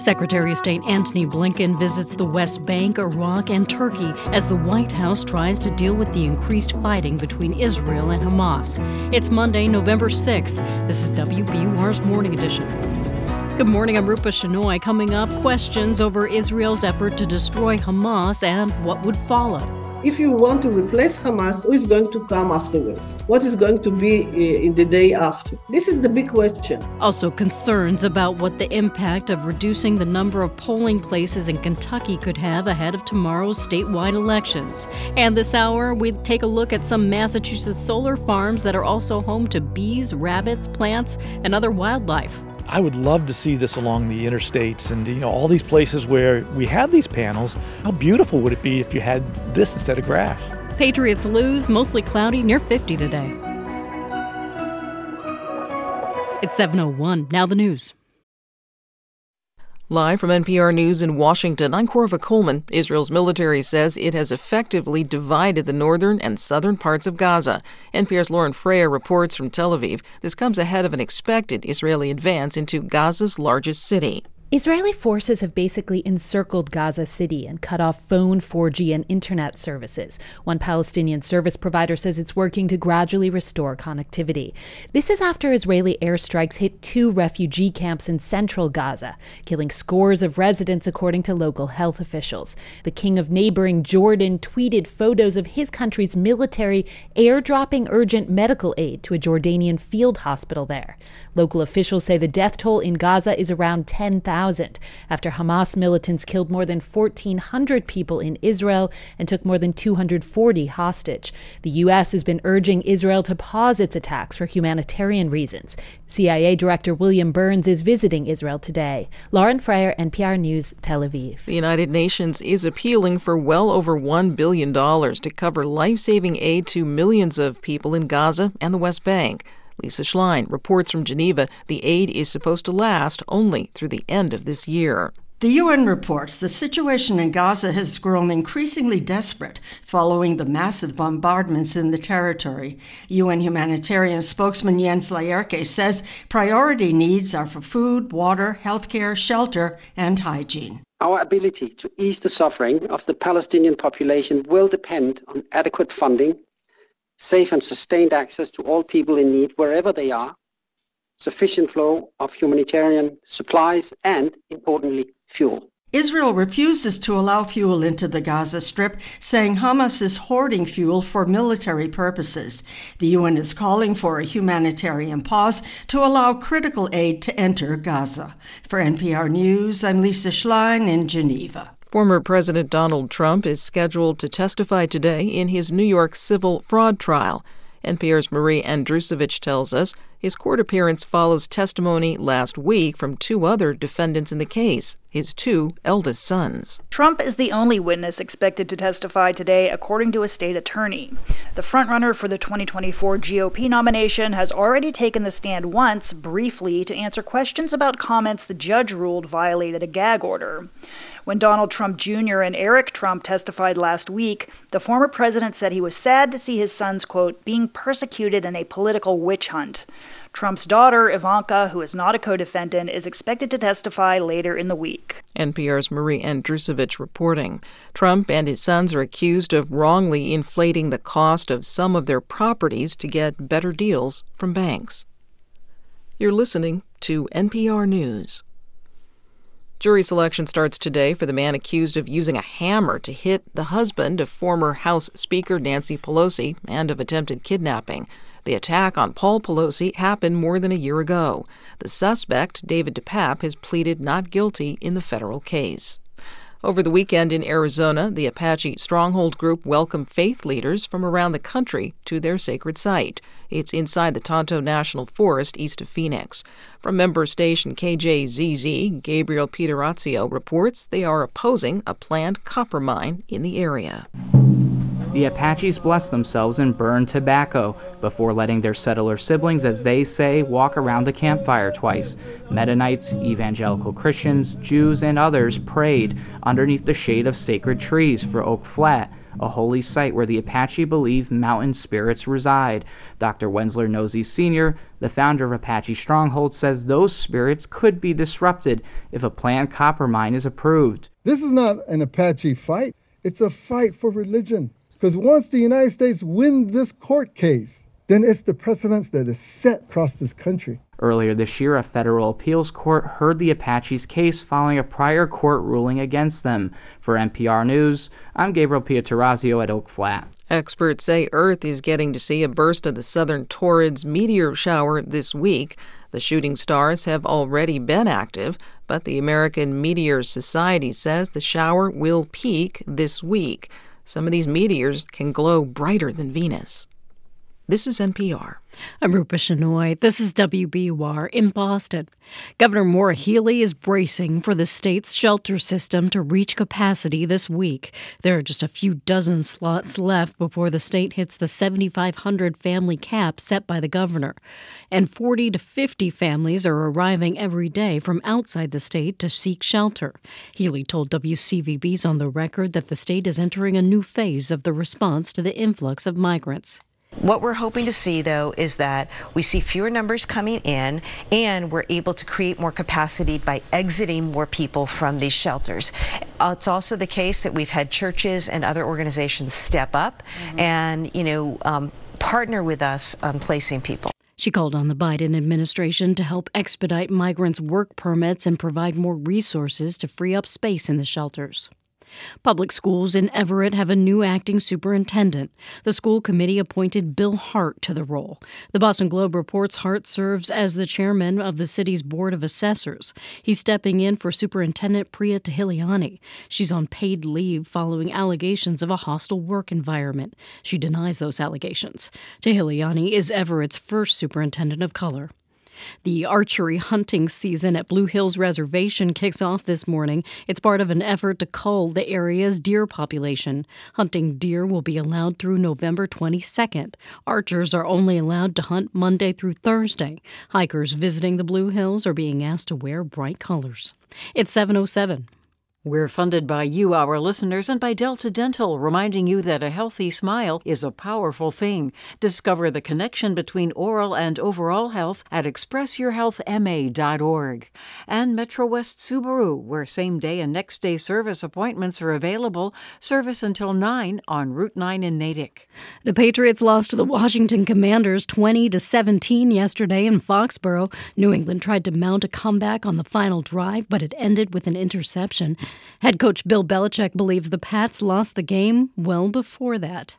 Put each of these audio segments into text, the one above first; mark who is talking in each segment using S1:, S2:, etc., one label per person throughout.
S1: Secretary of State Antony Blinken visits the West Bank, Iraq, and Turkey as the White House tries to deal with the increased fighting between Israel and Hamas. It's Monday, November 6th. This is WBUR's Morning Edition. Good morning, I'm Rupa Shenoy. Coming up, questions over Israel's effort to destroy Hamas and what would follow.
S2: If you want to replace Hamas, who is going to come afterwards? What is going to be eh, in the day after? This is the big question.
S1: Also, concerns about what the impact of reducing the number of polling places in Kentucky could have ahead of tomorrow's statewide elections. And this hour, we take a look at some Massachusetts solar farms that are also home to bees, rabbits, plants, and other wildlife.
S3: I would love to see this along the interstates and you know all these places where we have these panels. How beautiful would it be if you had this instead of grass?
S1: Patriots lose, mostly cloudy, near 50 today. It's 701. Now the news.
S4: Live from NPR News in Washington, I'm Korva Coleman. Israel's military says it has effectively divided the northern and southern parts of Gaza. NPR's Lauren Frayer reports from Tel Aviv. This comes ahead of an expected Israeli advance into Gaza's largest city.
S5: Israeli forces have basically encircled Gaza City and cut off phone, 4G, and internet services. One Palestinian service provider says it's working to gradually restore connectivity. This is after Israeli airstrikes hit two refugee camps in central Gaza, killing scores of residents, according to local health officials. The king of neighboring Jordan tweeted photos of his country's military airdropping urgent medical aid to a Jordanian field hospital there. Local officials say the death toll in Gaza is around 10,000 after Hamas militants killed more than 1,400 people in Israel and took more than 240 hostage. The U.S. has been urging Israel to pause its attacks for humanitarian reasons. CIA Director William Burns is visiting Israel today. Lauren Frayer, NPR News, Tel Aviv.
S4: The United Nations is appealing for well over $1 billion to cover life saving aid to millions of people in Gaza and the West Bank. Lisa Schlein reports from Geneva the aid is supposed to last only through the end of this year.
S6: The UN reports the situation in Gaza has grown increasingly desperate following the massive bombardments in the territory. UN humanitarian spokesman Jens Laerke says priority needs are for food, water, healthcare, shelter, and hygiene.
S7: Our ability to ease the suffering of the Palestinian population will depend on adequate funding, safe and sustained access to all people in need wherever they are, sufficient flow of humanitarian supplies, and, importantly, fuel.
S6: Israel refuses to allow fuel into the Gaza Strip, saying Hamas is hoarding fuel for military purposes. The UN is calling for a humanitarian pause to allow critical aid to enter Gaza. For NPR News, I'm Lisa Schlein in Geneva.
S4: Former President Donald Trump is scheduled to testify today in his New York civil fraud trial. NPR's Marie Andrusovich tells us his court appearance follows testimony last week from two other defendants in the case, his two eldest sons.
S8: Trump is the only witness expected to testify today, according to a state attorney. The frontrunner for the 2024 GOP nomination has already taken the stand once, briefly, to answer questions about comments the judge ruled violated a gag order. When Donald Trump Jr. and Eric Trump testified last week, the former president said he was sad to see his sons, quote, being persecuted in a political witch hunt. Trump's daughter, Ivanka, who is not a co defendant, is expected to testify later in the week.
S4: NPR's Marie Andrusovich reporting. Trump and his sons are accused of wrongly inflating the cost of some of their properties to get better deals from banks. You're listening to NPR News. Jury selection starts today for the man accused of using a hammer to hit the husband of former House Speaker Nancy Pelosi and of attempted kidnapping. The attack on Paul Pelosi happened more than a year ago. The suspect, David DePape, has pleaded not guilty in the federal case. Over the weekend in Arizona, the Apache Stronghold Group welcomed faith leaders from around the country to their sacred site. It's inside the Tonto National Forest east of Phoenix. From member station KJZZ, Gabriel Pietrorazio reports they are opposing a planned copper mine in the area.
S9: The Apaches blessed themselves and burned tobacco before letting their settler siblings, as they say, walk around the campfire twice. Mennonites, evangelical Christians, Jews, and others prayed underneath the shade of sacred trees for Oak Flat a holy site where the Apache believe mountain spirits reside. Dr. Wendsler Nosie Sr., the founder of Apache Stronghold, says those spirits could be disrupted if a planned copper mine is approved.
S10: This is not an Apache fight, it's a fight for religion. Because once the United States win this court case, then it's the precedence that is set across this country.
S9: Earlier this year, a federal appeals court heard the Apaches' case following a prior court ruling against them. For NPR News, I'm Gabriel Pietrorazio at Oak Flat.
S4: Experts say Earth is getting to see a burst of the southern Taurids meteor shower this week. The shooting stars have already been active, but the American Meteor Society says the shower will peak this week. Some of these meteors can glow brighter than Venus. This is NPR.
S1: I'm Rupa Shenoy. This is WBUR in Boston. Governor Maura Healey is bracing for the state's shelter system to reach capacity this week. There are just a few dozen slots left before the state hits the 7,500 family cap set by the governor. And 40 to 50 families are arriving every day from outside the state to seek shelter. Healey told WCVB's on the record that the state is entering a new phase of the response to the influx of migrants.
S11: What we're hoping to see, though, is that we see fewer numbers coming in and we're able to create more capacity by exiting more people from these shelters. Uh, it's also the case that we've had churches and other organizations step up mm-hmm. and, you know, um, partner with us on placing people.
S1: She called on the Biden administration to help expedite migrants' work permits and provide more resources to free up space in the shelters. Public schools in Everett have a new acting superintendent. The school committee appointed Bill Hart to the role. The Boston Globe reports Hart serves as the chairman of the city's Board of Assessors. He's stepping in for Superintendent Priya Tahiliani. She's on paid leave following allegations of a hostile work environment. She denies those allegations. Tahiliani is Everett's first superintendent of color. The archery hunting season at Blue Hills Reservation kicks off this morning. It's part of an effort to cull the area's deer population. Hunting deer will be allowed through November 22nd. Archers are only allowed to hunt Monday through Thursday. Hikers visiting the Blue Hills are being asked to wear bright colors. It's 707.
S12: We're funded by you, our listeners, and by Delta Dental, reminding you that a healthy smile is a powerful thing. Discover the connection between oral and overall health at expressyourhealthma.org. And Metro West Subaru, where same day and next day service appointments are available. Service until 9 on Route 9 in Natick.
S1: The Patriots lost to the Washington Commanders 20 to 17 yesterday in Foxborough. New England tried to mount a comeback on the final drive, but it ended with an interception. Head coach Bill Belichick believes the Pats lost the game well before that.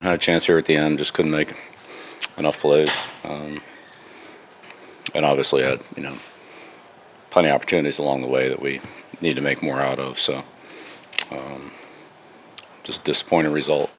S13: I had a chance here at the end, just couldn't make enough plays. Um, and obviously had, you know, plenty of opportunities along the way that we need to make more out of. So um, just disappointing result.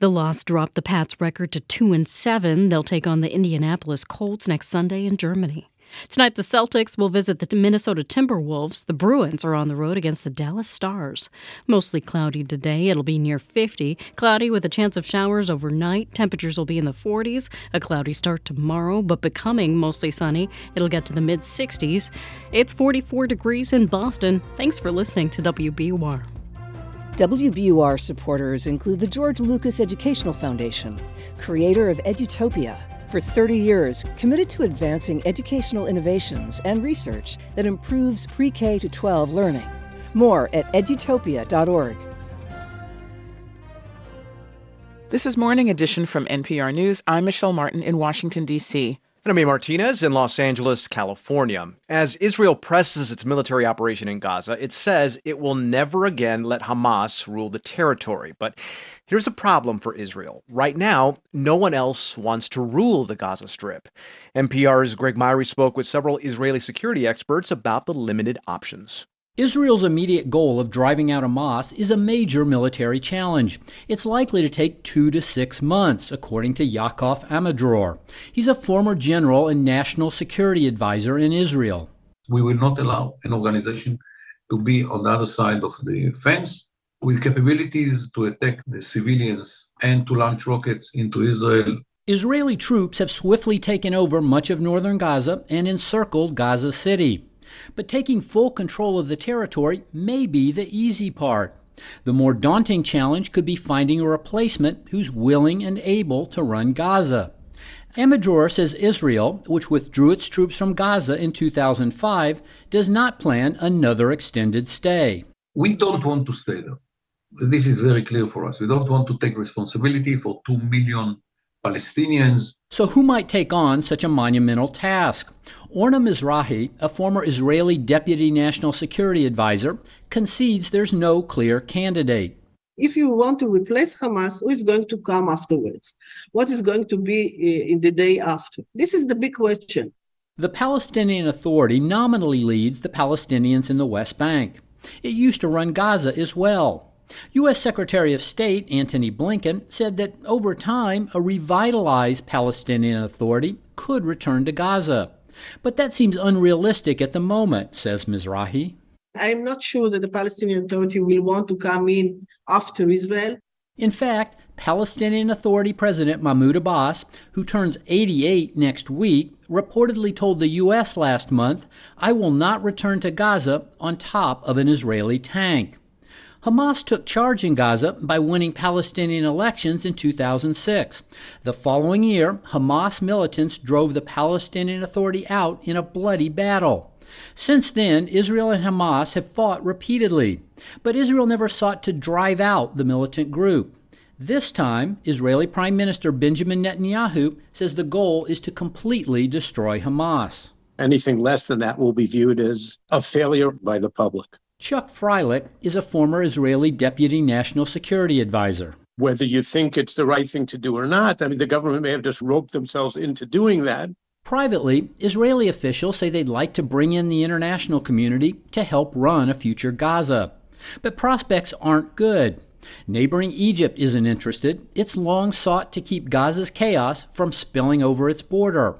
S1: The loss dropped the Pats' record to 2 and 7. They'll take on the Indianapolis Colts next Sunday in Germany. Tonight, the Celtics will visit the Minnesota Timberwolves. The Bruins are on the road against the Dallas Stars. Mostly cloudy today. It'll be near 50. Cloudy with a chance of showers overnight. Temperatures will be in the 40s. A cloudy start tomorrow, but becoming mostly sunny. It'll get to the mid 60s. It's 44 degrees in Boston. Thanks for listening to WBUR.
S14: WBUR supporters include the George Lucas Educational Foundation, creator of Edutopia for 30 years, committed to advancing educational innovations and research that improves pre K to 12 learning. More at edutopia.org.
S15: This is Morning Edition from NPR News. I'm Michelle Martin in Washington, D.C.
S16: And I'm Martinez in Los Angeles, California. As Israel presses its military operation in Gaza, it says it will never again let Hamas rule the territory. But Here's the problem for Israel. Right now, no one else wants to rule the Gaza Strip. NPR's Greg Myre spoke with several Israeli security experts about the limited options.
S17: Israel's immediate goal of driving out Hamas is a major military challenge. It's likely to take two to six months, according to Yaakov Amidror. He's a former general and national security advisor in Israel.
S18: We will not allow an organization to be on the other side of the fence with capabilities to attack the civilians and to launch rockets into Israel.
S17: Israeli troops have swiftly taken over much of northern Gaza and encircled Gaza City. But taking full control of the territory may be the easy part. The more daunting challenge could be finding a replacement who's willing and able to run Gaza. Amidror says Israel, which withdrew its troops from Gaza in 2005, does not plan another extended stay.
S18: We don't want to stay there. This is very clear for us. We don't want to take responsibility for 2 million Palestinians.
S17: So, who might take on such a monumental task? Orna Mizrahi, a former Israeli deputy national security advisor, concedes there's no clear candidate.
S2: If you want to replace Hamas, who is going to come afterwards? What is going to be eh, in the day after? This is the big question.
S17: The Palestinian Authority nominally leads the Palestinians in the West Bank. It used to run Gaza as well. U.S. Secretary of State Antony Blinken said that over time, a revitalized Palestinian Authority could return to Gaza. But that seems unrealistic at the moment, says Mizrahi.
S2: I'm not sure that the Palestinian Authority will want to come in after Israel.
S17: In fact, Palestinian Authority President Mahmoud Abbas, who turns 88 next week, reportedly told the U.S. last month, I will not return to Gaza on top of an Israeli tank. Hamas took charge in Gaza by winning Palestinian elections in 2006. The following year, Hamas militants drove the Palestinian Authority out in a bloody battle. Since then, Israel and Hamas have fought repeatedly, but Israel never sought to drive out the militant group. This time, Israeli Prime Minister Benjamin Netanyahu says the goal is to completely destroy Hamas.
S19: Anything less than that will be viewed as a failure by the public.
S17: Chuck Freilich is a former Israeli deputy national security advisor.
S19: Whether you think it's the right thing to do or not, I mean, the government may have just roped themselves into doing that.
S17: Privately, Israeli officials say they'd like to bring in the international community to help run a future Gaza. But prospects aren't good. Neighboring Egypt isn't interested. It's long sought to keep Gaza's chaos from spilling over its border.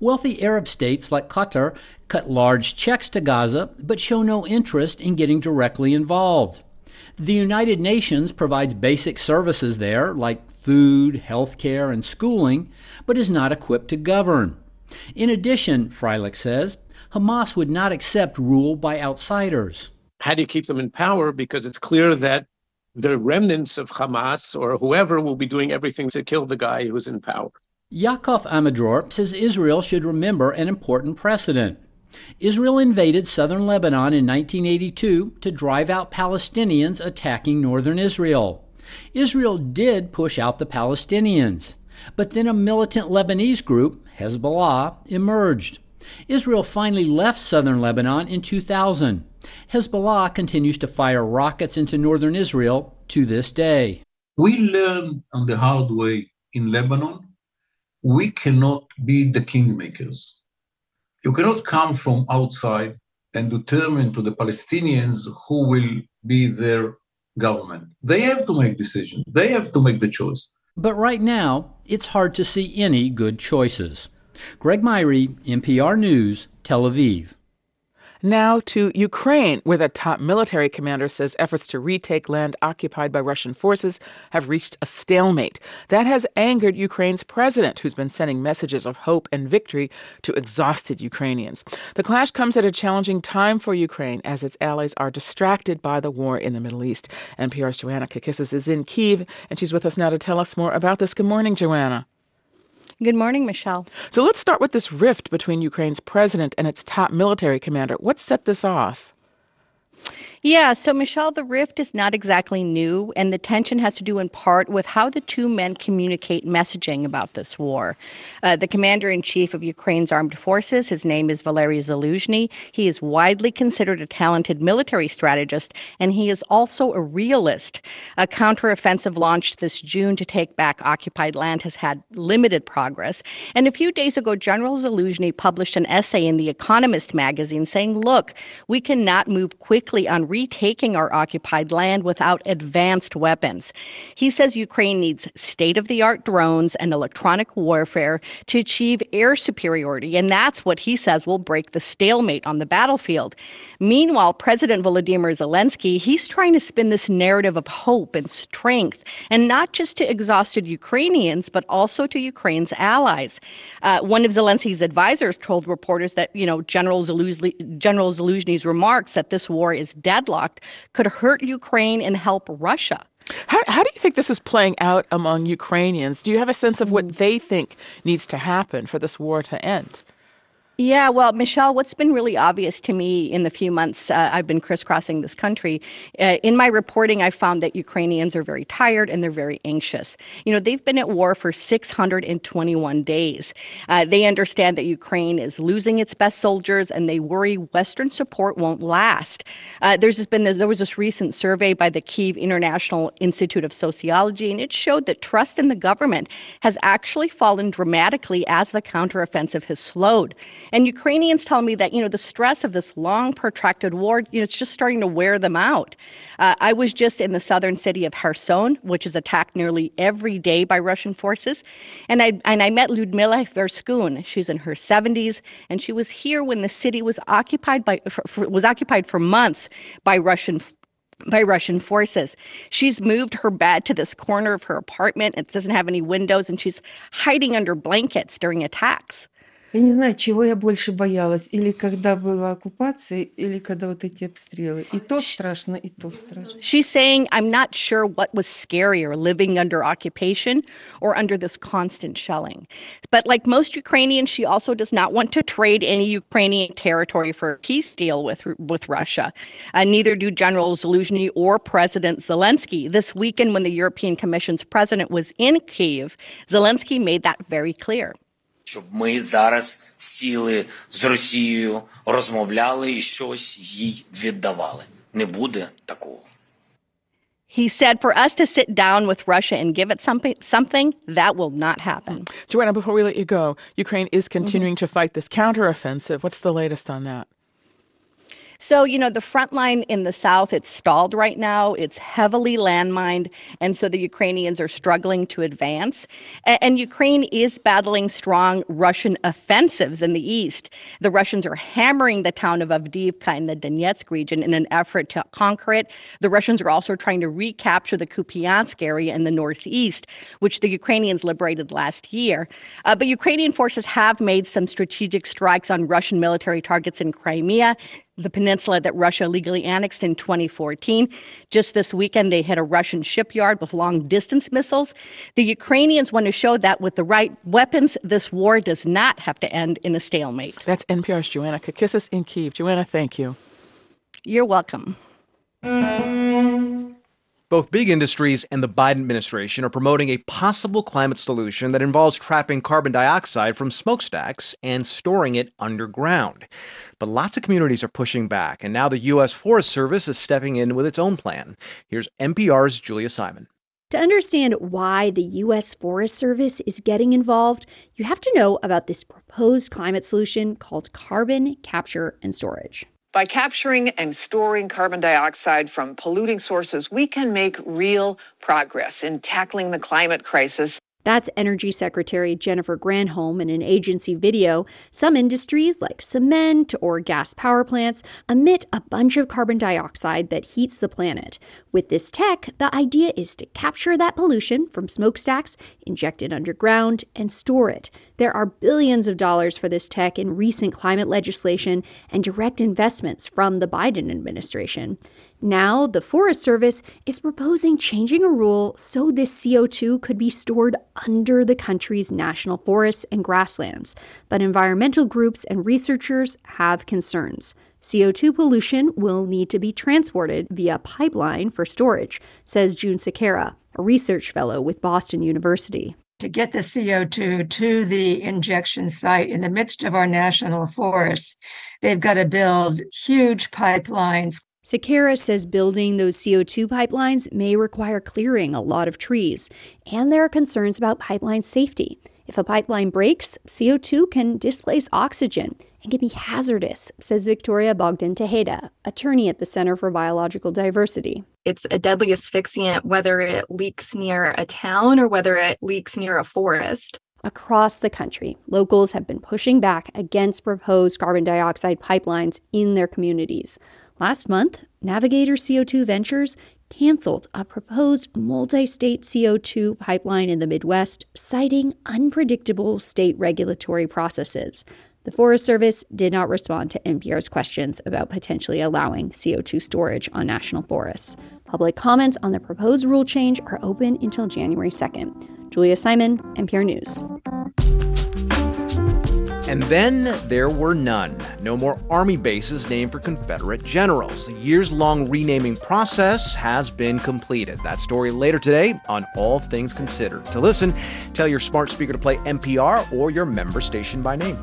S17: Wealthy Arab states like Qatar cut large checks to Gaza but show no interest in getting directly involved. The United Nations provides basic services there like food, health care, and schooling, but is not equipped to govern. In addition, Freilich says, Hamas would not accept rule by outsiders.
S19: How do you keep them in power? Because it's clear that the remnants of Hamas or whoever will be doing everything to kill the guy who's in power.
S17: Yaakov Amidror says Israel should remember an important precedent. Israel invaded southern Lebanon in 1982 to drive out Palestinians attacking northern Israel. Israel did push out the Palestinians, but then a militant Lebanese group, Hezbollah, emerged. Israel finally left southern Lebanon in 2000. Hezbollah continues to fire rockets into northern Israel to this day.
S18: We learned on the hard way in Lebanon we cannot be the kingmakers. You cannot come from outside and determine to the Palestinians who will be their government. They have to make decisions. They have to make the choice.
S17: But right now, it's hard to see any good choices. Greg Myre, NPR News, Tel Aviv.
S15: Now to Ukraine, where the top military commander says efforts to retake land occupied by Russian forces have reached a stalemate. That has angered Ukraine's president, who's been sending messages of hope and victory to exhausted Ukrainians. The clash comes at a challenging time for Ukraine as its allies are distracted by the war in the Middle East. NPR's Joanna Kakissis is in Kiev, and she's with us now to tell us more about this. Good morning, Joanna.
S20: Good morning, Michelle.
S15: So let's start with this rift between Ukraine's president and its top military commander. What set this off?
S20: Yeah, so Michelle, the rift is not exactly new, and the tension has to do in part with how the two men communicate messaging about this war. Uh, the commander in chief of Ukraine's armed forces, his name is Valery Zaluzhny. He is widely considered a talented military strategist, and he is also a realist. A counteroffensive launched this June to take back occupied land has had limited progress. And a few days ago, General Zaluzhny published an essay in The Economist magazine saying, look, we cannot move quickly on retaking our occupied land without advanced weapons. He says Ukraine needs state of the art drones and electronic warfare to achieve air superiority, and that's what he says will break the stalemate on the battlefield. Meanwhile, President Volodymyr Zelensky, he's trying to spin this narrative of hope and strength, and not just to exhausted Ukrainians, but also to Ukraine's allies. Uh, one of Zelensky's advisors told reporters that, you know, General, Zaluzhny, General Zaluzhny's remarks that this war is deadlocked could hurt Ukraine and help Russia.
S15: How, how do you think this is playing out among Ukrainians? Do you have a sense of what mm. they think needs to happen for this war to end?
S20: Yeah, well, Michelle, what's been really obvious to me in the few months uh, I've been crisscrossing this country, uh, in my reporting, I found that Ukrainians are very tired and they're very anxious. You know, they've been at war for 621 days. Uh, they understand that Ukraine is losing its best soldiers and they worry Western support won't last. Uh, there's just been this, there was this recent survey by the Kiev International Institute of Sociology, and it showed that trust in the government has actually fallen dramatically as the counteroffensive has slowed. And Ukrainians tell me that, you know, the stress of this long, protracted war, you know, it's just starting to wear them out. Uh, I was just in the southern city of Kherson, which is attacked nearly every day by Russian forces. And I, and I met Ludmila Verskun. She's in her 70s, and she was here when the city was occupied, by, for, for, was occupied for months by Russian by Russian forces. She's moved her bed to this corner of her apartment. It doesn't have any windows, and she's hiding under blankets during attacks.
S21: Я не знаю, чего я больше боялась. Или когда была оккупация, или когда вот эти обстрелы. И то страшно, и то страшно.
S20: She's saying, I'm not sure what was scarier, living under occupation or under this constant shelling. But like most Ukrainians, she also does not want to trade any Ukrainian territory for a peace deal with, with Russia. Uh, neither do General Zelensky or President Zelensky. This weekend, when the European Commission's president was in Kyiv, Zelensky made that very clear.
S22: щоб ми зараз сіли з Росією, розмовляли і щось їй віддавали. Не буде такого.
S20: He said for us to sit down with Russia and give it something, something that will not happen.
S15: Joanna, before we let you go, Ukraine is continuing mm-hmm. to fight this counteroffensive. What's the latest on that?
S20: So, you know, the front line in the south, it's stalled right now. It's heavily landmined. And so the Ukrainians are struggling to advance. And, and, Ukraine is battling strong Russian offensives in the east. The Russians are hammering the town of Avdiivka in the Donetsk region in an effort to conquer it. The Russians are also trying to recapture the Kupiansk area in the northeast, which the Ukrainians liberated last year. Uh, but Ukrainian forces have made some strategic strikes on Russian military targets in Crimea the peninsula that Russia legally annexed in 2014. Just this weekend, they hit a Russian shipyard with long distance missiles. The Ukrainians want to show that with the right weapons, this war does not have to end in a stalemate.
S15: That's NPR's Joanna Kakissis in Kiev. Joanna, thank you.
S20: You're welcome.
S16: Both big industries and the Biden administration are promoting a possible climate solution that involves trapping carbon dioxide from smokestacks and storing it underground. But lots of communities are pushing back, and now the U.S. Forest Service is stepping in with its own plan. Here's NPR's Julia Simon.
S23: To understand why the U.S. Forest Service is getting involved, you have to know about this proposed climate solution called carbon capture and storage.
S24: By capturing and storing carbon dioxide from polluting sources, we can make real progress in tackling the climate crisis
S23: that's Energy Secretary Jennifer Granholm in an agency video. Some industries, like cement or gas power plants, emit a bunch of carbon dioxide that heats the planet. With this tech, the idea is to capture that pollution from smokestacks, inject it underground, and store it. There are billions of dollars for this tech in recent climate legislation and direct investments from the Biden administration. Now, the Forest Service is proposing changing a rule so this CO2 could be stored under the country's national forests and grasslands. But environmental groups and researchers have concerns. CO2 pollution will need to be transported via pipeline for storage, says June Sequeira, a research fellow with Boston University
S25: to get the CO2 to the injection site in the midst of our national forests, they've got to build huge pipelines
S23: Sequeira says building those CO2 pipelines may require clearing a lot of trees, and there are concerns about pipeline safety. If a pipeline breaks, CO2 can displace oxygen, and can be hazardous, says Victoria Bogdan Tejeda, attorney at the Center for Biological Diversity.
S26: It's a deadly asphyxiant whether it leaks near a town or whether it leaks near a forest.
S23: Across the country, locals have been pushing back against proposed carbon dioxide pipelines in their communities. Last month, Navigator CO2 Ventures canceled a proposed multi state CO2 pipeline in the Midwest, citing unpredictable state regulatory processes. The Forest Service did not respond to NPR's questions about potentially allowing CO2 storage on national forests. Public comments on the proposed rule change are open until January 2nd. Julia Simon, NPR News.
S16: And then there were none. No more Army bases named for Confederate generals. The years long renaming process has been completed. That story later today on All Things Considered. To listen, tell your smart speaker to play NPR or your member station by name.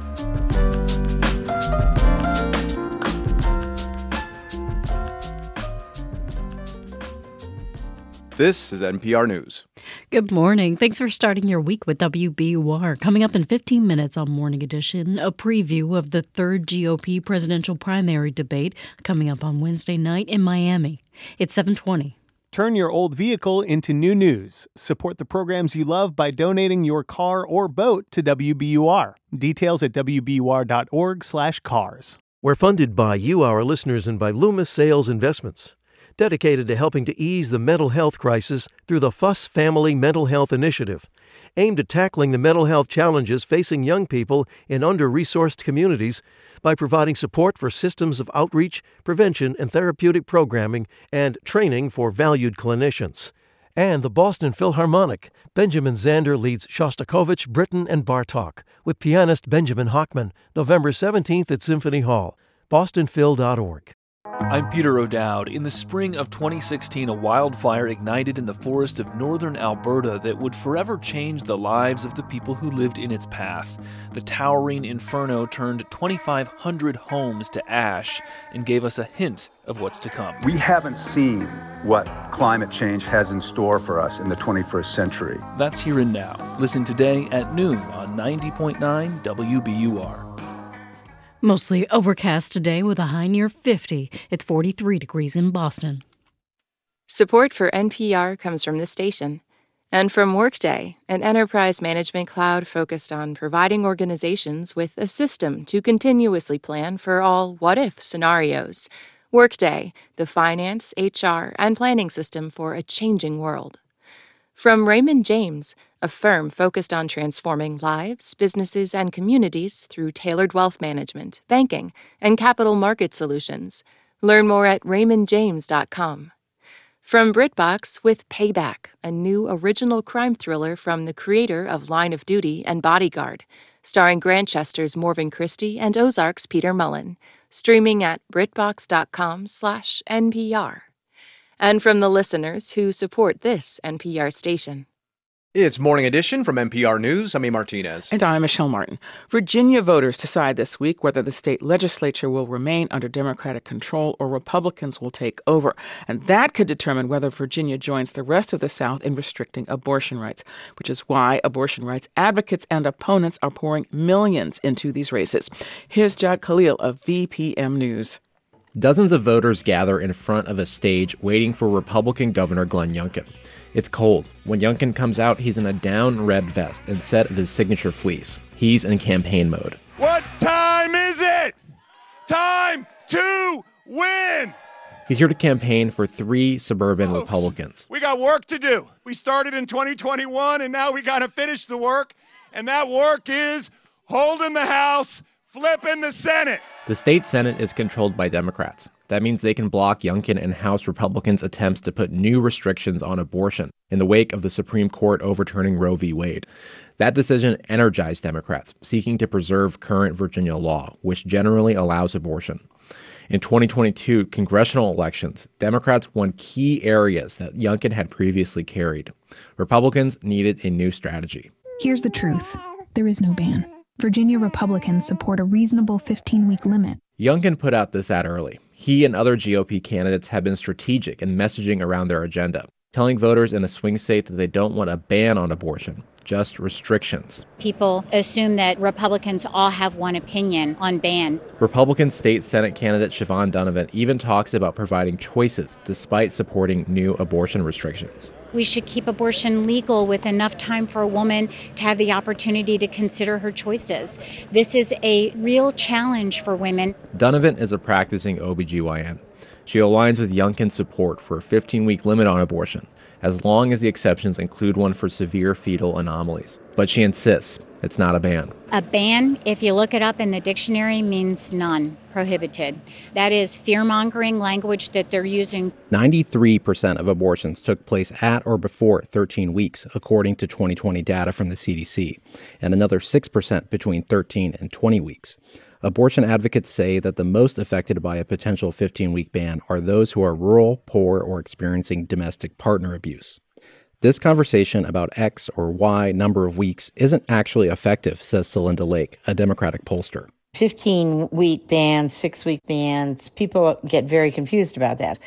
S16: This is NPR News.
S1: Good morning. Thanks for starting your week with WBUR. Coming up in 15 minutes on Morning Edition, a preview of the third GOP presidential primary debate coming up on Wednesday night in Miami. It's 720.
S27: Turn your old vehicle into new news. Support the programs you love by donating your car or boat to WBUR. Details at wbur.org/cars.
S28: We're funded by you, our listeners, and by Loomis Sayles Investments dedicated to helping to ease the mental health crisis through the Fuss Family Mental Health Initiative, aimed at tackling the mental health challenges facing young people in under resourced communities by providing support for systems of outreach, prevention, and therapeutic programming and training for valued clinicians. And the Boston Philharmonic. Benjamin Zander leads Shostakovich, Britten, and Bartok with pianist Benjamin Hochman, November 17th at Symphony Hall. BostonPhil.org.
S29: I'm Peter O'Dowd. In the spring of 2016, a wildfire ignited in the forest of northern Alberta that would forever change the lives of the people who lived in its path. The towering inferno turned 2,500 homes to ash and gave us a hint of what's to come.
S30: We haven't seen what climate change has in store for us in the 21st century.
S29: That's here and now. Listen today at noon on 90.9 WBUR.
S1: Mostly overcast today with a high near 50. It's 43 degrees in Boston.
S31: Support for NPR comes from this station and from Workday, an enterprise management cloud focused on providing organizations with a system to continuously plan for all what if scenarios. Workday, the finance, HR, and planning system for a changing world. From Raymond James, a firm focused on transforming lives, businesses, and communities through tailored wealth management, banking, and capital market solutions. Learn more at raymondjames.com. From BritBox with Payback, a new original crime thriller from the creator of Line of Duty and Bodyguard, starring Grantchester's Morven Christie and Ozark's Peter Mullan, streaming at britbox.com/npr and from the listeners who support this NPR station.
S16: It's Morning Edition from NPR News. I'm E. Martinez.
S15: And I'm Michelle Martin. Virginia voters decide this week whether the state legislature will remain under Democratic control or Republicans will take over. And that could determine whether Virginia joins the rest of the South in restricting abortion rights, which is why abortion rights advocates and opponents are pouring millions into these races. Here's Jahd Khalil of VPM News.
S32: Dozens of voters gather in front of a stage waiting for Republican Governor Glenn Youngkin. It's cold. When Youngkin comes out, he's in a down red vest instead of his signature fleece. He's in campaign mode.
S33: What time is it? Time to win!
S32: He's here to campaign for three suburban Folks, Republicans.
S33: We got work to do. We started in 2021 and now we got to finish the work. And that work is holding the House, flipping the Senate.
S32: The state Senate is controlled by Democrats. That means they can block Youngkin and House Republicans' attempts to put new restrictions on abortion in the wake of the Supreme Court overturning Roe v. Wade. That decision energized Democrats, seeking to preserve current Virginia law, which generally allows abortion. In 2022 congressional elections, Democrats won key areas that Youngkin had previously carried. Republicans needed a new strategy.
S34: Here's the truth there is no ban. Virginia Republicans support a reasonable 15 week limit.
S32: Youngkin put out this ad early. He and other GOP candidates have been strategic in messaging around their agenda, telling voters in a swing state that they don't want a ban on abortion, just restrictions.
S35: People assume that Republicans all have one opinion on ban.
S32: Republican state Senate candidate Siobhan Dunnavant even talks about providing choices despite supporting new abortion restrictions.
S35: We should keep abortion legal with enough time for a woman to have the opportunity to consider her choices. This is a real challenge for women.
S32: Dunnavant is a practicing OBGYN. She aligns with Youngkin's support for a 15 week limit on abortion, as long as the exceptions include one for severe fetal anomalies. But she insists it's not a ban.
S35: A ban, if you look it up in the dictionary, means none, prohibited. That is fear mongering language that they're using.
S36: 93% of abortions took place at or before 13 weeks, according to 2020 data from the CDC, and another 6% between 13 and 20 weeks. Abortion advocates say that the most affected by a potential 15 week ban are those who are rural, poor, or experiencing domestic partner abuse. This conversation about X or Y number of weeks isn't actually effective, says Celinda Lake, a Democratic pollster.
S37: 15 week bans, six week bans, people get very confused about that.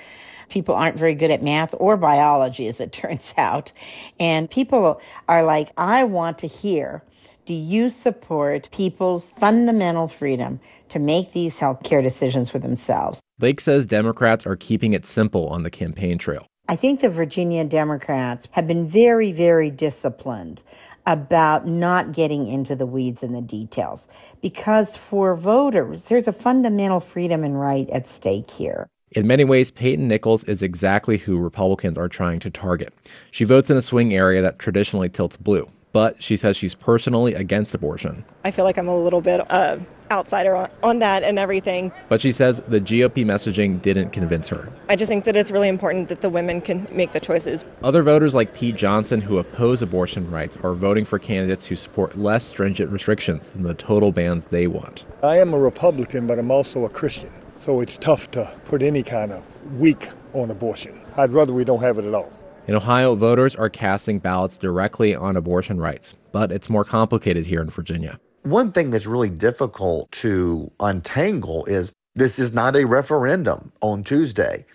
S37: People aren't very good at math or biology, as it turns out. And people are like, I want to hear do you support people's fundamental freedom to make these health care decisions for themselves?
S32: Lake says Democrats are keeping it simple on the campaign trail.
S37: I think the Virginia Democrats have been very, very disciplined about not getting into the weeds and the details because for voters, there's a fundamental freedom and right at stake here.
S32: In many ways, Peyton Nichols is exactly who Republicans are trying to target. She votes in a swing area that traditionally tilts blue but she says she's personally against abortion.
S38: I feel like I'm a little bit uh, outsider on, on that and everything.
S32: But she says the GOP messaging didn't convince her.
S38: I just think that it's really important that the women can make the choices.
S32: Other voters like Pete Johnson, who oppose abortion rights, are voting for candidates who support less stringent restrictions than the total bans they want.
S39: I am a Republican, but I'm also a Christian. So it's tough to put any kind of weak on abortion. I'd rather we don't have it at all.
S32: In Ohio, voters are casting ballots directly on abortion rights, but it's more complicated here in Virginia.
S40: One thing that's really difficult to untangle is this is not a referendum on Tuesday.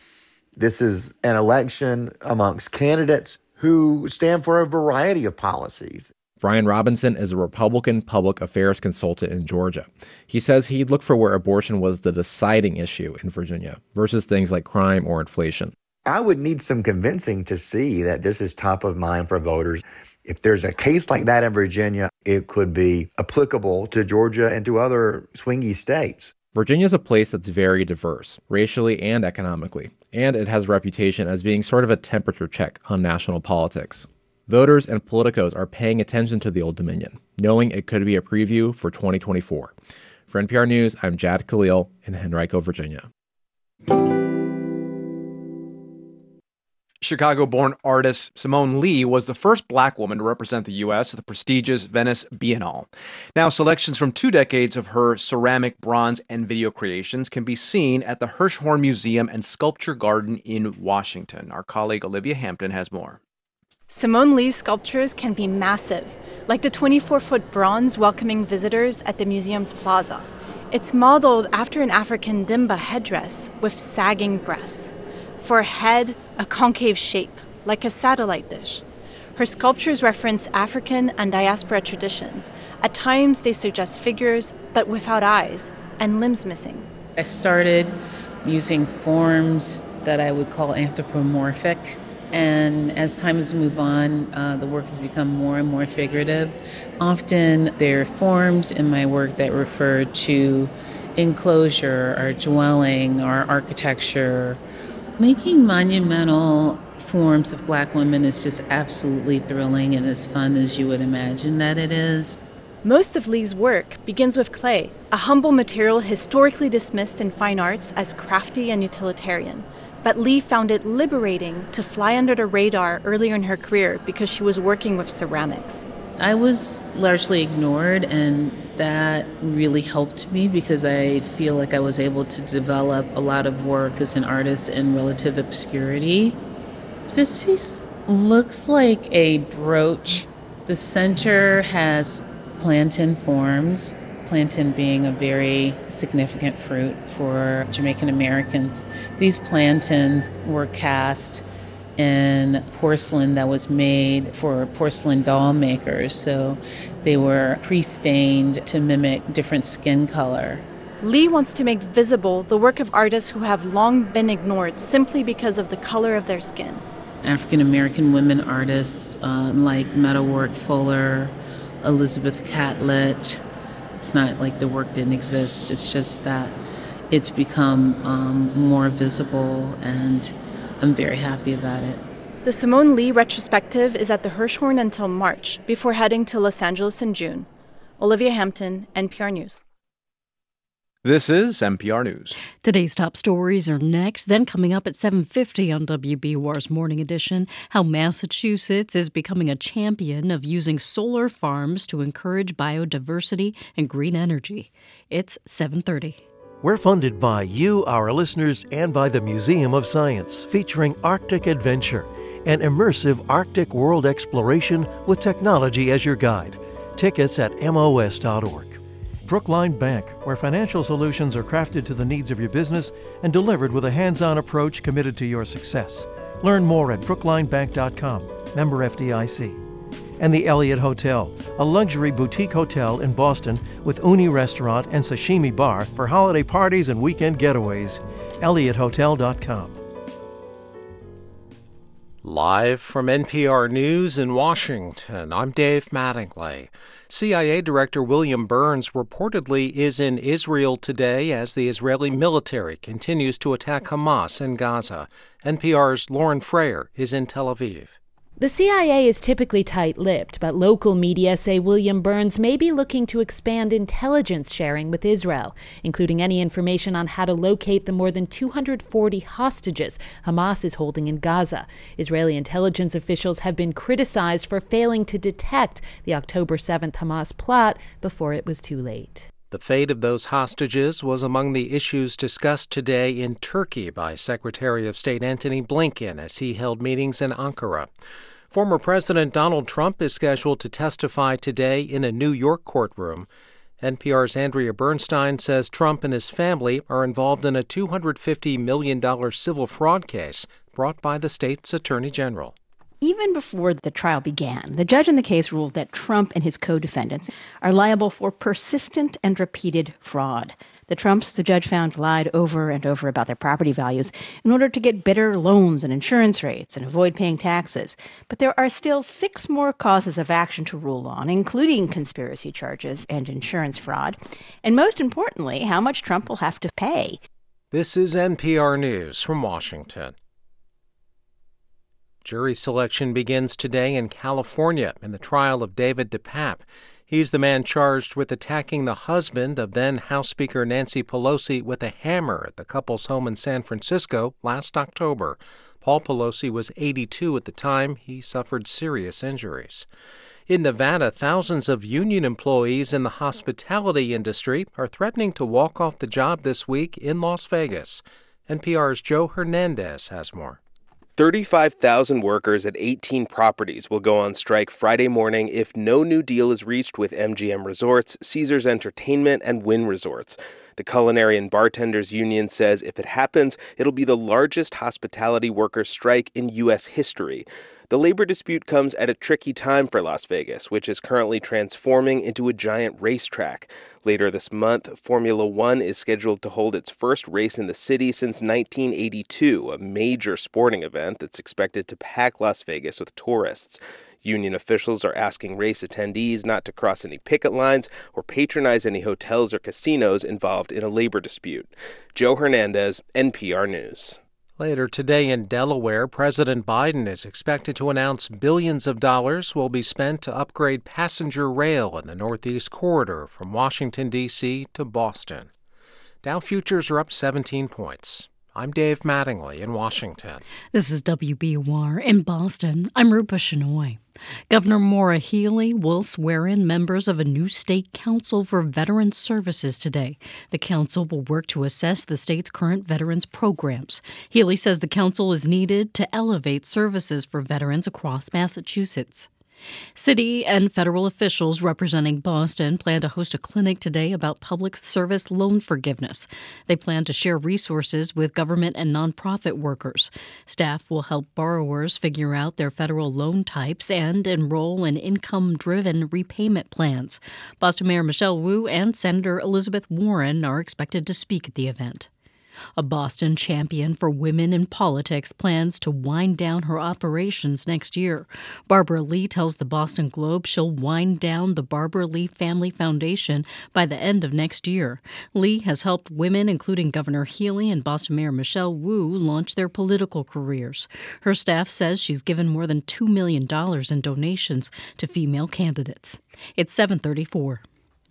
S40: This is an election amongst candidates who stand for a variety of policies.
S32: Brian Robinson is a Republican public affairs consultant in Georgia. He says he'd look for where abortion was the deciding issue in Virginia versus things like crime or inflation.
S40: I would need some convincing to see that this is top of mind for voters. If there's a case like that in Virginia, it could be applicable to Georgia and to other swingy states.
S32: Virginia is a place that's very diverse, racially and economically, and it has a reputation as being sort of a temperature check on national politics. Voters and politicos are paying attention to the Old Dominion, knowing it could be a preview for 2024. For NPR News, I'm Jahd Khalil in Henrico, Virginia.
S16: Chicago born artist Simone Leigh was the first black woman to represent the U.S. at the prestigious Venice Biennale. Now, selections from two decades of her ceramic, bronze, and video creations can be seen at the Hirshhorn Museum and Sculpture Garden in Washington. Our colleague Olivia Hampton has more.
S41: Simone Leigh's sculptures can be massive, like the 24 foot bronze welcoming visitors at the museum's plaza. It's modeled after an African dimba headdress with sagging breasts. For head, a concave shape, like a satellite dish. Her sculptures reference African and diaspora traditions. At times, they suggest figures, but without eyes, and limbs missing.
S42: I started using forms that I would call anthropomorphic. And as time has moved on, uh, the work has become more and more figurative. Often, there are forms in my work that refer to enclosure or dwelling or architecture Making monumental forms of black women is just absolutely thrilling and as fun as you would imagine that it is.
S41: Most of Leigh's work begins with clay, a humble material historically dismissed in fine arts as crafty and utilitarian. But Leigh found it liberating to fly under the radar earlier in her career because she was working with ceramics.
S42: I was largely ignored, and that really helped me because I feel like I was able to develop a lot of work as an artist in relative obscurity. This piece looks like a brooch. The center has plantain forms, plantain being a very significant fruit for Jamaican Americans. These plantains were cast in porcelain that was made for porcelain doll makers. So they were pre stained to mimic different skin color.
S41: Leigh wants to make visible the work of artists who have long been ignored simply because of the color of their skin.
S42: African American women artists uh, like Meta Warrick Fuller, Elizabeth Catlett. It's not like the work didn't exist, it's just that it's become um, more visible, and I'm very happy about it.
S41: The Simone Leigh retrospective is at the Hirshhorn until March, before heading to Los Angeles in June. Olivia Hampton, NPR News.
S16: This is NPR News.
S1: Today's top stories are next. Then coming up at 7:50 on WBUR's Morning Edition, how Massachusetts is becoming a champion of using solar farms to encourage biodiversity and green energy. It's 7:30.
S28: We're funded by you, our listeners, and by the Museum of Science, featuring Arctic Adventure, an immersive Arctic world exploration with technology as your guide. Tickets at MOS.org. Brookline Bank, where financial solutions are crafted to the needs of your business and delivered with a hands on approach committed to your success. Learn more at brooklinebank.com, member FDIC. And the Eliot Hotel, a luxury boutique hotel in Boston with uni restaurant and sashimi bar for holiday parties and weekend getaways. EliotHotel.com.
S43: Live from NPR News in Washington, I'm Dave Mattingly. CIA Director William Burns reportedly is in Israel today as the Israeli military continues to attack Hamas in Gaza. NPR's Lauren Frayer is in Tel Aviv.
S44: The CIA is typically tight lipped, but local media say William Burns may be looking to expand intelligence sharing with Israel, including any information on how to locate the more than 240 hostages Hamas is holding in Gaza. Israeli intelligence officials have been criticized for failing to detect the October 7th Hamas plot before it was too late.
S43: The fate of those hostages was among the issues discussed today in Turkey by Secretary of State Antony Blinken as he held meetings in Ankara. Former President Donald Trump is scheduled to testify today in a New York courtroom. NPR's Andrea Bernstein says Trump and his family are involved in a $250 million civil fraud case brought by the state's attorney general.
S5: Even before the trial began, the judge in the case ruled that Trump and his co defendants are liable for persistent and repeated fraud. The Trumps, the judge found, lied over and over about their property values in order to get better loans and insurance rates and avoid paying taxes. But there are still six more causes of action to rule on, including conspiracy charges and insurance fraud. And most importantly, how much Trump will have to pay.
S43: This is NPR News from Washington. Jury selection begins today in California in the trial of David DePape. He's the man charged with attacking the husband of then House Speaker Nancy Pelosi with a hammer at the couple's home in San Francisco last October. Paul Pelosi was 82 at the time. He suffered serious injuries. In Nevada, thousands of union employees in the hospitality industry are threatening to walk off the job this week in Las Vegas. NPR's Joe Hernandez has more.
S45: 35,000 workers at 18 properties will go on strike Friday morning if no new deal is reached with MGM Resorts, Caesars Entertainment, and Wynn Resorts. The Culinary and Bartenders Union says if it happens, it'll be the largest hospitality workers' strike in U.S. history. The labor dispute comes at a tricky time for Las Vegas, which is currently transforming into a giant racetrack. Later this month, Formula One is scheduled to hold its first race in the city since 1982, a major sporting event that's expected to pack Las Vegas with tourists. Union officials are asking race attendees not to cross any picket lines or patronize any hotels or casinos involved in a labor dispute. Joe Hernandez, NPR News.
S43: Later today in Delaware, President Biden is expected to announce billions of dollars will be spent to upgrade passenger rail in the Northeast Corridor from Washington, D.C. to Boston. Dow futures are up 17 points. I'm Dave Mattingly in Washington.
S1: This is WBUR in Boston. I'm Rupa Shenoy. Governor Maura Healey will swear in members of a new state council for veterans services today. The council will work to assess the state's current veterans programs. Healey says the council is needed to elevate services for veterans across Massachusetts. City and federal officials representing Boston plan to host a clinic today about public service loan forgiveness. They plan to share resources with government and nonprofit workers. Staff will help borrowers figure out their federal loan types and enroll in income driven repayment plans. Boston Mayor Michelle Wu and Senator Elizabeth Warren are expected to speak at the event. A Boston champion for women in politics plans to wind down her operations next year. Barbara Lee tells the Boston Globe she'll wind down the Barbara Lee Family Foundation by the end of next year. Lee has helped women, including Governor Healey and Boston Mayor Michelle Wu, launch their political careers. Her staff says she's given more than $2 million in donations to female candidates. It's 734.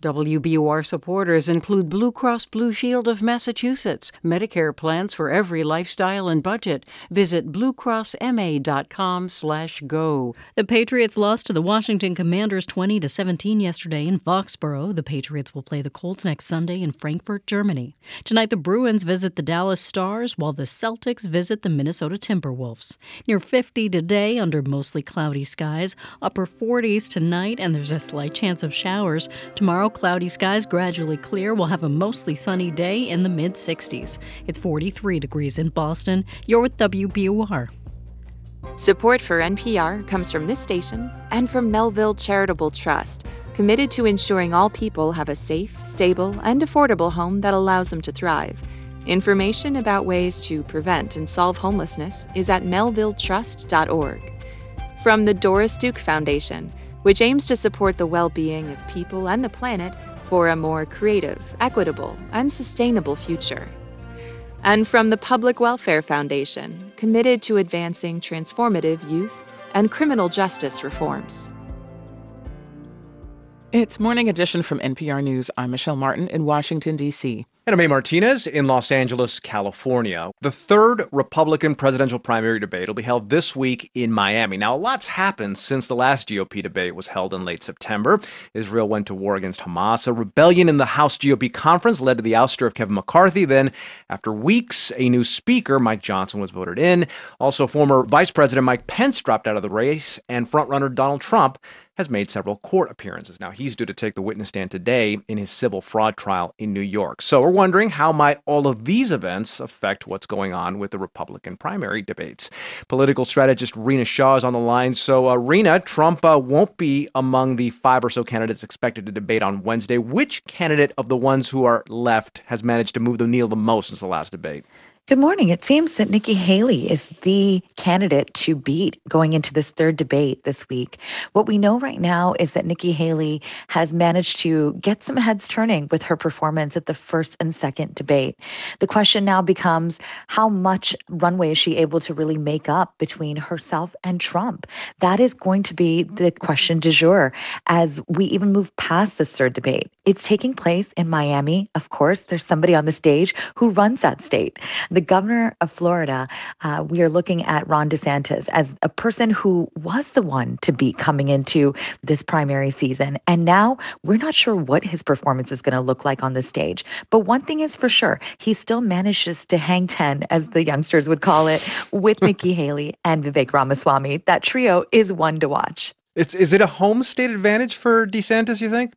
S46: WBUR supporters include Blue Cross Blue Shield of Massachusetts, Medicare plans for every lifestyle and budget. Visit bluecrossma.com/go.
S1: The Patriots lost to the Washington Commanders 20 to 17 yesterday in Foxborough. The Patriots will play the Colts next Sunday in Frankfurt, Germany. Tonight the Bruins visit the Dallas Stars while the Celtics visit the Minnesota Timberwolves. Near 50 today under mostly cloudy skies, upper 40s tonight and there's a slight chance of showers. Tomorrow cloudy skies gradually clear. We'll have a mostly sunny day in the mid 60s. It's 43 degrees in Boston. You're with WBUR.
S31: Support for NPR comes from this station and from Melville Charitable Trust, committed to ensuring all people have a safe, stable, and affordable home that allows them to thrive. Information about ways to prevent and solve homelessness is at melvilletrust.org. From the Doris Duke Foundation, which aims to support the well being of people and the planet for a more creative, equitable, and sustainable future. And from the Public Welfare Foundation, committed to advancing transformative youth and criminal justice reforms.
S15: It's Morning Edition from NPR News. I'm Michelle Martin in Washington, D.C.
S16: And I'm A. Martinez in Los Angeles, California. The third Republican presidential primary debate will be held this week in Miami. Now, a lot's happened since the last GOP debate was held in late September. Israel went to war against Hamas. A rebellion in the House GOP conference led to the ouster of Kevin McCarthy. Then, after weeks, a new speaker, Mike Johnson, was voted in. Also, former Vice President Mike Pence dropped out of the race, and frontrunner Donald Trump has made several court appearances. Now, he's due to take the witness stand today in his civil fraud trial in New York. So we're wondering how might all of these events affect what's going on with the Republican primary debates. Political strategist Rina Shah is on the line. So, uh, Rina, Trump uh, won't be among the five or so candidates expected to debate on Wednesday. Which candidate of the ones who are left has managed to move the needle the most since the last debate?
S47: Good morning. It seems that Nikki Haley is the candidate to beat going into this third debate this week. What we know right now is that Nikki Haley has managed to get some heads turning with her performance at the first and second debate. The question now becomes how much runway is she able to really make up between herself and Trump? That is going to be the question du jour as we even move past this third debate. It's taking place in Miami. Of course, there's somebody on the stage who runs that state the governor of Florida, uh, we are looking at Ron DeSantis as a person who was the one to be coming into this primary season. And now we're not sure what his performance is going to look like on the stage. But one thing is for sure, he still manages to hang 10, as the youngsters would call it, with Nikki Haley and Vivek Ramaswamy. That trio is one to watch.
S16: It's, is it a home state advantage for DeSantis, you think?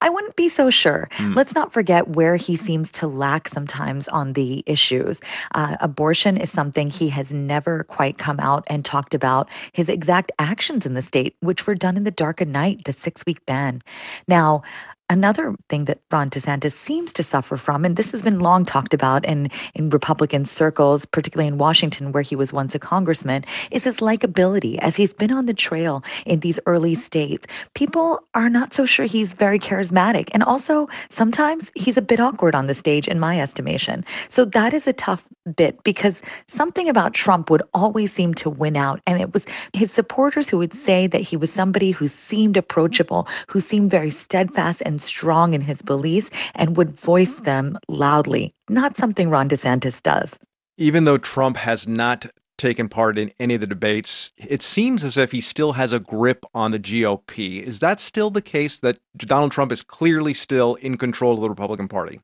S47: I wouldn't be so sure. Mm. Let's not forget where he seems to lack sometimes on the issues. Uh, abortion is something he has never quite come out and talked about his exact actions in the state, which were done in the dark of night, the six week ban. Now, Another thing that Ron DeSantis seems to suffer from, and this has been long talked about in, in Republican circles, particularly in Washington, where he was once a congressman, is his likability. As he's been on the trail in these early states, people are not so sure he's very charismatic. And also, sometimes he's a bit awkward on the stage, in my estimation. So that is a tough bit because something about Trump would always seem to win out. And it was his supporters who would say that he was somebody who seemed approachable, who seemed very steadfast and strong in his beliefs, and would voice them loudly. Not something Ron DeSantis does.
S16: Even though Trump has not taken part in any of the debates, it seems as if he still has a grip on the GOP. Is that still the case that Donald Trump is clearly still in control of the Republican Party?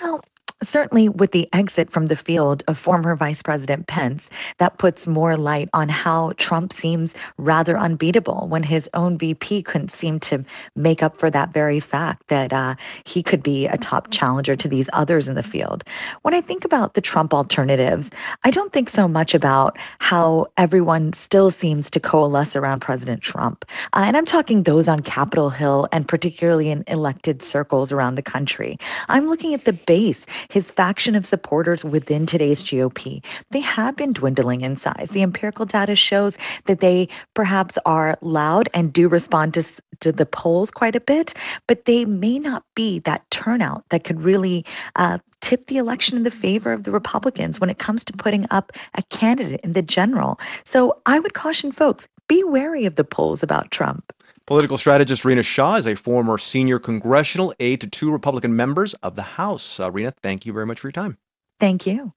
S47: Well, certainly with the exit from the field of former Vice President Pence, that puts more light on how Trump seems rather unbeatable when his own VP couldn't seem to make up for that very fact that uh, he could be a top challenger to these others in the field. When I think about the Trump alternatives, I don't think so much about how everyone still seems to coalesce around President Trump. Uh, and I'm talking those on Capitol Hill and particularly in elected circles around the country. I'm looking at the base his faction of supporters within today's GOP, they have been dwindling in size. The empirical data shows that they perhaps are loud and do respond to, to the polls quite a bit, but they may not be that turnout that could really uh, tip the election in the favor of the Republicans when it comes to putting up a candidate in the general. So I would caution folks be wary of the polls about Trump.
S16: Political strategist Rina Shah is a former senior congressional aide to two Republican members of the House. Uh, Rina, thank you very much for your time.
S47: Thank you.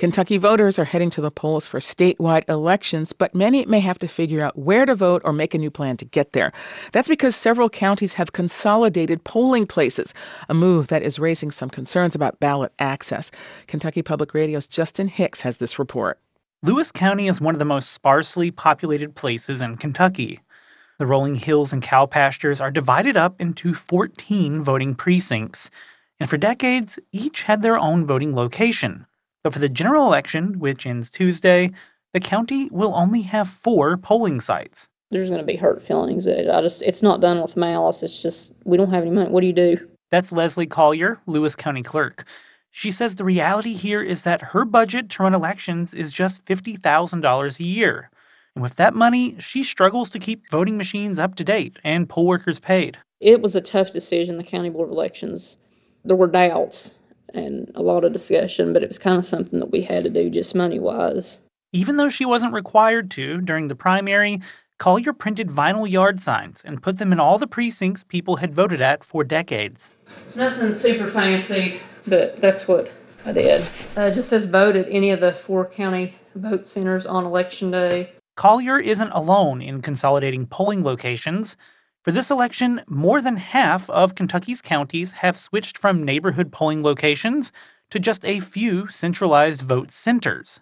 S15: Kentucky voters are heading to the polls for statewide elections, but many may have to figure out where to vote or make a new plan to get there. That's because several counties have consolidated polling places, a move that is raising some concerns about ballot access. Kentucky Public Radio's Justin Hicks has this report.
S48: Lewis County is one of the most sparsely populated places in Kentucky. The rolling hills and cow pastures are divided up into 14 voting precincts, and for decades, each had their own voting location. But for the general election, which ends Tuesday, the county will only have four polling sites.
S49: There's going to be hurt feelings. I just, it's not done with malice. It's just, we don't have any money. What do you do?
S48: That's Leslie Collier, Lewis County Clerk. She says the reality here is that her budget to run elections is just $50,000 a year. And with that money, she struggles to keep voting machines up to date and poll workers paid.
S49: It was a tough decision, the County Board of Elections. There were doubts and a lot of discussion, but it was kind of something that we had to do just money wise.
S48: Even though she wasn't required to during the primary, Collier printed vinyl yard signs and put them in all the precincts people had voted at for decades.
S49: Nothing super fancy, but that's what I did. Uh, just says vote at any of the four county vote centers on election day.
S48: Collier isn't alone in consolidating polling locations. For this election, more than half of Kentucky's counties have switched from neighborhood polling locations to just a few centralized vote centers.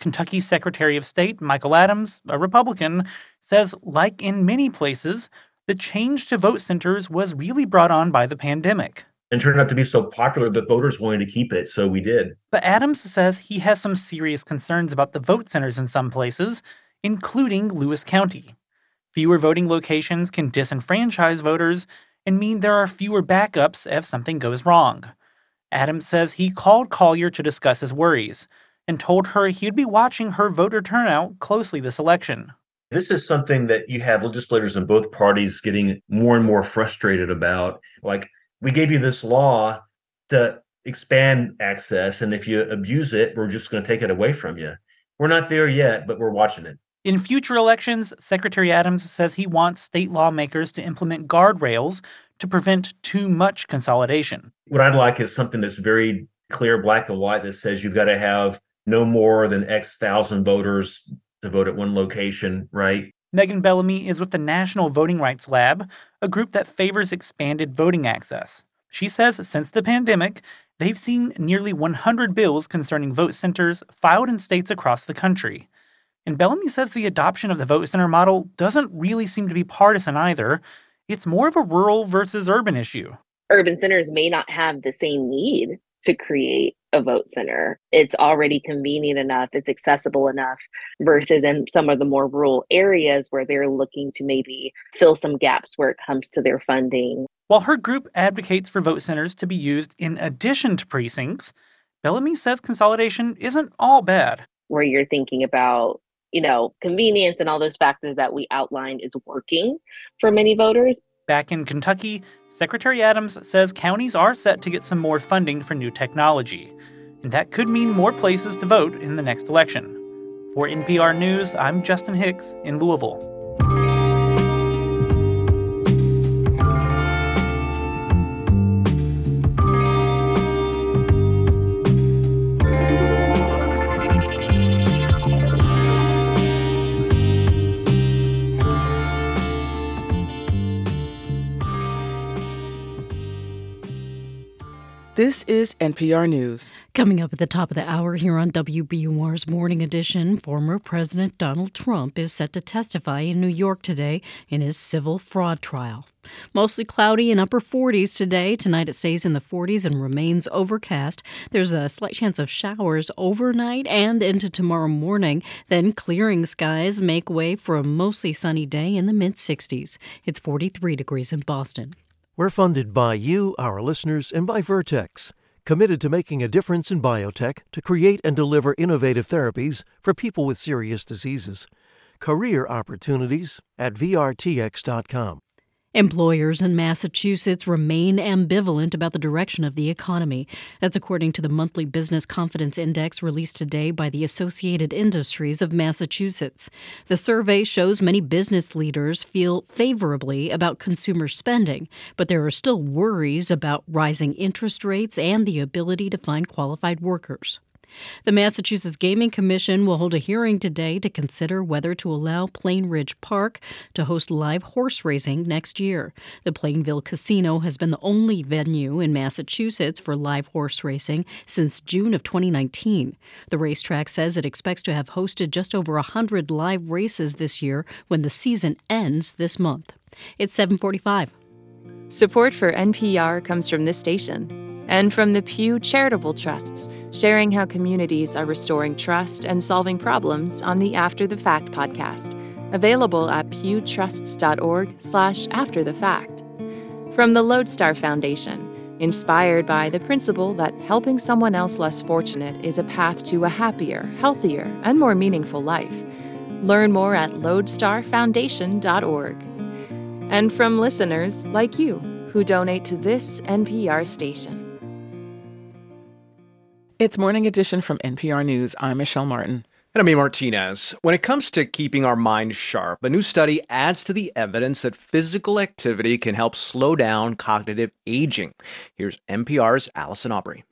S48: Kentucky's Secretary of State, Michael Adams, a Republican, says, like in many places, the change to vote centers was really brought on by the pandemic
S50: and turned out to be so popular that voters wanted to keep it, so we did.
S48: But Adams says he has some serious concerns about the vote centers in some places, including Lewis County. Fewer voting locations can disenfranchise voters and mean there are fewer backups if something goes wrong. Adams says he called Collier to discuss his worries and told her he'd be watching her voter turnout closely this election.
S50: This is something that you have legislators in both parties getting more and more frustrated about. Like, we gave you this law to expand access and if you abuse it we're just going to take it away from you. We're not there yet but we're watching it.
S48: In future elections secretary adams says he wants state lawmakers to implement guardrails to prevent too much consolidation.
S50: What i'd like is something that's very clear black and white that says you've got to have no more than x thousand voters to vote at one location right
S48: Megan Bellamy is with the National Voting Rights Lab, a group that favors expanded voting access. She says since the pandemic, they've seen nearly 100 bills concerning vote centers filed in states across the country. And Bellamy says the adoption of the vote center model doesn't really seem to be partisan either. It's more of a rural versus urban issue.
S51: Urban centers may not have the same need to create a vote center. It's already convenient enough, it's accessible enough, versus in some of the more rural areas where they're looking to maybe fill some gaps where it comes to their funding.
S48: While her group advocates for vote centers to be used in addition to precincts, Bellamy says consolidation isn't all bad.
S51: Where you're thinking about you know, convenience and all those factors that we outlined is working for many voters,
S48: Back in Kentucky, Secretary Adams says counties are set to get some more funding for new technology, and that could mean more places to vote in the next election. For NPR News, I'm Justin Hicks in Louisville.
S15: This is NPR News.
S1: Coming up at the top of the hour here on WBUR's Morning Edition, former President Donald Trump is set to testify in New York today in his civil fraud trial. Mostly cloudy in upper 40s today. Tonight it stays in the 40s and remains overcast. There's a slight chance of showers overnight and into tomorrow morning. Then clearing skies make way for a mostly sunny day in the mid 60s. It's 43 degrees in Boston.
S28: We're funded by you, our listeners, and by Vertex, committed to making a difference in biotech to create and deliver innovative therapies for people with serious diseases. Career opportunities at VRTX.com.
S1: Employers in Massachusetts remain ambivalent about the direction of the economy. That's according to the monthly Business Confidence Index released today by the Associated Industries of Massachusetts. The survey shows many business leaders feel favorably about consumer spending, but there are still worries about rising interest rates and the ability to find qualified workers. The Massachusetts Gaming Commission will hold a hearing today to consider whether to allow Plainridge Park to host live horse racing next year. The Plainville Casino has been the only venue in Massachusetts for live horse racing since June of 2019. The racetrack says it expects to have hosted just over 100 live races this year when the season ends this month. It's 745.
S31: Support for NPR comes from this station and from the Pew Charitable Trusts, sharing how communities are restoring trust and solving problems on the After the Fact podcast, available at pewtrusts.org/slash after the fact. From the Lodestar Foundation, inspired by the principle that helping someone else less fortunate is a path to a happier, healthier, and more meaningful life. Learn more at lodestarfoundation.org. And from listeners like you who donate to this NPR station.
S15: It's Morning Edition from NPR News. I'm Michelle Martin.
S16: And I'm E. Martinez. When it comes to keeping our minds sharp, a new study adds to the evidence that physical activity can help slow down cognitive aging. Here's NPR's Allison Aubrey.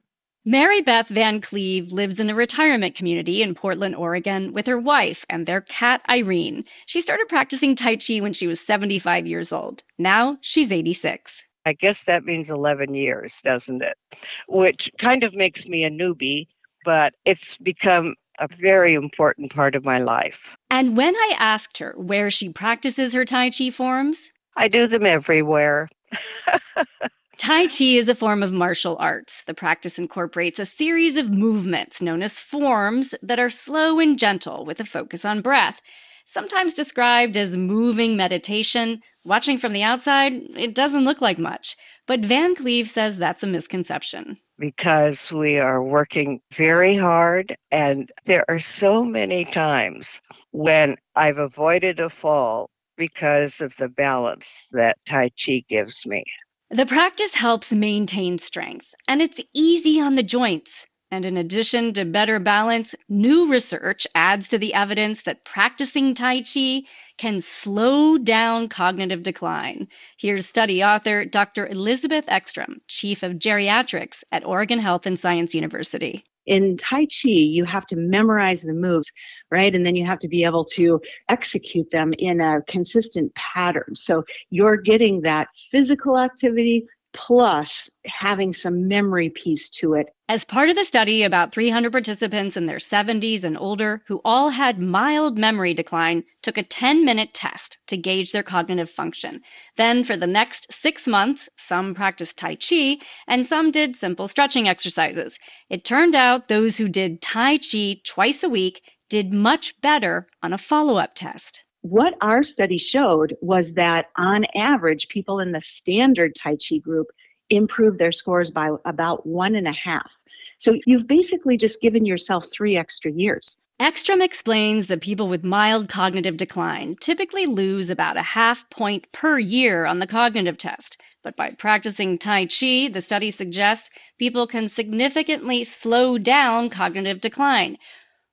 S52: Mary Beth Van Cleve lives in a retirement community in Portland, Oregon, with her wife and their cat Irene. She started practicing Tai Chi when she was 75 years old. Now she's 86.
S53: I guess that means 11 years, doesn't it? Which kind of makes me a newbie, but it's become a very important part of my life.
S52: And when I asked her where she practices her Tai Chi forms,
S53: I do them everywhere.
S52: Tai Chi is a form of martial arts. The practice incorporates a series of movements known as forms that are slow and gentle with a focus on breath. Sometimes described as moving meditation, watching from the outside, it doesn't look like much. But Van Cleve says that's a misconception.
S53: Because we are working very hard, and there are so many times when I've avoided a fall because of the balance that Tai Chi gives me.
S52: The practice helps maintain strength, and it's easy on the joints. And in addition to better balance, new research adds to the evidence that practicing Tai Chi can slow down cognitive decline. Here's study author Dr. Elizabeth Eckstrom, Chief of Geriatrics at Oregon Health and Science University.
S54: In Tai Chi, you have to memorize the moves, right? And then you have to be able to execute them in a consistent pattern. So you're getting that physical activity plus having some memory piece to it.
S52: As part of the study, about 300 participants in their 70s and older who all had mild memory decline took a 10 minute test to gauge their cognitive function. Then, for the next six months, some practiced Tai Chi and some did simple stretching exercises. It turned out those who did Tai Chi twice a week did much better on a follow up test
S54: what our study showed was that on average, people in the standard Tai Chi group improved their scores by about one and a half. So you've basically just given yourself three extra years.
S52: Eckstrom explains that people with mild cognitive decline typically lose about a half point per year on the cognitive test. But by practicing Tai Chi, the study suggests people can significantly slow down cognitive decline,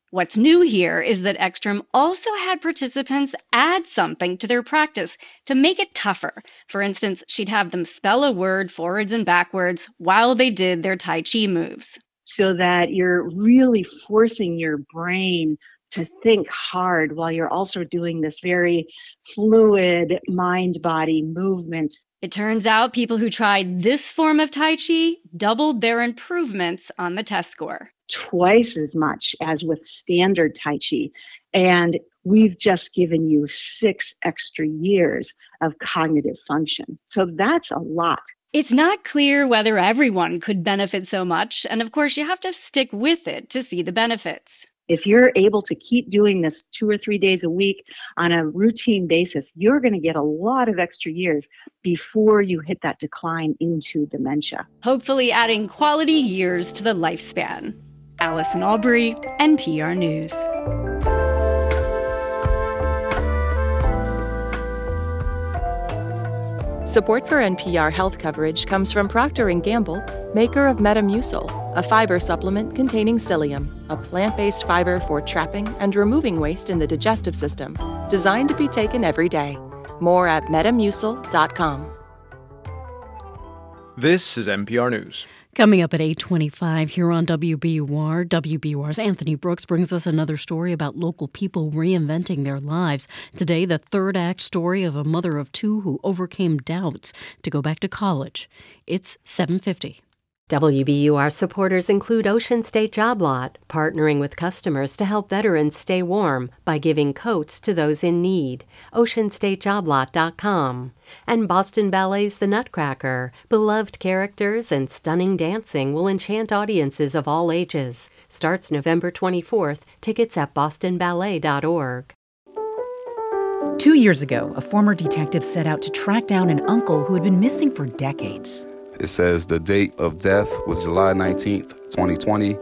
S52: What's new here is that Eckstrom also had participants add something to their practice to make it tougher. For instance, she'd have them spell a word forwards and backwards while they did their Tai Chi moves.
S54: So that you're really forcing your brain to think hard while you're also doing this very fluid mind body movement.
S52: It turns out people who tried this form of Tai Chi doubled their improvements on the test score.
S54: Twice as much as with standard Tai Chi. And we've just given you six extra years of cognitive function. So that's a lot.
S52: It's not clear whether everyone could benefit so much, and of course, you have to stick with it to see the benefits.
S54: If you're able to keep doing this two or three days a week on a routine basis, you're going to get a lot of extra years before you hit that decline into dementia.
S52: Hopefully, adding quality years to the lifespan. Allison Aubrey, NPR News.
S31: Support for NPR health coverage comes from Procter & Gamble, maker of Metamucil, a fiber supplement containing psyllium, a plant-based fiber for trapping and removing waste in the digestive system, designed to be taken every day. More at metamucil.com.
S16: This is NPR News.
S1: Coming up at 825 here on WBUR, WBUR's Anthony Brooks brings us another story about local people reinventing their lives. Today, the third act story of a mother of two who overcame doubts to go back to college. It's 750.
S55: WBUR supporters include Ocean State Job Lot, partnering with customers to help veterans stay warm by giving coats to those in need. OceanStateJobLot.com. And Boston Ballet's The Nutcracker. Beloved characters and stunning dancing will enchant audiences of all ages. Starts November 24th. Tickets at bostonballet.org.
S56: Two years ago, a former detective set out to track down an uncle who had been missing for decades.
S57: It says the date of death was July 19th, 2020,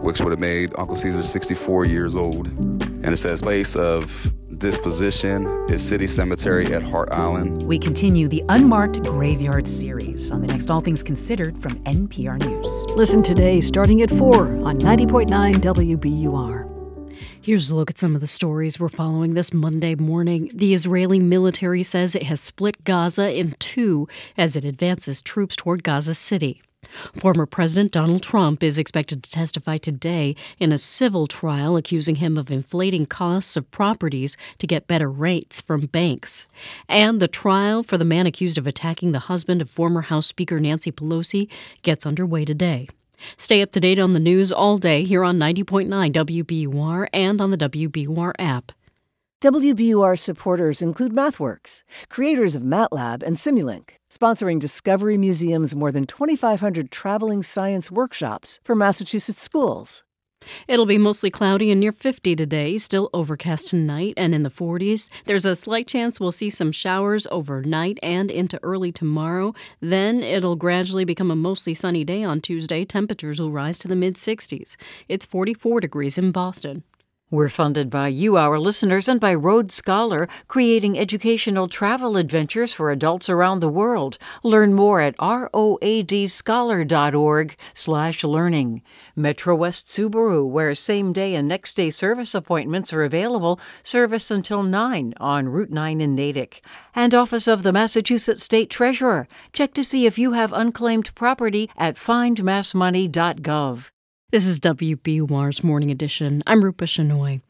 S57: which would have made Uncle Caesar 64 years old. And it says place of disposition is City Cemetery at Hart Island.
S56: We continue the Unmarked Graveyard series on the next All Things Considered from NPR News.
S58: Listen today starting at 4 on 90.9 WBUR.
S1: Here's a look at some of the stories we're following this Monday morning. The Israeli military says it has split Gaza in two as it advances troops toward Gaza City. Former President Donald Trump is expected to testify today in a civil trial accusing him of inflating costs of properties to get better rates from banks. And the trial for the man accused of attacking the husband of former House Speaker Nancy Pelosi gets underway today. Stay up to date on the news all day here on 90.9 WBUR and on the WBUR app.
S58: WBUR supporters include MathWorks, creators of MATLAB and Simulink, sponsoring Discovery Museum's more than 2,500 traveling science workshops for Massachusetts schools.
S1: It'll be mostly cloudy and near 50 today, still overcast tonight and in the 40s. There's a slight chance we'll see some showers overnight and into early tomorrow. Then it'll gradually become a mostly sunny day on Tuesday. Temperatures will rise to the mid 60s. It's 44 degrees in Boston.
S46: We're funded by you, our listeners, and by Road Scholar, creating educational travel adventures for adults around the world. Learn more at roadscholar.org slash learning. Metro West Subaru, where same-day and next-day service appointments are available, service until 9 on Route 9 in Natick. And Office of the Massachusetts State Treasurer. Check to see if you have unclaimed property at findmassmoney.gov.
S1: This is WBUR's Morning Edition. I'm Rupa Shenoy.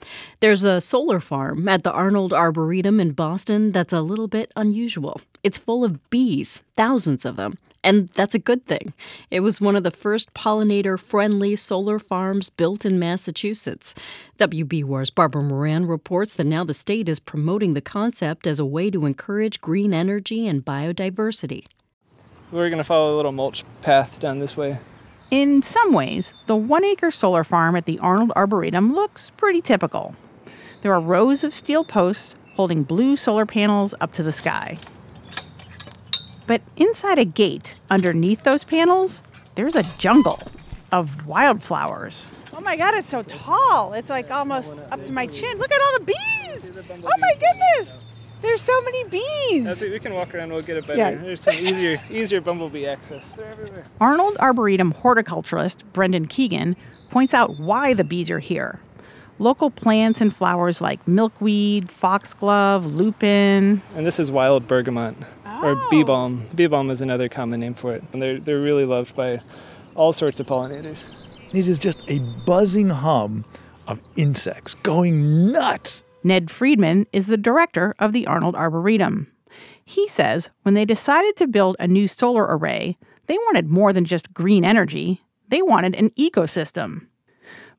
S1: There's a solar farm at the Arnold Arboretum in Boston that's a little bit unusual. It's full of bees, thousands of them, and that's a good thing. It was one of the first pollinator friendly solar farms built in Massachusetts. WBUR's Barbara Moran reports that now the state is promoting the concept as a way to encourage green energy and biodiversity.
S59: We're going to follow a little mulch path down this way.
S60: In some ways, the one acre solar farm at the Arnold Arboretum looks pretty typical. There are rows of steel posts holding blue solar panels up to the sky. But inside a gate, underneath those panels, there's a jungle of wildflowers.
S61: Oh my god, it's so tall. It's like almost up to my chin. Look at all the bees! Oh my goodness! There's so many bees.
S59: we can walk around. We'll get it better.
S60: Yeah.
S59: There's some easier, easier bumblebee access. They're everywhere.
S60: Arnold Arboretum horticulturist Brendan Keegan points out why the bees are here. Local plants and flowers like milkweed, foxglove, lupin.
S59: And this is wild bergamot, or oh. bee balm. Bee balm is another common name for it. And they're they're really loved by all sorts of pollinators.
S62: It is just a buzzing hum of insects going nuts.
S60: Ned Friedman is the director of the Arnold Arboretum. He says when they decided to build a new solar array, they wanted more than just green energy, they wanted an ecosystem.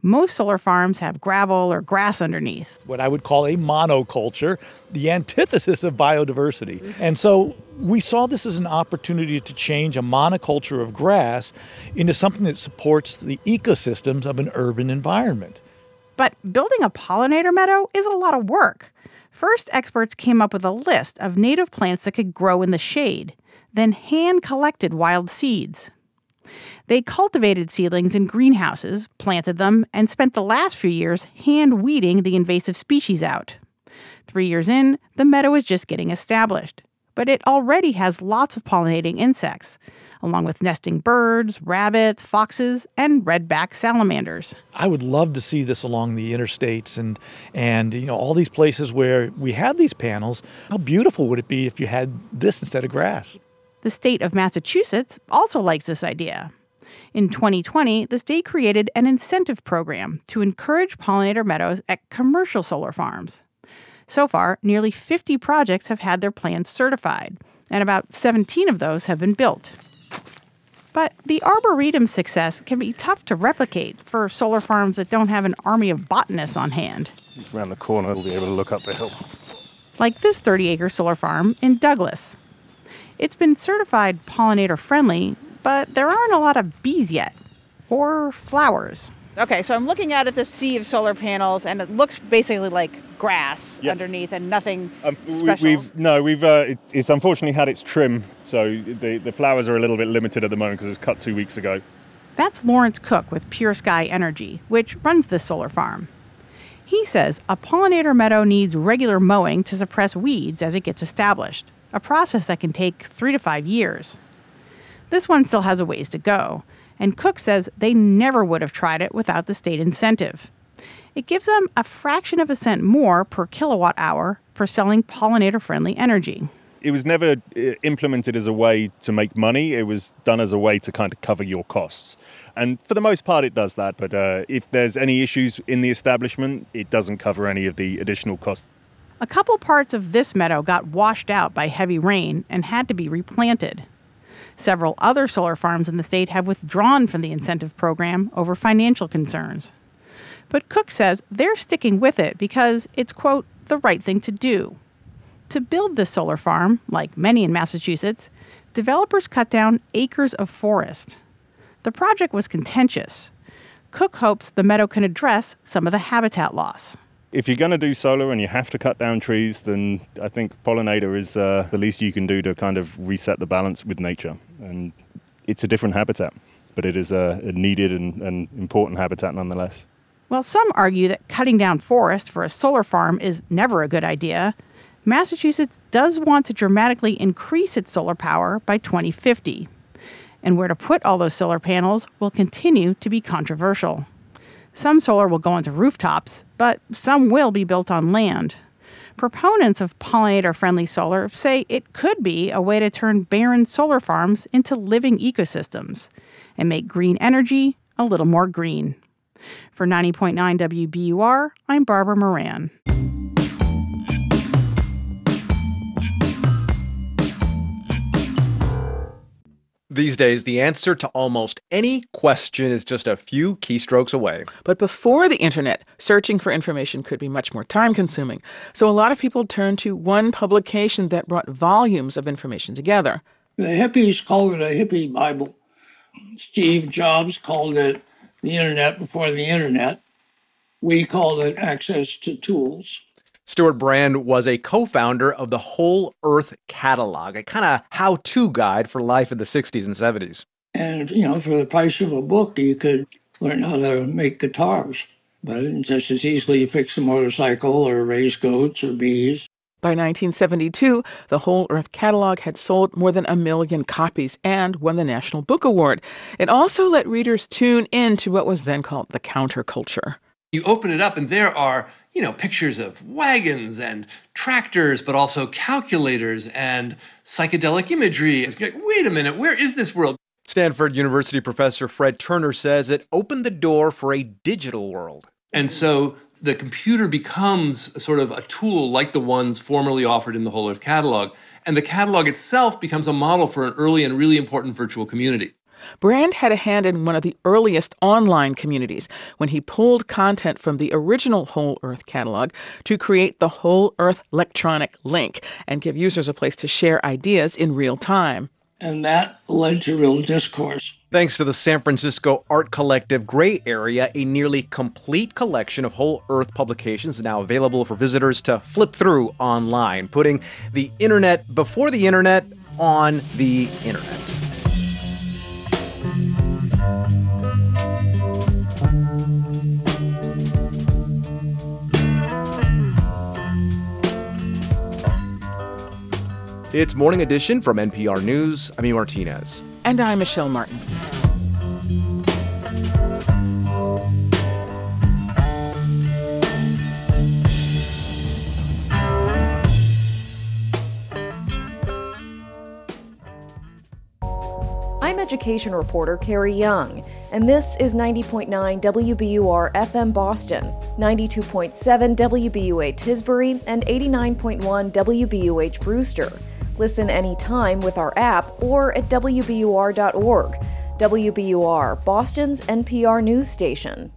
S60: Most solar farms have gravel or grass underneath.
S62: What I would call a monoculture, the antithesis of biodiversity. And so we saw this as an opportunity to change a monoculture of grass into something that supports the ecosystems of an urban environment.
S60: But building a pollinator meadow is a lot of work. First, experts came up with a list of native plants that could grow in the shade, then hand collected wild seeds. They cultivated seedlings in greenhouses, planted them, and spent the last few years hand weeding the invasive species out. Three years in, the meadow is just getting established, but it already has lots of pollinating insects, along with nesting birds, rabbits, foxes, and redback salamanders.
S62: I would love to see this along the interstates and and you know all these places where we had these panels. How beautiful would it be if you had this instead of grass?
S60: The state of Massachusetts also likes this idea. In 2020, the state created an incentive program to encourage pollinator meadows at commercial solar farms. So far, nearly 50 projects have had their plans certified, and about 17 of those have been built. But the Arboretum success can be tough to replicate for solar farms that don't have an army of botanists on hand.
S63: It's around the corner, we'll be able to look up the hill.
S60: Like this 30 acre solar farm in Douglas. It's been certified pollinator friendly, but there aren't a lot of bees yet, or flowers.
S61: Okay, so I'm looking out at this sea of solar panels, and it looks basically like grass
S63: Yes.
S61: underneath and nothing
S63: Um, we-
S61: special.
S63: We've no, we've uh, it, it's unfortunately had its trim, so the the flowers are a little bit limited at the moment because it was cut two weeks ago.
S60: That's Lawrence Cook with Pure Sky Energy, which runs this solar farm. He says a pollinator meadow needs regular mowing to suppress weeds as it gets established, a process that can take three to five years. This one still has a ways to go, and Cook says they never would have tried it without the state incentive. It gives them a fraction of a cent more per kilowatt hour for selling pollinator friendly energy.
S63: It was never uh, implemented as a way to make money. It was done as a way to kind of cover your costs, and for the most part, it does that. But uh, if there's any issues in the establishment, it doesn't cover any of the additional costs.
S60: A couple parts of this meadow got washed out by heavy rain and had to be replanted. Several other solar farms in the state have withdrawn from the incentive program over financial concerns. But Cook says they're sticking with it because it's, quote, the right thing to do. To build this solar farm, like many in Massachusetts, developers cut down acres of forest. The project was contentious. Cook hopes the meadow can address some of the habitat loss.
S63: If you're going to do solar and you have to cut down trees, then I think pollinator is uh, the least you can do to kind of reset the balance with nature. And it's a different habitat, but it is a, a needed and, and important habitat nonetheless.
S60: While some argue that cutting down forest for a solar farm is never a good idea, Massachusetts does want to dramatically increase its solar power by 2050. And where to put all those solar panels will continue to be controversial. Some solar will go onto rooftops, but some will be built on land. Proponents of pollinator friendly solar say it could be a way to turn barren solar farms into living ecosystems and make green energy a little more green. For 90.9 WBUR, I'm Barbara Moran.
S16: These days, the answer to almost any question is just a few keystrokes away.
S15: But before the internet, searching for information could be much more time consuming. So a lot of people turned to one publication that brought volumes of information together.
S64: The hippies called it a hippie Bible. Steve Jobs called it the internet before the internet. We called it access to tools.
S16: Stewart Brand was a co founder of the Whole Earth Catalog, a kind of how to guide for life in the 60s and 70s.
S64: And, you know, for the price of a book, you could learn how to make guitars, but just as easily fix a motorcycle or raise goats or bees.
S15: By 1972, the Whole Earth Catalog had sold more than a million copies and won the National Book Award. It also let readers tune in to what was then called the counterculture.
S65: You open it up, and there are, you know, pictures of wagons and tractors, but also calculators and psychedelic imagery. It's like, wait a minute, where is this world?
S16: Stanford University professor Fred Turner says it opened the door for a digital world.
S65: And so the computer becomes sort of a tool like the ones formerly offered in the Whole Earth Catalog
S66: and the catalog itself becomes a model for an early and really important virtual community.
S4: Brand had a hand in one of the earliest online communities when he pulled content from the original Whole Earth catalog to create the Whole Earth Electronic Link and give users a place to share ideas in real time.
S67: And that led to real discourse.
S16: Thanks to the San Francisco art collective Gray Area, a nearly complete collection of whole earth publications is now available for visitors to flip through online, putting the internet before the internet on the internet. It's Morning Edition from NPR News. I'm E. Martinez.
S4: And I'm Michelle Martin.
S68: I'm education reporter Carrie Young, and this is 90.9 WBUR FM Boston, 92.7 WBUA Tisbury, and 89.1 WBUH Brewster. Listen anytime with our app or at WBUR.org. WBUR, Boston's NPR news station.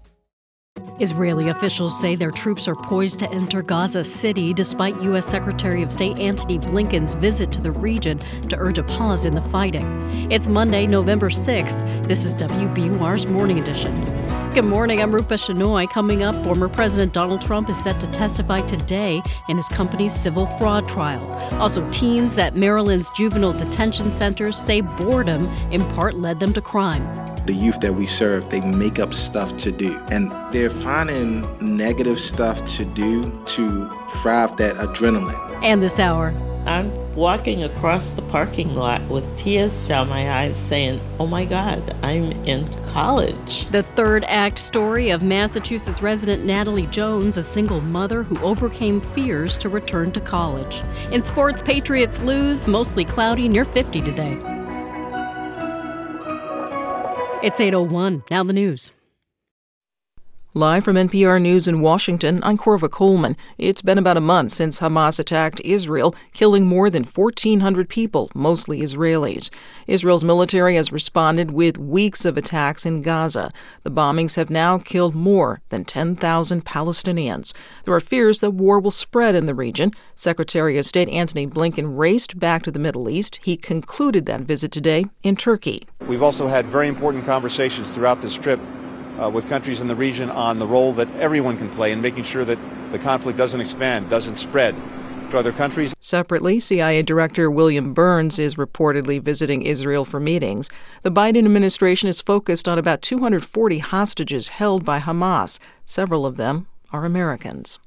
S1: Israeli officials say their troops are poised to enter Gaza City despite U.S. Secretary of State Antony Blinken's visit to the region to urge a pause in the fighting. It's Monday, November 6th. This is WBUR's Morning Edition. Good morning. I'm Rupa Shenoy. Coming up, former President Donald Trump is set to testify today in his company's civil fraud trial. Also, teens at Maryland's juvenile detention centers say boredom in part led them to crime.
S69: The youth that we serve, they make up stuff to do. And they're finding negative stuff to do to drive that adrenaline.
S1: And this hour,
S70: I'm walking across the parking lot with tears down my eyes saying, Oh my God, I'm in college.
S1: The third act story of Massachusetts resident Natalie Jones, a single mother who overcame fears to return to college. In sports, Patriots lose, mostly cloudy, near 50 today. It's 801. Now the news.
S4: Live from NPR News in Washington, I'm Korva Coleman. It's been about a month since Hamas attacked Israel, killing more than 1,400 people, mostly Israelis. Israel's military has responded with weeks of attacks in Gaza. The bombings have now killed more than 10,000 Palestinians. There are fears that war will spread in the region. Secretary of State Antony Blinken raced back to the Middle East. He concluded that visit today in Turkey.
S71: We've also had very important conversations throughout this trip uh, with countries in the region on the role that everyone can play in making sure that the conflict doesn't expand, doesn't spread to other countries.
S4: Separately, CIA Director William Burns is reportedly visiting Israel for meetings. The Biden administration is focused on about 240 hostages held by Hamas. Several of them are Americans.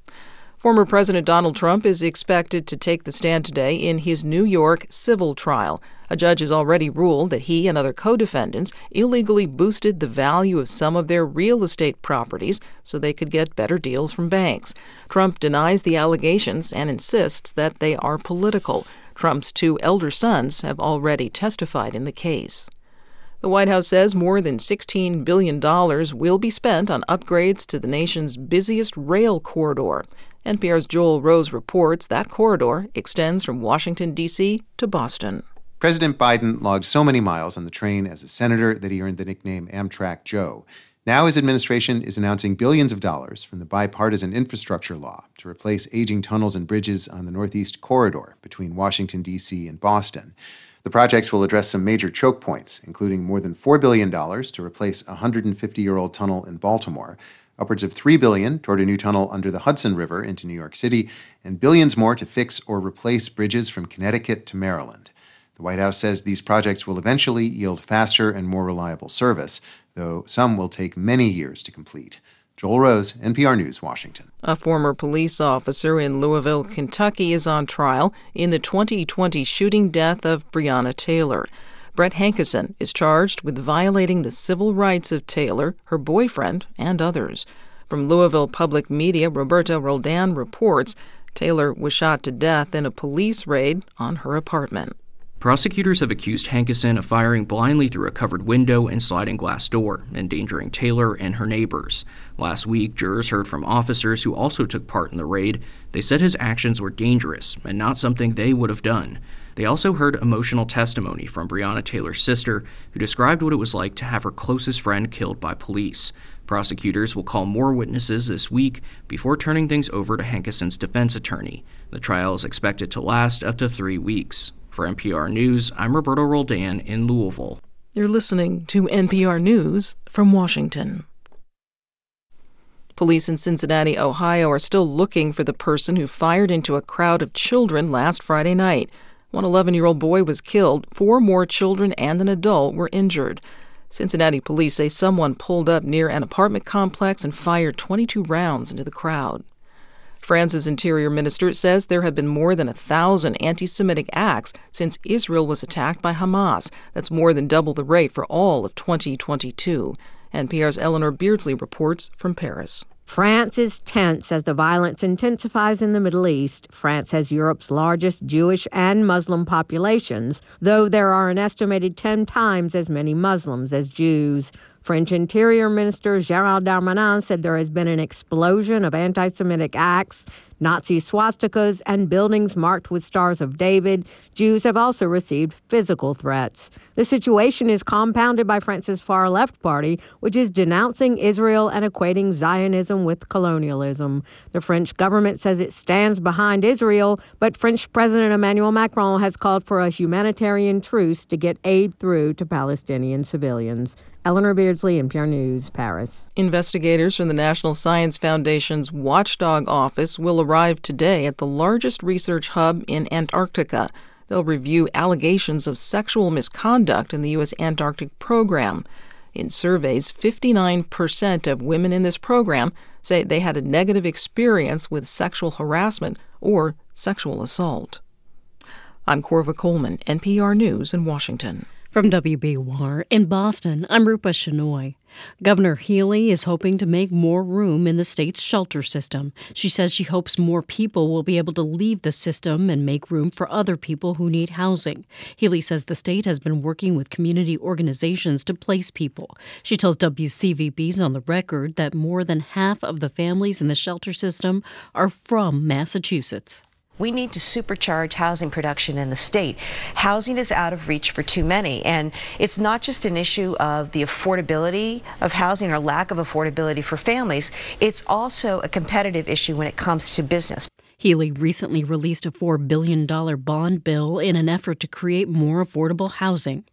S4: Former President Donald Trump is expected to take the stand today in his New York civil trial. A judge has already ruled that he and other co defendants illegally boosted the value of some of their real estate properties so they could get better deals from banks. Trump denies the allegations and insists that they are political. Trump's two elder sons have already testified in the case. The White House says more than $16 billion will be spent on upgrades to the nation's busiest rail corridor. NPR's Joel Rose reports that corridor extends from Washington, D.C. to Boston.
S72: President Biden logged so many miles on the train as a senator that he earned the nickname Amtrak Joe. Now his administration is announcing billions of dollars from the bipartisan infrastructure law to replace aging tunnels and bridges on the Northeast Corridor between Washington, D.C. and Boston. The projects will address some major choke points, including more than $4 billion to replace a 150 year old tunnel in Baltimore, upwards of 3 billion toward a new tunnel under the Hudson River into New York City, and billions more to fix or replace bridges from Connecticut to Maryland. The White House says these projects will eventually yield faster and more reliable service, though some will take many years to complete. Joel Rose, NPR News, Washington.
S4: A former police officer in Louisville, Kentucky, is on trial in the 2020 shooting death of Breonna Taylor. Brett Hankison is charged with violating the civil rights of Taylor, her boyfriend, and others. From Louisville Public Media, Roberto Roldan reports Taylor was shot to death in a police raid on her apartment.
S73: Prosecutors have accused Hankison of firing blindly through a covered window and sliding glass door, endangering Taylor and her neighbors. Last week, jurors heard from officers who also took part in the raid. They said his actions were dangerous and not something they would have done. They also heard emotional testimony from Breonna Taylor's sister, who described what it was like to have her closest friend killed by police. Prosecutors will call more witnesses this week before turning things over to Hankison's defense attorney. The trial is expected to last up to three weeks. For NPR News, I'm Roberto Roldan in Louisville.
S4: You're listening to NPR News from Washington. Police in Cincinnati, Ohio are still looking for the person who fired into a crowd of children last Friday night. One 11 year old boy was killed, four more children and an adult were injured. Cincinnati police say someone pulled up near an apartment complex and fired 22 rounds into the crowd. France's interior minister says there have been more than a thousand anti Semitic acts since Israel was attacked by Hamas. That's more than double the rate for all of 2022. NPR's Eleanor Beardsley reports from Paris.
S74: France is tense as the violence intensifies in the Middle East. France has Europe's largest Jewish and Muslim populations, though there are an estimated 10 times as many Muslims as Jews. French Interior Minister Gerald Darmanin said there has been an explosion of anti Semitic acts, Nazi swastikas, and buildings marked with stars of David. Jews have also received physical threats. The situation is compounded by France's far left party, which is denouncing Israel and equating Zionism with colonialism. The French government says it stands behind Israel, but French President Emmanuel Macron has called for a humanitarian truce to get aid through to Palestinian civilians. Eleanor Beardsley, NPR News, Paris.
S4: Investigators from the National Science Foundation's Watchdog Office will arrive today at the largest research hub in Antarctica. They'll review allegations of sexual misconduct in the U.S. Antarctic program. In surveys, 59% of women in this program say they had a negative experience with sexual harassment or sexual assault. I'm Korva Coleman, NPR News in Washington.
S1: From WBUR in Boston, I'm Rupa Shenoy. Governor Healey is hoping to make more room in the state's shelter system. She says she hopes more people will be able to leave the system and make room for other people who need housing. Healey says the state has been working with community organizations to place people. She tells WCVB's on the record that more than half of the families in the shelter system are from Massachusetts.
S11: We need to supercharge housing production in the state. Housing is out of reach for too many, and it's not just an issue of the affordability of housing or lack of affordability for families, it's also a competitive issue when it comes to business.
S1: Healey recently released a $4 billion bond bill in an effort to create more affordable housing.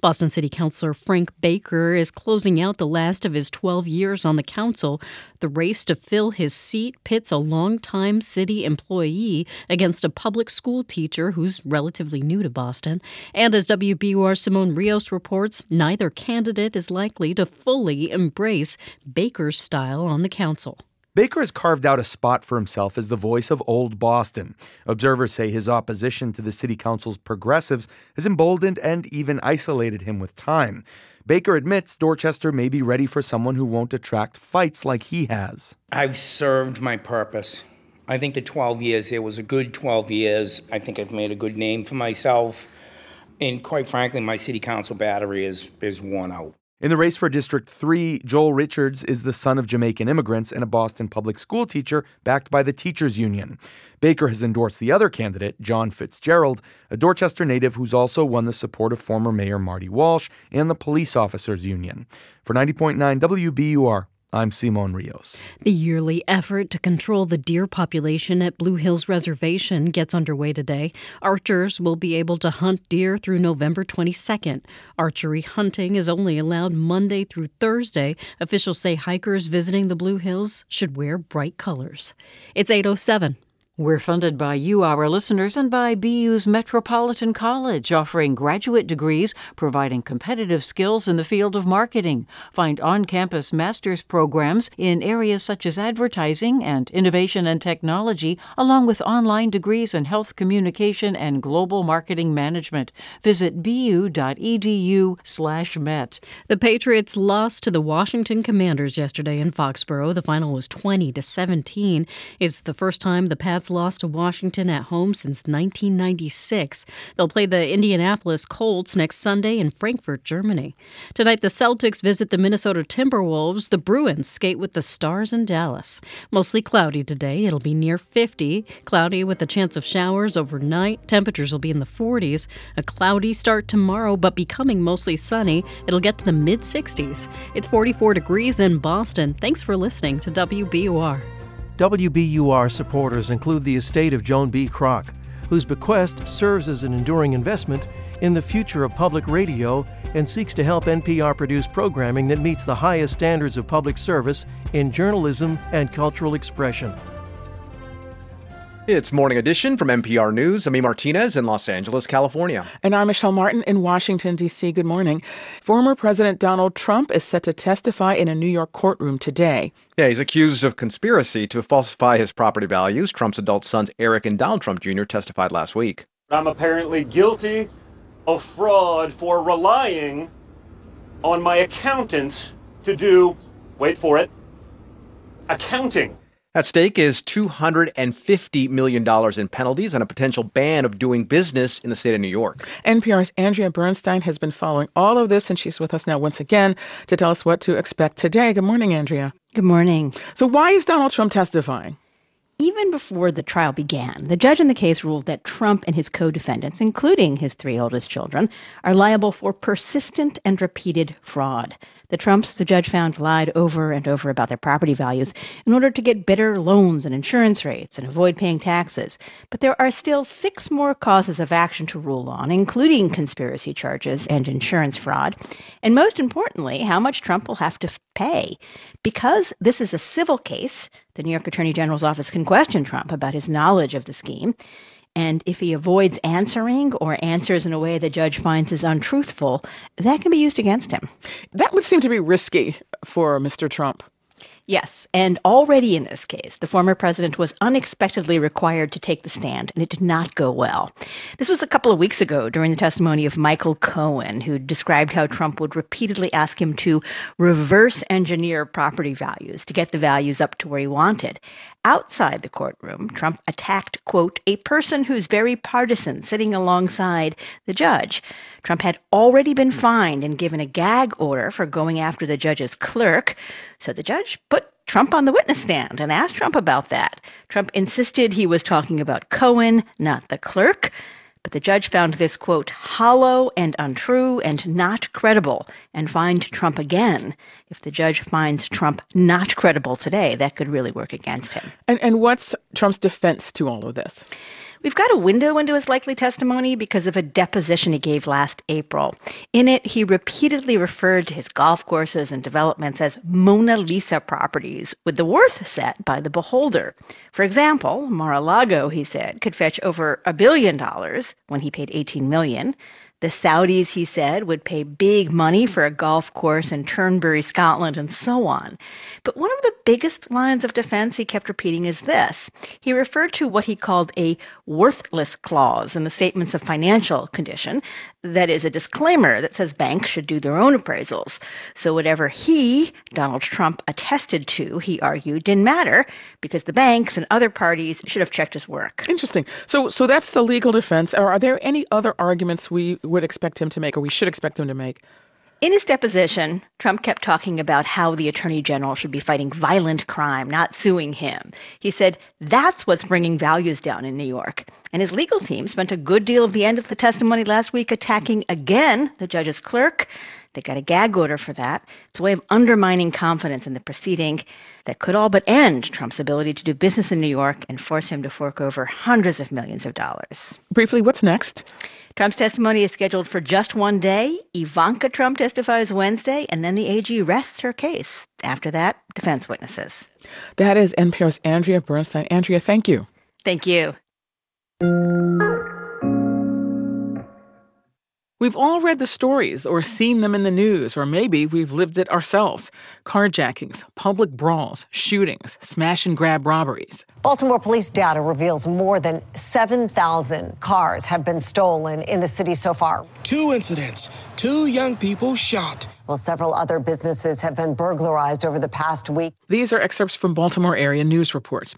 S1: Boston City Councilor Frank Baker is closing out the last of his 12 years on the council. The race to fill his seat pits a longtime city employee against a public school teacher who's relatively new to Boston. And as WBUR Simón Rios reports, neither candidate is likely to fully embrace Baker's style on the council.
S71: Baker has carved out a spot for himself as the voice of Old Boston. Observers say his opposition to the city council's progressives has emboldened and even isolated him with time. Baker admits Dorchester may be ready for someone who won't attract fights like he has.
S75: I've served my purpose. I think the 12 years there was a good 12 years. I think I've made a good name for myself. And quite frankly, my city council battery is, is worn out.
S71: In the race for District 3, Joel Richards is the son of Jamaican immigrants and a Boston public school teacher backed by the Teachers Union. Baker has endorsed the other candidate, John Fitzgerald, a Dorchester native who's also won the support of former Mayor Marty Walsh and the Police Officers Union. For 90.9 WBUR, I'm Simon Rios.
S1: The yearly effort to control the deer population at Blue Hills Reservation gets underway today. Archers will be able to hunt deer through November 22nd. Archery hunting is only allowed Monday through Thursday. Officials say hikers visiting the Blue Hills should wear bright colors. It's 807.
S46: We're funded by you, our listeners, and by BU's Metropolitan College, offering graduate degrees providing competitive skills in the field of marketing. Find on campus master's programs in areas such as advertising and innovation and technology, along with online degrees in health communication and global marketing management. Visit bu.edu/slash met.
S1: The Patriots lost to the Washington Commanders yesterday in Foxborough. The final was 20 to 17. It's the first time the Pats Lost to Washington at home since 1996. They'll play the Indianapolis Colts next Sunday in Frankfurt, Germany. Tonight, the Celtics visit the Minnesota Timberwolves. The Bruins skate with the Stars in Dallas. Mostly cloudy today. It'll be near 50. Cloudy with a chance of showers overnight. Temperatures will be in the 40s. A cloudy start tomorrow, but becoming mostly sunny. It'll get to the mid 60s. It's 44 degrees in Boston. Thanks for listening to WBUR.
S28: WBUR supporters include the estate of Joan B. Kroc, whose bequest serves as an enduring investment in the future of public radio and seeks to help NPR produce programming that meets the highest standards of public service in journalism and cultural expression.
S16: It's Morning Edition from NPR News. I'm E. Martinez in Los Angeles, California.
S15: And I'm Michelle Martin in Washington, D.C. Good morning. Former President Donald Trump is set to testify in a New York courtroom today.
S16: Yeah, he's accused of conspiracy to falsify his property values. Trump's adult sons, Eric and Donald Trump Jr., testified last week.
S71: I'm apparently guilty of fraud for relying on my accountants to do, wait for it, accounting.
S16: At stake is $250 million in penalties and a potential ban of doing business in the state of New York.
S15: NPR's Andrea Bernstein has been following all of this, and she's with us now once again to tell us what to expect today. Good morning, Andrea.
S76: Good morning.
S15: So, why is Donald Trump testifying?
S76: Even before the trial began, the judge in the case ruled that Trump and his co defendants, including his three oldest children, are liable for persistent and repeated fraud. The Trumps, the judge found, lied over and over about their property values in order to get better loans and insurance rates and avoid paying taxes. But there are still six more causes of action to rule on, including conspiracy charges and insurance fraud. And most importantly, how much Trump will have to f- pay. Because this is a civil case, the New York Attorney General's office can question Trump about his knowledge of the scheme. And if he avoids answering or answers in a way the judge finds is untruthful, that can be used against him.
S15: That would seem to be risky for Mr. Trump.
S76: Yes, and already in this case, the former president was unexpectedly required to take the stand, and it did not go well. This was a couple of weeks ago during the testimony of Michael Cohen, who described how Trump would repeatedly ask him to reverse engineer property values to get the values up to where he wanted. Outside the courtroom, Trump attacked, quote, a person who's very partisan sitting alongside the judge. Trump had already been fined and given a gag order for going after the judge's clerk. So the judge put Trump on the witness stand and asked Trump about that. Trump insisted he was talking about Cohen, not the clerk. But the judge found this, quote, hollow and untrue and not credible, and fined Trump again. If the judge finds Trump not credible today, that could really work against him.
S15: And, and what's Trump's defense to all of this?
S76: We've got a window into his likely testimony because of a deposition he gave last April. In it, he repeatedly referred to his golf courses and developments as Mona Lisa properties, with the worth set by the beholder. For example, Mar-a-Lago, he said, could fetch over a billion dollars when he paid 18 million. The Saudis, he said, would pay big money for a golf course in Turnberry, Scotland, and so on. But one of the biggest lines of defense he kept repeating is this. He referred to what he called a worthless clause in the statements of financial condition. That is a disclaimer that says banks should do their own appraisals. So whatever he, Donald Trump, attested to, he argued, didn't matter because the banks and other parties should have checked his work.
S15: Interesting. So, so that's the legal defense. Or are there any other arguments we would expect him to make, or we should expect him to make?
S76: In his deposition, Trump kept talking about how the attorney general should be fighting violent crime, not suing him. He said that's what's bringing values down in New York. And his legal team spent a good deal of the end of the testimony last week attacking again the judge's clerk. They got a gag order for that. It's a way of undermining confidence in the proceeding that could all but end Trump's ability to do business in New York and force him to fork over hundreds of millions of dollars.
S15: Briefly, what's next?
S76: Trump's testimony is scheduled for just one day. Ivanka Trump testifies Wednesday, and then the AG rests her case. After that, defense witnesses.
S15: That is NPR's Andrea Bernstein. Andrea, thank you.
S76: Thank you.
S15: We've all read the stories or seen them in the news, or maybe we've lived it ourselves. Carjackings, public brawls, shootings, smash and grab robberies.
S77: Baltimore police data reveals more than 7,000 cars have been stolen in the city so far.
S72: Two incidents, two young people shot,
S78: Well, several other businesses have been burglarized over the past week.
S15: These are excerpts from Baltimore area news reports.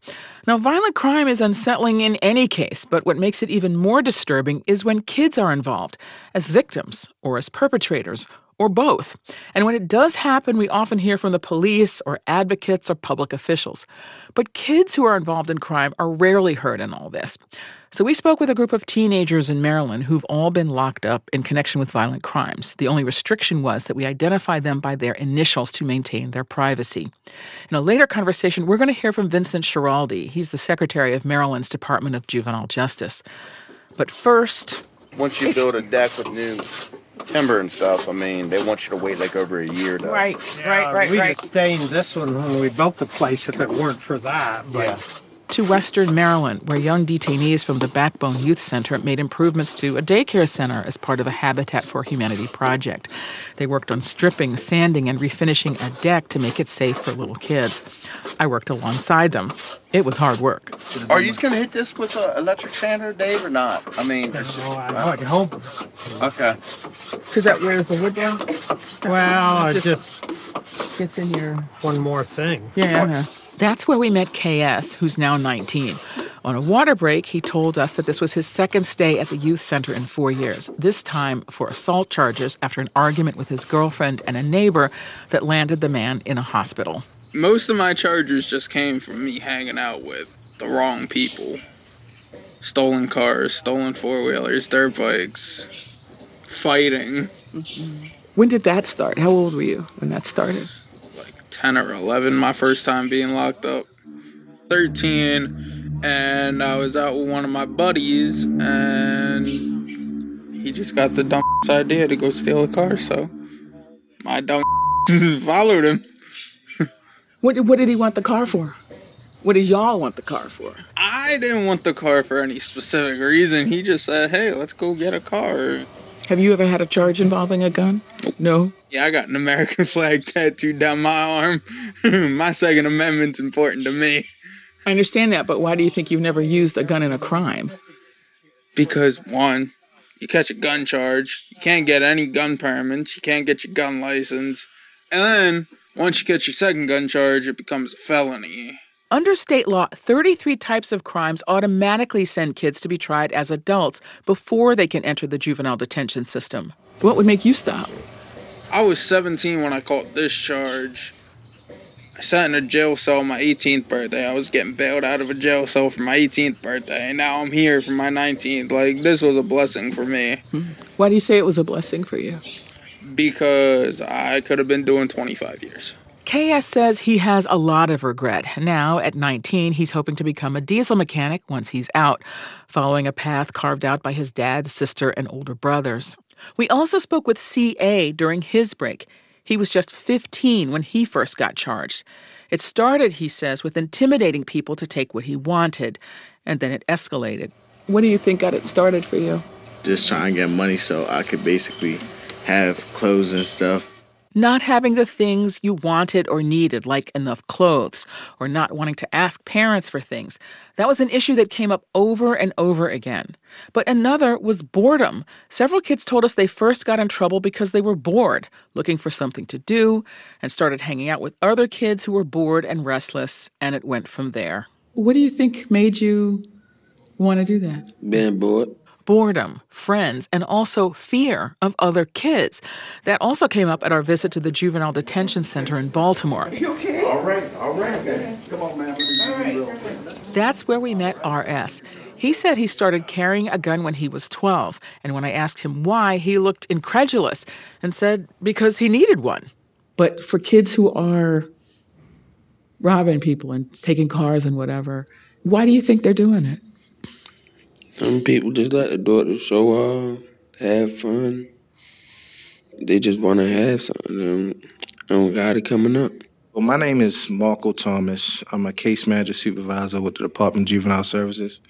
S15: Now, violent crime is unsettling in any case, but what makes it even more disturbing is when kids are involved as victims or as perpetrators or both. And when it does happen, we often hear from the police or advocates or public officials. But kids who are involved in crime are rarely heard in all this. So we spoke with a group of teenagers in Maryland who've all been locked up in connection with violent crimes. The only restriction was that we identify them by their initials to maintain their privacy. In a later conversation, we're going to hear from Vincent Schiraldi. He's the secretary of Maryland's Department of Juvenile Justice. But first,
S79: once you build a deck with new timber and stuff, I mean, they want you to wait like over a year to.
S80: Right, right, right,
S81: We'd
S80: right.
S81: have stayed in this one when we built the place if it weren't for that. But
S79: Yeah.
S15: To Western Maryland, where young detainees from the Backbone Youth Center made improvements to a daycare center as part of a Habitat for Humanity project. They worked on stripping, sanding, and refinishing a deck to make it safe for little kids. I worked alongside them. It was hard work.
S79: Are you gonna hit this with an electric sander, Dave, or not? I mean, it's,
S81: I hope.
S79: okay.
S15: Because that wears the wood down?
S81: Well, it just
S15: gets in here.
S81: One more thing.
S15: Yeah. That's where we met KS, who's now 19. On a water break, he told us that this was his second stay at the youth center in four years, this time for assault charges after an argument with his girlfriend and a neighbor that landed the man in a hospital.
S82: Most of my charges just came from me hanging out with the wrong people. Stolen cars, stolen four wheelers, dirt bikes, fighting.
S15: When did that start? How old were you when that started?
S82: 10 or 11, my first time being locked up. 13, and I was out with one of my buddies, and he just got the dumb idea to go steal a car, so my dumb followed him.
S15: What, what did he want the car for? What did y'all want the car for?
S82: I didn't want the car for any specific reason. He just said, hey, let's go get a car.
S15: Have you ever had a charge involving a gun? No.
S82: Yeah, I got an American flag tattooed down my arm. my Second Amendment's important to me.
S15: I understand that, but why do you think you've never used a gun in a crime?
S82: Because, one, you catch a gun charge, you can't get any gun permits, you can't get your gun license, and then once you catch your second gun charge, it becomes a felony.
S15: Under state law, 33 types of crimes automatically send kids to be tried as adults before they can enter the juvenile detention system. What would make you stop?
S82: I was 17 when I caught this charge. I sat in a jail cell on my 18th birthday. I was getting bailed out of a jail cell for my 18th birthday, and now I'm here for my 19th. Like, this was a blessing for me
S15: Why do you say it was a blessing for you?
S82: because I could have been doing 25 years.
S15: KS says he has a lot of regret. Now, at 19, he's hoping to become a diesel mechanic once he's out, following a path carved out by his dad, sister, and older brothers. We also spoke with CA during his break. He was just 15 when he first got charged. It started, he says, with intimidating people to take what he wanted, and then it escalated. What do you think got it started for you?
S83: Just trying to get money so I could basically have clothes and stuff.
S15: Not having the things you wanted or needed, like enough clothes, or not wanting to ask parents for things. That was an issue that came up over and over again. But another was boredom. Several kids told us they first got in trouble because they were bored, looking for something to do, and started hanging out with other kids who were bored and restless, and it went from there. What do you think made you want to do that?
S83: Being bored.
S15: Boredom, friends, and also fear of other kids. That also came up at our visit to the Juvenile Detention Center in Baltimore. You okay?
S83: All right, all right. Come on, man.
S15: That's where we met RS. He said he started carrying a gun when he was 12, and when I asked him why, he looked incredulous and said because he needed one. But for kids who are robbing people and taking cars and whatever, why do you think they're doing it?
S83: Some people just like to do it to show off, have fun. They just want to have something. I don't got it coming up.
S72: Well, my name is Marco Thomas. I'm a case manager supervisor with the Department of Juvenile Services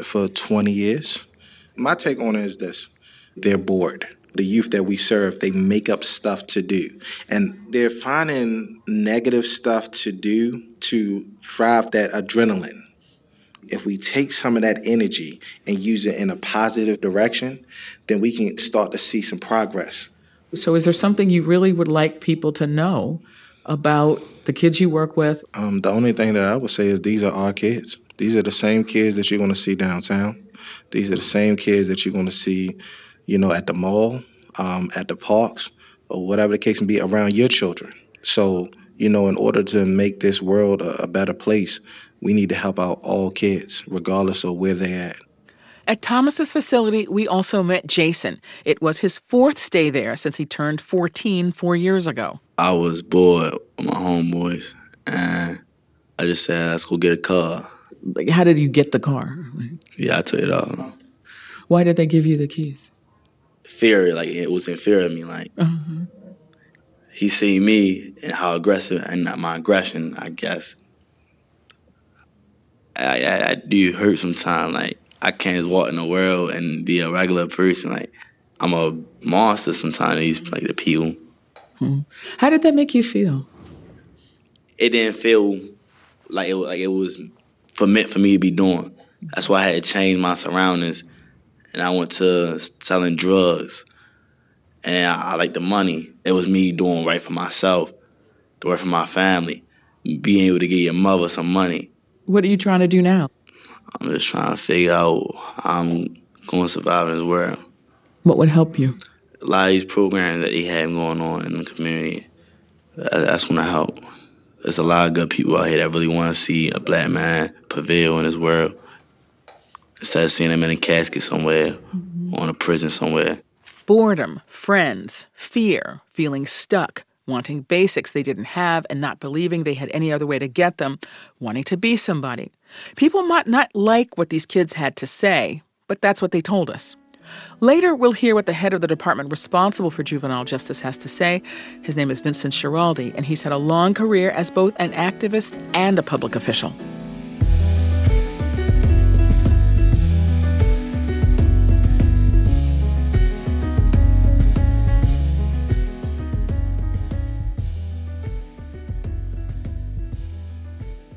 S72: for 20 years. My take on it is this they're bored. The youth that we serve, they make up stuff to do. And they're finding negative stuff to do to drive that adrenaline. If we take some of that energy and use it in a positive direction, then we can start to see some progress.
S15: So, is there something you really would like people to know about the kids you work with?
S72: Um, the only thing that I would say is these are our kids. These are the same kids that you're going to see downtown. These are the same kids that you're going to see, you know, at the mall, um, at the parks, or whatever the case may be around your children. So, you know, in order to make this world a, a better place, we need to help out all kids, regardless of where they're at.
S15: At Thomas's facility, we also met Jason. It was his fourth stay there since he turned 14 four years ago.
S71: I was bored with my homeboys, and I just said, let's go get a car.
S15: Like, how did you get the car?
S71: Yeah, I took it off.
S15: Why did they give you the keys?
S71: Fear, like, it was in fear of me. Like,
S15: Uh-huh.
S71: he see me and how aggressive, and my aggression, I guess. I, I, I do hurt sometimes. Like, I can't just walk in the world and be a regular person. Like, I'm a monster sometimes, these, like, the people.
S15: Hmm. How did that make you feel?
S71: it didn't feel like it was like it was for meant for me to be doing. That's why I had to change my surroundings, and I went to selling drugs, and I, I like the money. It was me doing right for myself, doing right for my family, being able to get your mother some money.
S15: What are you trying to do now?
S71: I'm just trying to figure out how I'm going to survive in this world.
S15: What would help you?
S71: A lot of these programs that they have going on in the community, that's going to help. There's a lot of good people out here that really want to see a black man prevail in this world instead of seeing him in a casket somewhere mm-hmm. or in a prison somewhere.
S15: Boredom, friends, fear, feeling stuck, wanting basics they didn't have and not believing they had any other way to get them, wanting to be somebody. People might not like what these kids had to say, but that's what they told us. Later, we'll hear what the head of the department responsible for juvenile justice has to say. His name is Vincent Schiraldi, and he's had a long career as both an activist and a public official.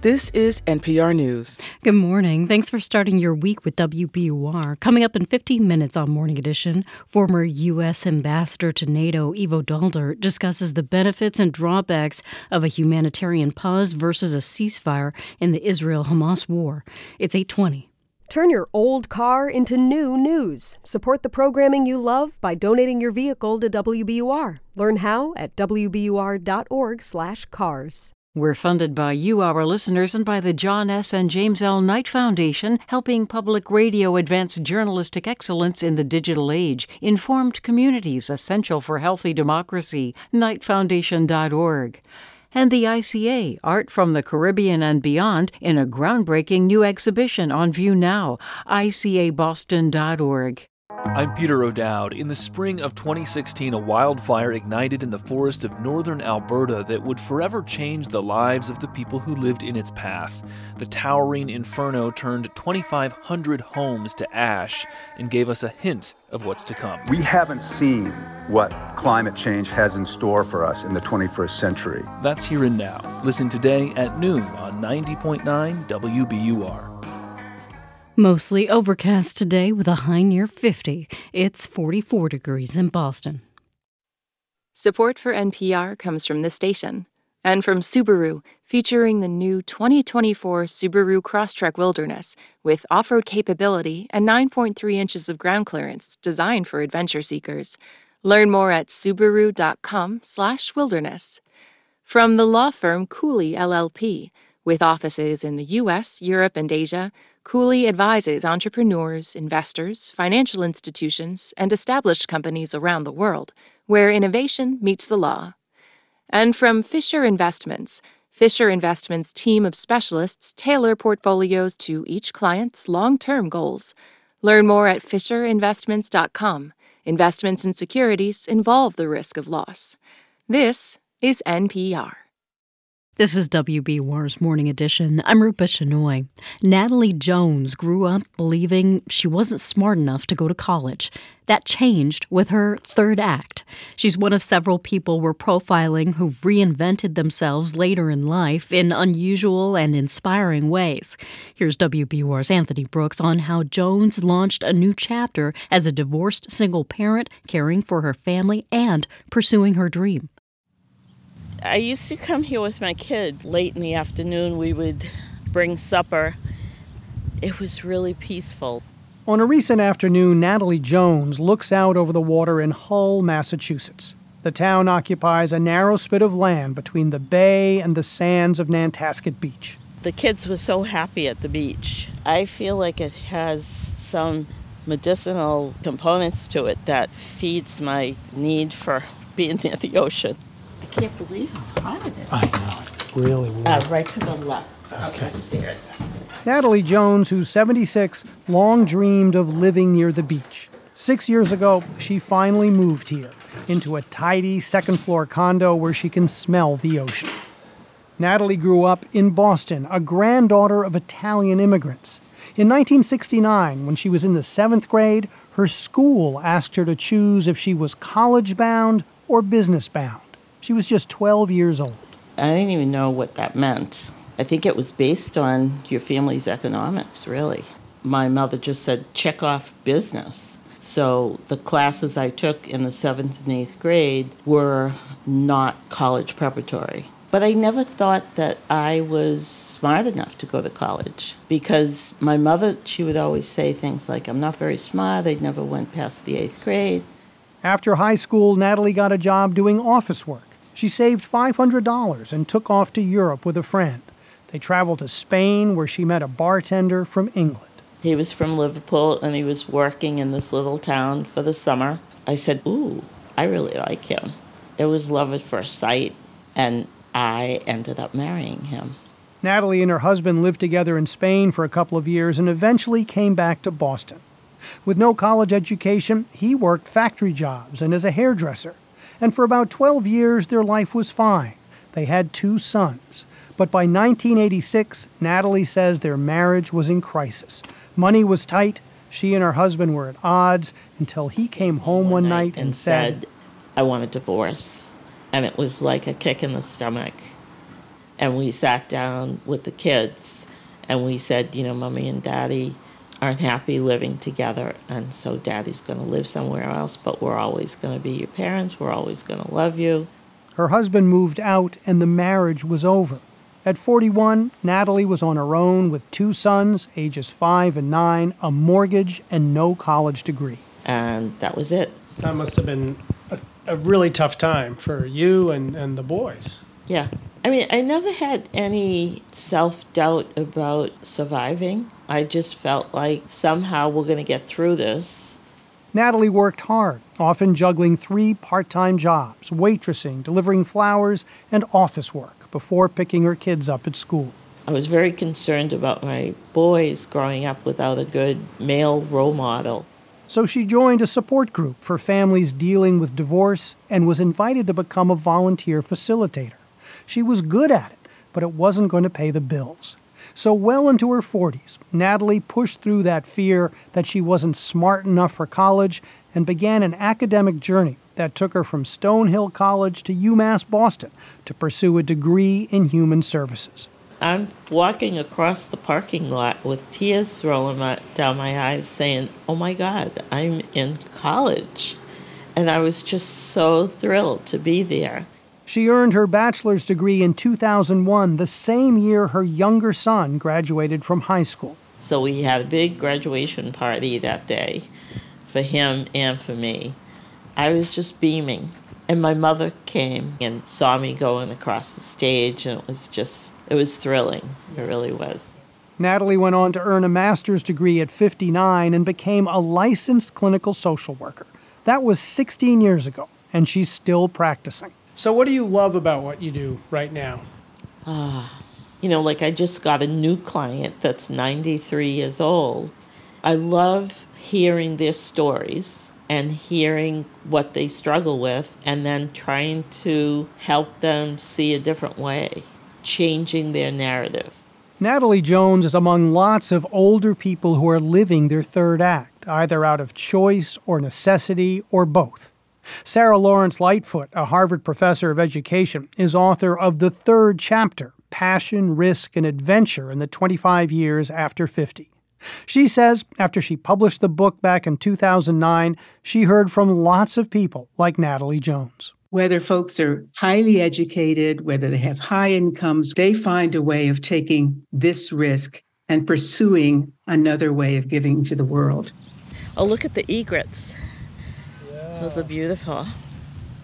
S15: This is NPR News.
S1: Good morning. Thanks for starting your week with WBUR. Coming up in 15 minutes on Morning Edition, former U.S. Ambassador to NATO Ivo Daalder discusses the benefits and drawbacks of a humanitarian pause versus a ceasefire in the Israel Hamas war. It's 820.
S84: Turn your old car into new news. Support the programming you love by donating your vehicle to WBUR. Learn how at wbur.org/cars.
S46: We're funded by you, our listeners, and by the John S. and James L. Knight Foundation, helping public radio advance journalistic excellence in the digital age. Informed communities essential for healthy democracy. KnightFoundation.org. And the ICA, Art from the Caribbean and Beyond, in a groundbreaking new exhibition on view now. ICABoston.org.
S18: I'm Peter O'Dowd. In the spring of 2016, a wildfire ignited in the forest of northern Alberta that would forever change the lives of the people who lived in its path. The towering inferno turned 2,500 homes to ash and gave us a hint of what's to come.
S85: We haven't seen what climate change has in store for us in the 21st century.
S18: That's here and now. Listen today at noon on 90.9 WBUR.
S1: Mostly overcast today with a high near 50. It's 44 degrees in Boston.
S31: Support for NPR comes from the station and from Subaru, featuring the new 2024 Subaru Crosstrek Wilderness with off-road capability and 9.3 inches of ground clearance, designed for adventure seekers. Learn more at subaru.com/slash wilderness. From the law firm Cooley LLP, with offices in the US, Europe, and Asia, Cooley advises entrepreneurs, investors, financial institutions, and established companies around the world where innovation meets the law. And from Fisher Investments, Fisher Investments' team of specialists tailor portfolios to each client's long term goals. Learn more at FisherInvestments.com. Investments in securities involve the risk of loss. This is NPR.
S1: This is WBUR's Morning Edition. I'm Rupa Shenoy. Natalie Jones grew up believing she wasn't smart enough to go to college. That changed with her third act. She's one of several people we're profiling who reinvented themselves later in life in unusual and inspiring ways. Here's WBUR's Anthony Brooks on how Jones launched a new chapter as a divorced single parent, caring for her family and pursuing her dream.
S70: I used to come here with my kids late in the afternoon. We would bring supper. It was really peaceful.
S86: On a recent afternoon, Natalie Jones looks out over the water in Hull, Massachusetts. The town occupies a narrow spit of land between the bay and the sands of Nantasket Beach.
S70: The kids were so happy at the beach. I feel like it has some medicinal components to it that feeds my need for being near the ocean. I can't believe how hot it is.
S86: I know, it's really warm.
S70: Uh, right to the left of the stairs.
S86: Natalie Jones, who's 76, long dreamed of living near the beach. Six years ago, she finally moved here into a tidy second floor condo where she can smell the ocean. Natalie grew up in Boston, a granddaughter of Italian immigrants. In 1969, when she was in the seventh grade, her school asked her to choose if she was college bound or business bound. She was just 12 years old.
S70: I didn't even know what that meant. I think it was based on your family's economics, really. My mother just said, check off business. So the classes I took in the seventh and eighth grade were not college preparatory. But I never thought that I was smart enough to go to college because my mother, she would always say things like, I'm not very smart. I never went past the eighth grade.
S86: After high school, Natalie got a job doing office work. She saved $500 and took off to Europe with a friend. They traveled to Spain, where she met a bartender from England.
S70: He was from Liverpool and he was working in this little town for the summer. I said, Ooh, I really like him. It was love at first sight, and I ended up marrying him.
S86: Natalie and her husband lived together in Spain for a couple of years and eventually came back to Boston. With no college education, he worked factory jobs and as a hairdresser. And for about 12 years, their life was fine. They had two sons. But by 1986, Natalie says their marriage was in crisis. Money was tight. She and her husband were at odds until he came home one, night, and,
S70: and said, I want a divorce. And it was like a kick in the stomach. And we sat down with the kids and we said, you know, mommy and daddy aren't happy living together. And so daddy's going to live somewhere else, but we're always going to be your parents. We're always going to love you.
S86: Her husband moved out and the marriage was over. At 41, Natalie was on her own with two sons, ages five and nine, a mortgage, and no college degree.
S70: And that was it.
S81: That must have been a, a really tough time for you and, and the boys.
S70: Yeah. I mean, I never had any self doubt about surviving. I just felt like somehow we're going to get through this.
S86: Natalie worked hard, often juggling three part time jobs waitressing, delivering flowers, and office work before picking her kids up at school.
S70: I was very concerned about my boys growing up without a good male role model.
S86: So she joined a support group for families dealing with divorce and was invited to become a volunteer facilitator. She was good at it, but it wasn't going to pay the bills. So, well into her 40s, Natalie pushed through that fear that she wasn't smart enough for college and began an academic journey that took her from Stonehill College to UMass Boston to pursue a degree in human services.
S70: I'm walking across the parking lot with tears rolling my, down my eyes, saying, Oh my God, I'm in college. And I was just so thrilled to be there.
S86: She earned her bachelor's degree in 2001, the same year her younger son graduated from high school.
S70: So we had a big graduation party that day for him and for me. I was just beaming. And my mother came and saw me going across the stage, and it was just, it was thrilling. It really was.
S86: Natalie went on to earn a master's degree at 59 and became a licensed clinical social worker. That was 16 years ago, and she's still practicing.
S81: So, what do you love about what you do right now?
S70: Ah, you know, like I just got a new client that's 93 years old. I love hearing their stories and hearing what they struggle with and then trying to help them see a different way. changing their narrative.
S86: Natalie Jones is among lots of older people who are living their third act, either out of choice or necessity or both. Sara Lawrence-Lightfoot, a Harvard professor of education, is author of the third chapter Passion, Risk, and Adventure in the 25 Years After 50. She says after she published the book back in 2009, she heard from lots of people like Natalie Jones.
S87: Whether folks are highly educated, whether they have high incomes, they find a way of taking this risk and pursuing another way of giving to the world.
S70: Oh, look at the egrets. Those are beautiful.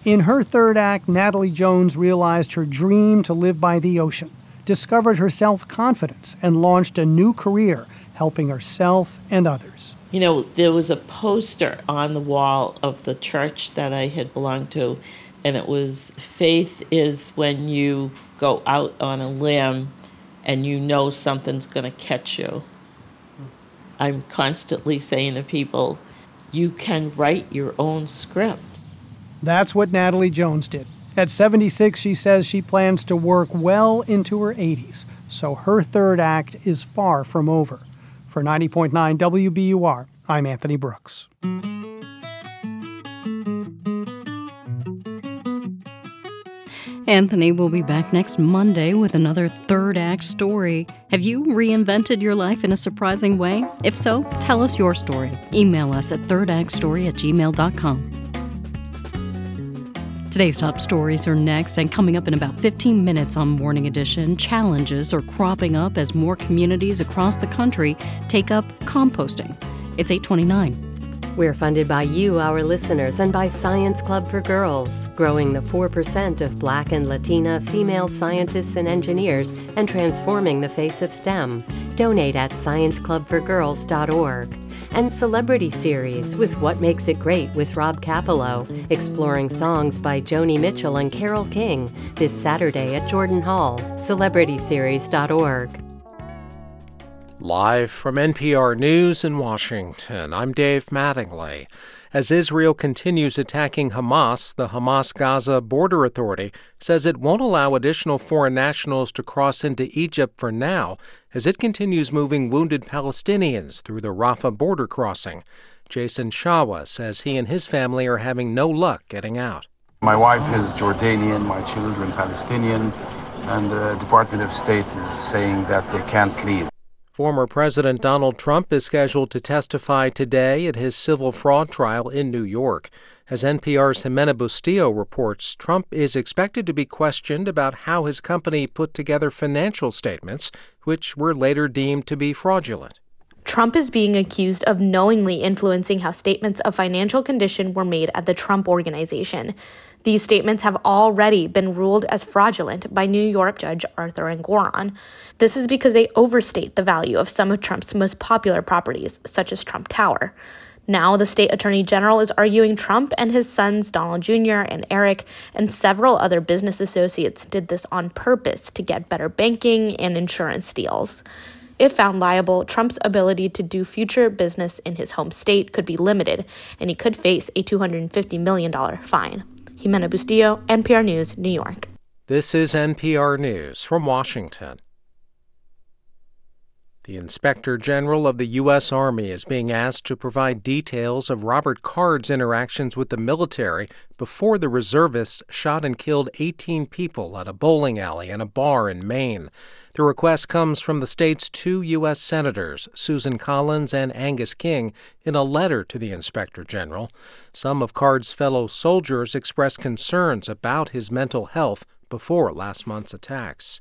S86: In her third act, Natalie Jones realized her dream to live by the ocean, discovered her self confidence, and launched a new career helping herself and others.
S70: You know, there was a poster on the wall of the church that I had belonged to, and it was Faith is when you go out on a limb and you know something's going to catch you. Hmm. I'm constantly saying to people, you can write your own script.
S86: That's what Natalie Jones did. At 76, she says she plans to work well into her 80s, so her third act is far from over. For 90.9 WBUR, I'm Anthony Brooks.
S1: Anthony will be back next Monday with another third act story. Have you reinvented your life in a surprising way? If so, tell us your story. Email us at thirdactstory at gmail.com. Today's top stories are next, and coming up in about 15 minutes on Morning Edition, challenges are cropping up as more communities across the country take up composting. It's 829.
S88: We're funded by you, our listeners, and by Science Club for Girls, growing the 4% of Black and Latina female scientists and engineers and transforming the face of STEM. Donate at scienceclubforgirls.org and Celebrity Series with What Makes It Great with Rob Kapilow, exploring songs by Joni Mitchell and Carole King this Saturday at Jordan Hall, celebrityseries.org.
S43: Live from NPR News in Washington, I'm Dave Mattingly. As Israel continues attacking Hamas, the Hamas Gaza Border Authority says it won't allow additional foreign nationals to cross into Egypt for now as it continues moving wounded Palestinians through the Rafah border crossing. Jason Shawa says he and his family are having no luck getting out.
S89: My wife is Jordanian, my children Palestinian, and the Department of State is saying that they can't leave.
S43: Former President Donald Trump is scheduled to testify today at his civil fraud trial in New York. As NPR's Ximena Bustillo reports, Trump is expected to be questioned about how his company put together financial statements, which were later deemed to be fraudulent.
S90: Trump is being accused of knowingly influencing how statements of financial condition were made at the Trump Organization. These statements have already been ruled as fraudulent by New York Judge Arthur Engoron. This is because they overstate the value of some of Trump's most popular properties, such as Trump Tower. Now, the state attorney general is arguing Trump and his sons, Donald Jr. and Eric, and several other business associates did this on purpose to get better banking and insurance deals. If found liable, Trump's ability to do future business in his home state could be limited, and he could face a $250 million fine. Ximena Bustillo, NPR News, New York.
S43: This is NPR News from Washington. The Inspector General of the U.S. Army is being asked to provide details of Robert Card's interactions with the military before the reservists shot and killed 18 people at a bowling alley and a bar in Maine. The request comes from the state's two U.S. Senators, Susan Collins and Angus King, in a letter to the Inspector General. Some of Card's fellow soldiers expressed concerns about his mental health before last month's attacks.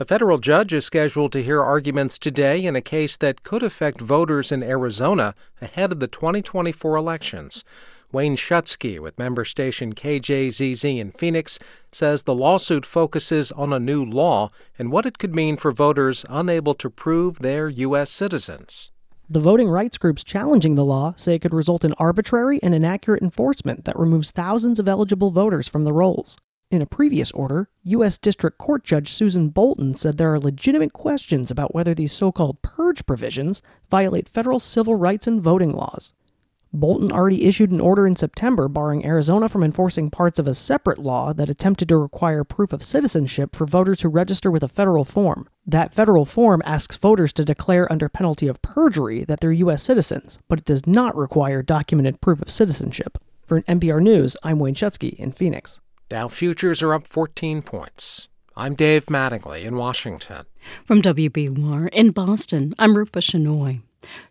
S43: A federal judge is scheduled to hear arguments today in a case that could affect voters in Arizona ahead of the 2024 elections. Wayne Schutsky with member station KJZZ in Phoenix says the lawsuit focuses on a new law and what it could mean for voters unable to prove they're U.S. citizens.
S91: The voting rights groups challenging the law say it could result in arbitrary and inaccurate enforcement that removes thousands of eligible voters from the rolls. In a previous order, U.S. District Court Judge Susan Bolton said there are legitimate questions about whether these so called purge provisions violate federal civil rights and voting laws.
S92: Bolton already issued an order in September barring Arizona from enforcing parts of a separate law that attempted to require proof of citizenship for voters who register with a federal form. That federal form asks voters to declare under penalty of perjury that they're U.S. citizens, but it does not require documented proof of citizenship. For NPR News, I'm Wayne Schutsky in Phoenix.
S43: Dow futures are up 14 points. I'm Dave Mattingly in Washington.
S1: From WBUR in Boston, I'm Rupa Shenoy.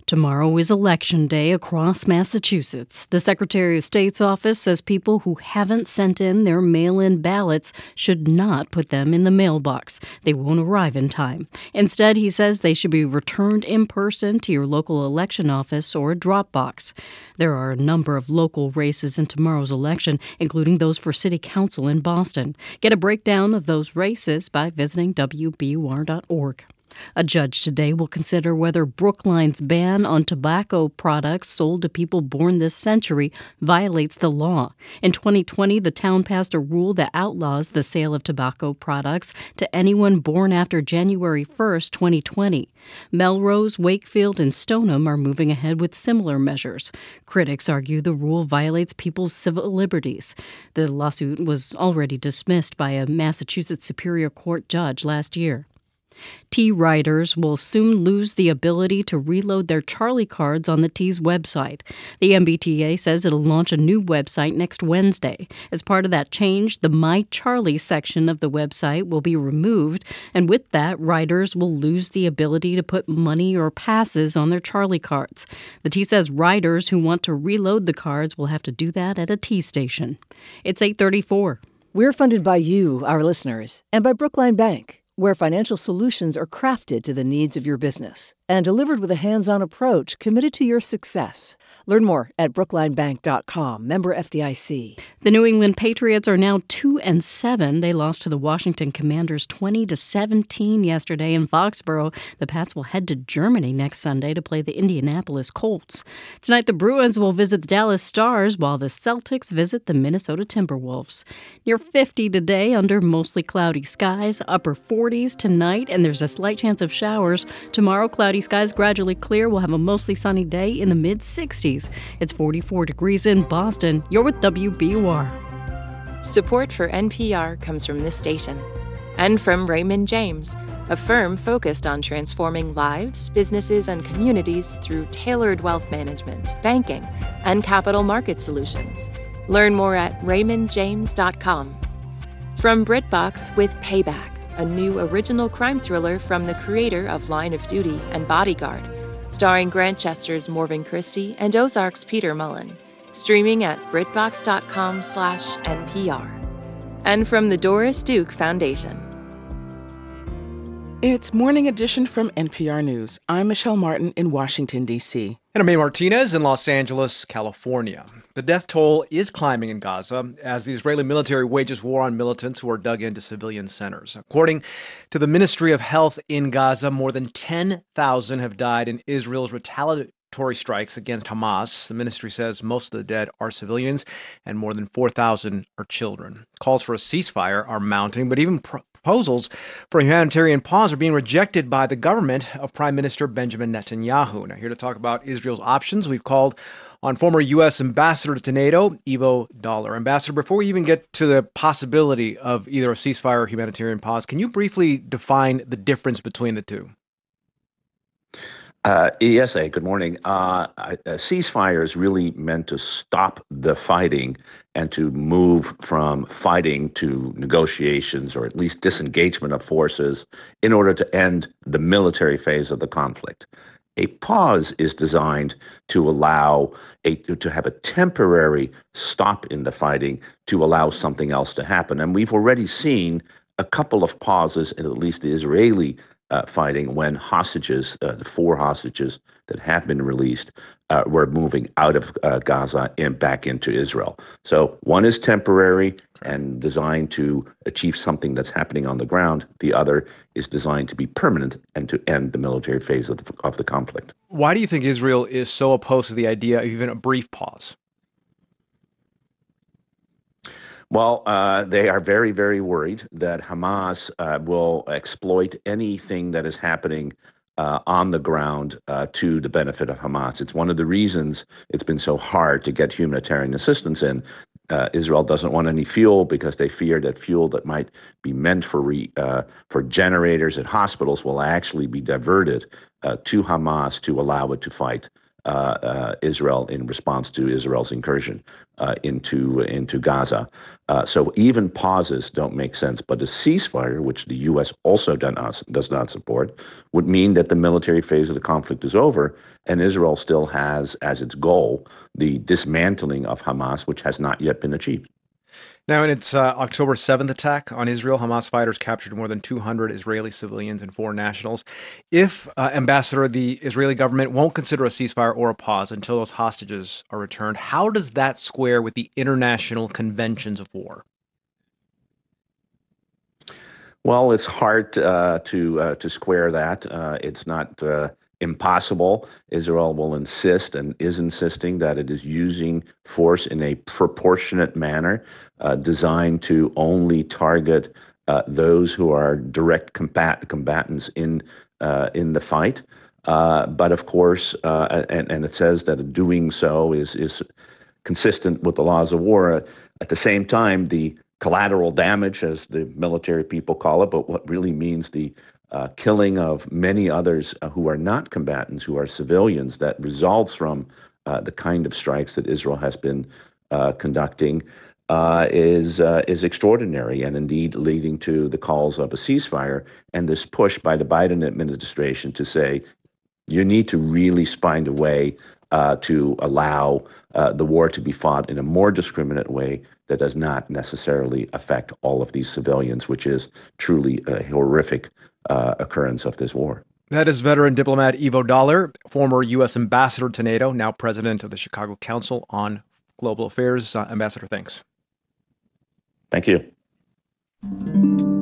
S1: Tomorrow is Election Day across Massachusetts. The Secretary of State's office says people who haven't sent in their mail in ballots should not put them in the mailbox. They won't arrive in time. Instead, he says they should be returned in person to your local election office or a drop box. There are a number of local races in tomorrow's election, including those for City Council in Boston. Get a breakdown of those races by visiting WBUR.org. A judge today will consider whether Brookline's ban on tobacco products sold to people born this century violates the law. In 2020, the town passed a rule that outlaws the sale of tobacco products to anyone born after January 1, 2020. Melrose, Wakefield, and Stoneham are moving ahead with similar measures. Critics argue the rule violates people's civil liberties. The lawsuit was already dismissed by a Massachusetts Superior Court judge last year. T riders will soon lose the ability to reload their Charlie cards on the T's website. The MBTA says it'll launch a new website next Wednesday. As part of that change, the My Charlie section of the website will be removed, and with that, riders will lose the ability to put money or passes on their Charlie cards. The T says riders who want to reload the cards will have to do that at a T station. It's 834.
S93: We're funded by you, our listeners, and by Brookline Bank where financial solutions are crafted to the needs of your business and delivered with a hands on approach committed to your success. Learn more at brooklinebank.com, member FDIC.
S1: The New England Patriots are now 2 and 7. They lost to the Washington Commanders 20 to 17 yesterday in Foxborough. The Pats will head to Germany next Sunday to play the Indianapolis Colts. Tonight the Bruins will visit the Dallas Stars while the Celtics visit the Minnesota Timberwolves. Near 50 today under mostly cloudy skies, upper 40s tonight and there's a slight chance of showers. Tomorrow cloudy skies gradually clear. We'll have a mostly sunny day in the mid 60s. It's 44 degrees in Boston. You're with WBUR.
S31: Support for NPR comes from this station and from Raymond James, a firm focused on transforming lives, businesses, and communities through tailored wealth management, banking, and capital market solutions. Learn more at raymondjames.com. From BritBox with Payback, a new original crime thriller from the creator of Line of Duty and Bodyguard, starring Grantchester's Morven Christie and Ozark's Peter Mullan streaming at britbox.com/npr. And from the Doris Duke Foundation.
S15: It's Morning Edition from NPR News. I'm Michelle Martin in Washington, D.C.
S16: And I'm A. Martinez in Los Angeles, California. The death toll is climbing in Gaza as the Israeli military wages war on militants who are dug into civilian centers. According to the Ministry of Health in Gaza, more than 10,000 have died in Israel's retaliatory strikes against Hamas. The ministry says most of the dead are civilians and more than 4,000 are children. Calls for a ceasefire are mounting, but even proposals for a humanitarian pause are being rejected by the government of Prime Minister Benjamin Netanyahu. Now, here to talk about Israel's options, we've called on former U.S. Ambassador to NATO, Ivo Daalder. Ambassador, before we even get to the possibility of either a ceasefire or humanitarian pause, can you briefly define the difference between the two?
S94: Uh, ESA, good morning. Uh, a ceasefire is really meant to stop the fighting and to move from fighting to negotiations or at least disengagement of forces in order to end the military phase of the conflict. A pause is designed to allow a to have a temporary stop in the fighting to allow something else to happen. And we've already seen a couple of pauses in at least the Israeli uh, fighting when hostages, uh, the four hostages that have been released, uh, were moving out of uh, Gaza and back into Israel. So one is temporary and designed to achieve something that's happening on the ground. The other is designed to be permanent and to end the military phase of the, of the conflict.
S16: Why do you think Israel is so opposed to the idea of even a brief pause?
S94: Well, uh, they are very, very worried that Hamas uh, will exploit anything that is happening uh, on the ground uh, to the benefit of Hamas. It's one of the reasons it's been so hard to get humanitarian assistance in. Uh, Israel doesn't want any fuel because they fear that fuel that might be meant for re, uh, for generators at hospitals will actually be diverted uh, to Hamas to allow it to fight Uh, uh, Israel in response to Israel's incursion uh, into into Gaza. Uh, so even pauses don't make sense. But a ceasefire, which the U.S. also not, does not support, would mean that the military phase of the conflict is over, and Israel still has as its goal the dismantling of Hamas, which has not yet been achieved.
S95: Now, in its uh, October 7th attack on Israel, Hamas fighters captured more than 200 Israeli civilians and foreign nationals. If, uh, Ambassador, the Israeli government won't consider a ceasefire or a pause until those hostages are returned, how does that square with the international conventions of war?
S94: Well, it's hard uh, to uh, to square that. Uh, it's not uh, impossible. Israel will insist and is insisting that it is using force in a proportionate manner uh, designed to only target uh, those who are direct combat- combatants in, uh, in the fight. Uh, but of course, uh, and, and it says that doing so is, is consistent with the laws of war. At the same time, the collateral damage, as the military people call it, but what really means the uh, killing of many others uh, who are not combatants, who are civilians, that results from uh, the kind of strikes that Israel has been uh, conducting, uh, is uh, is extraordinary, and indeed leading to the calls of a ceasefire and this push by the Biden administration to say, you need to really find a way to allow the war to be fought in a more discriminate way that does not necessarily affect all of these civilians, which is truly a horrific uh, occurrence of this war.
S95: That is veteran diplomat Ivo Daalder, former U.S. ambassador to NATO, now president of the Chicago Council on Global Affairs. Uh, ambassador, thanks.
S94: Thank you.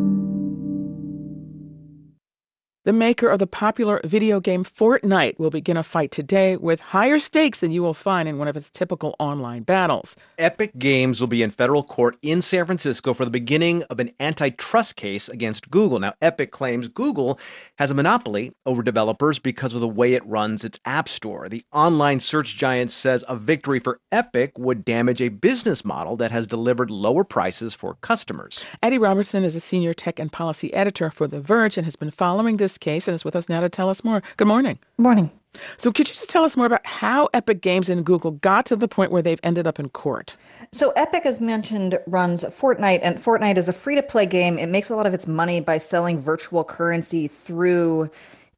S15: The maker of the popular video game Fortnite will begin a fight today with higher stakes than you will find in one of its typical online battles.
S95: Epic Games will be in federal court in San Francisco for the beginning of an antitrust case against Google. Now, Epic claims Google has a monopoly over developers because of the way it runs its app store. The online search giant says a victory for Epic would damage a business model that has delivered lower prices for customers.
S15: Adi Robertson is a senior tech and policy editor for The Verge and has been following this this case and is with us now to tell us more. Good morning.
S96: Morning.
S15: So, could you just tell us more about how Epic Games and Google got to the point where they've ended up in court?
S96: So, Epic, as mentioned, runs Fortnite, and Fortnite is a free to play game. It makes a lot of its money by selling virtual currency through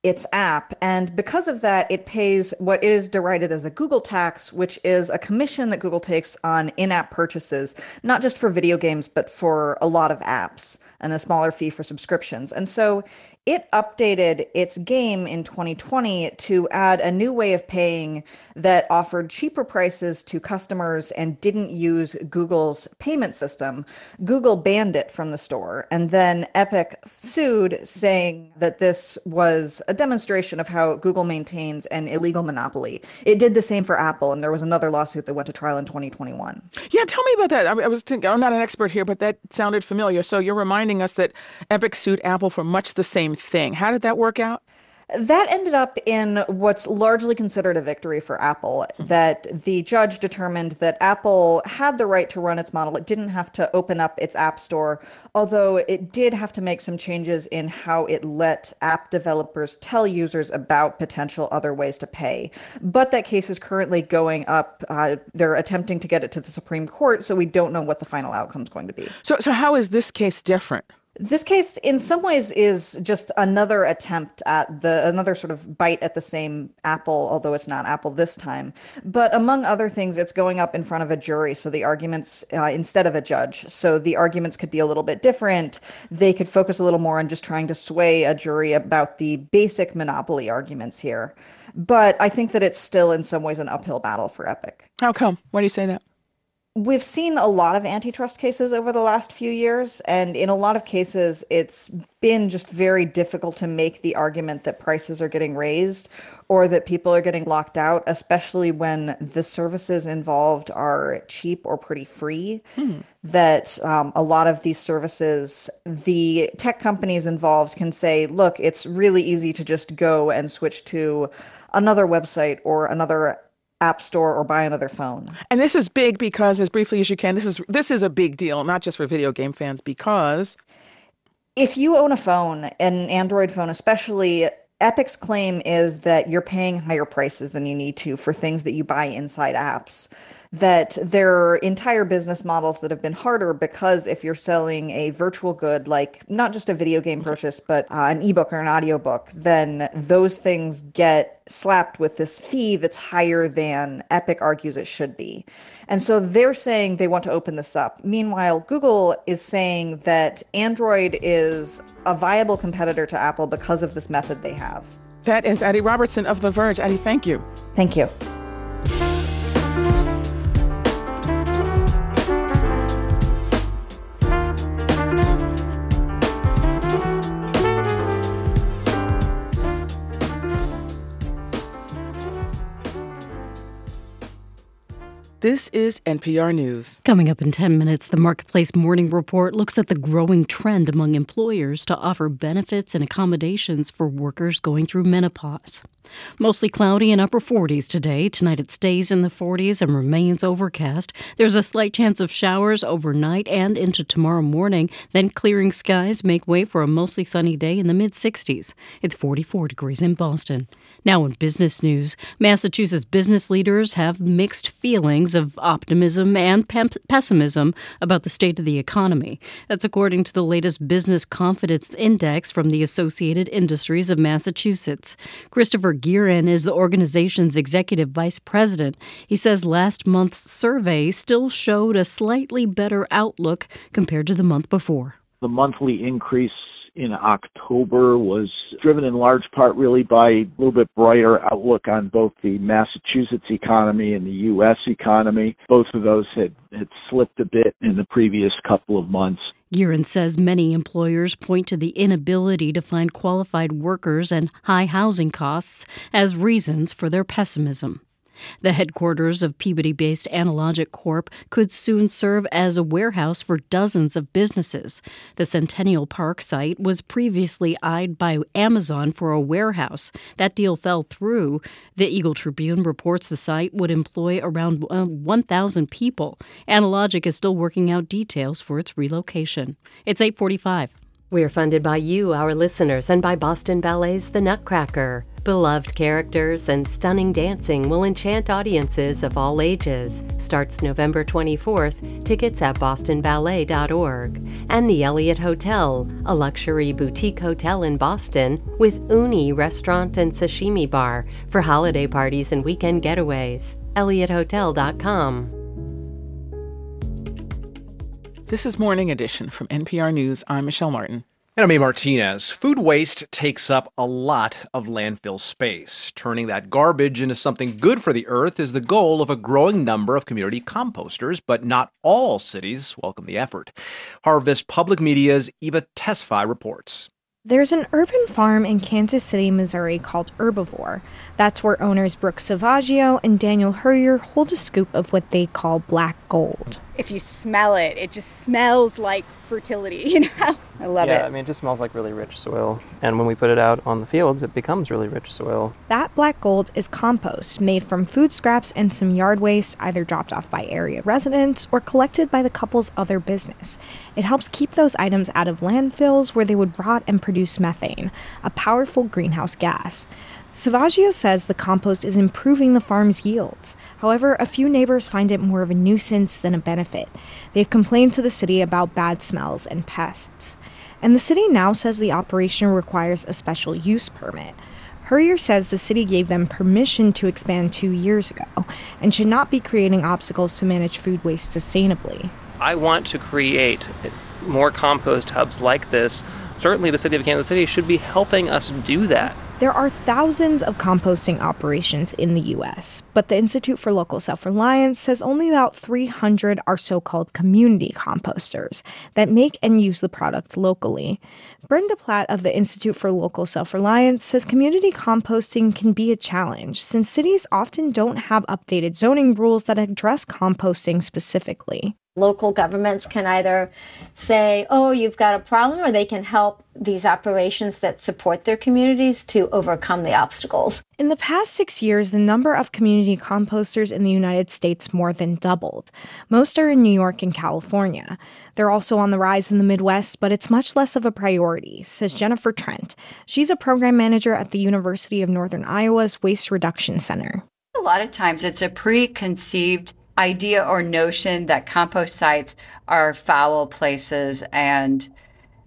S96: its app. And because of that, it pays what is derided as a Google tax, which is a commission that Google takes on in app purchases, not just for video games, but for a lot of apps, and a smaller fee for subscriptions. And so it updated its game in 2020 to add a new way of paying that offered cheaper prices to customers and didn't use Google's payment system. Google banned it from the store, and then Epic sued, saying that this was a demonstration of how Google maintains an illegal monopoly. It did the same for Apple, and there was another lawsuit that went to trial in 2021.
S15: Yeah, tell me about that. I, was thinking, I'm not an expert here, but that sounded familiar. So you're reminding us that Epic sued Apple for much the same thing. How did that work out?
S96: That ended up in what's largely considered a victory for Apple. That the judge determined that Apple had the right to run its model. It didn't have to open up its app store, although it did have to make some changes in how it let app developers tell users about potential other ways to pay. But that case is currently going up. Uh, they're attempting to get it to the Supreme Court, so we don't know what the final outcome is going to be.
S15: So, so how is this case different?
S96: This case, in some ways, is just another attempt at the another sort of bite at the same apple, although it's not apple this time. But among other things, it's going up in front of a jury, so the arguments uh, instead of a judge. So the arguments could be a little bit different. They could focus a little more on just trying to sway a jury about the basic monopoly arguments here. But I think that it's still, in some ways, an uphill battle for Epic.
S15: How come? Why do you say that?
S96: We've seen a lot of antitrust cases over the last few years, and in a lot of cases, it's been just very difficult to make the argument that prices are getting raised or that people are getting locked out, especially when the services involved are cheap or pretty free. Hmm. That um, a lot of these services, the tech companies involved can say, look, it's really easy to just go and switch to another website or another app store or buy another phone.
S15: And this is big because as briefly as you can, this is this is a big deal, not just for video game fans because
S96: if you own a phone, an Android phone especially, Epic's claim is that you're paying higher prices than you need to for things that you buy inside apps that there are entire business models that have been harder because if you're selling a virtual good, like not just a video game purchase, but uh, an ebook or an audiobook, then those things get slapped with this fee that's higher than Epic argues it should be. And so they're saying they want to open this up. Meanwhile, Google is saying that Android is a viable competitor to Apple because of this method they have.
S15: That is Adi Robertson of The Verge. Adi, thank you.
S96: Thank you.
S15: This is NPR News.
S1: Coming up in 10 minutes, the Marketplace Morning Report looks at the growing trend among employers to offer benefits and accommodations for workers going through menopause. Mostly cloudy and upper 40s today. Tonight it stays in the 40s and remains overcast. There's a slight chance of showers overnight and into tomorrow morning. Then clearing skies make way for a mostly sunny day in the mid 60s. It's 44 degrees in Boston. Now, in business news, Massachusetts business leaders have mixed feelings of optimism and pessimism about the state of the economy. That's according to the latest Business Confidence Index from the Associated Industries of Massachusetts. Christopher Gearin is the organization's executive vice president. He says last month's survey still showed a slightly better outlook compared to the month before.
S97: The monthly increase in October was driven in large part really by a little bit brighter outlook on both the Massachusetts economy and the U.S. economy. Both of those had, had slipped a bit in the previous couple of months.
S1: Gearin says many employers point to the inability to find qualified workers and high housing costs as reasons for their pessimism. The headquarters of Peabody based Analogic Corp could soon serve as a warehouse for dozens of businesses. The Centennial Park site was previously eyed by Amazon for a warehouse. That deal fell through. The Eagle Tribune reports the site would employ around uh, 1,000 people. Analogic is still working out details for its relocation. It's 845.
S88: We're funded by you, our listeners, and by Boston Ballet's The Nutcracker. Beloved characters and stunning dancing will enchant audiences of all ages. Starts November 24th. Tickets at bostonballet.org. And the Eliot Hotel, a luxury boutique hotel in Boston with uni restaurant and sashimi bar for holiday parties and weekend getaways. EliotHotel.com.
S15: This is Morning Edition from NPR News. I'm Michelle Martin.
S95: And I'm A. Martinez. Food waste takes up a lot of landfill space. Turning that garbage into something good for the earth is the goal of a growing number of community composters, but not all cities welcome the effort. Harvest Public Media's Eva Tesfaye reports.
S98: There's an urban farm in Kansas City, Missouri called Urbavore. That's where owners Brooke Salvaggio and Daniel Heryer hold a scoop of what they call black gold.
S99: If you smell it, it just smells like fertility, you know? I love
S100: yeah,
S99: it.
S100: Yeah, I mean, it just smells like really rich soil. And when we put it out on the fields, it becomes really rich soil.
S98: That black gold is compost made from food scraps and some yard waste, either dropped off by area residents or collected by the couple's other business. It helps keep those items out of landfills where they would rot and produce methane, a powerful greenhouse gas. Salvaggio says the compost is improving the farm's yields. However, a few neighbors find it more of a nuisance than a benefit. They've complained to the city about bad smells and pests. And the city now says the operation requires a special use permit. Heryer says the city gave them permission to expand two years ago and should not be creating obstacles to manage food waste sustainably.
S100: I want to create more compost hubs like this. Certainly, the city of Kansas City should be helping us do that
S98: There are thousands of composting operations in the US, but the Institute for Local Self Reliance says only about 300 are so called community composters that make and use the product locally. Brenda Platt of the Institute for Local Self Reliance says community composting can be a challenge since cities often don't have updated zoning rules that address composting specifically.
S101: Local governments can either say, oh, you've got a problem, or they can help these operations that support their communities to overcome the obstacles.
S98: In the past six years, the number of community composters in the United States more than doubled. Most are in New York and California. They're also on the rise in the Midwest, but it's much less of a priority, says Jennifer Trent. She's a program manager at the University of Northern Iowa's Waste Reduction Center.
S102: A lot of times it's a preconceived idea or notion that compost sites are foul places and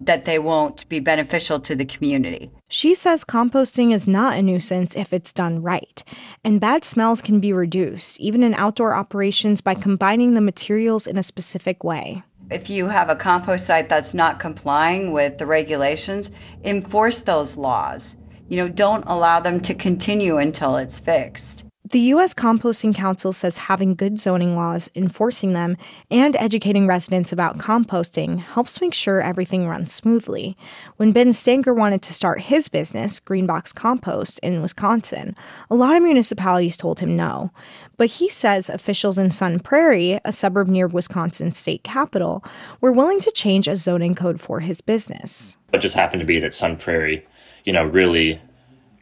S102: that they won't be beneficial to the community.
S98: She says composting is not a nuisance if it's done right, and bad smells can be reduced, even in outdoor operations, by combining the materials in a specific way.
S102: If you have a compost site that's not complying with the regulations, enforce those laws. You know, don't allow them to continue until it's fixed.
S98: The U.S. Composting Council says having good zoning laws, enforcing them, and educating residents about composting helps make sure everything runs smoothly. When Ben Stanker wanted to start his business, Greenbox Compost, in Wisconsin, a lot of municipalities told him no. But he says officials in Sun Prairie, a suburb near Wisconsin's state capital, were willing to change a zoning code for his business.
S103: It just happened to be that Sun Prairie, you know, really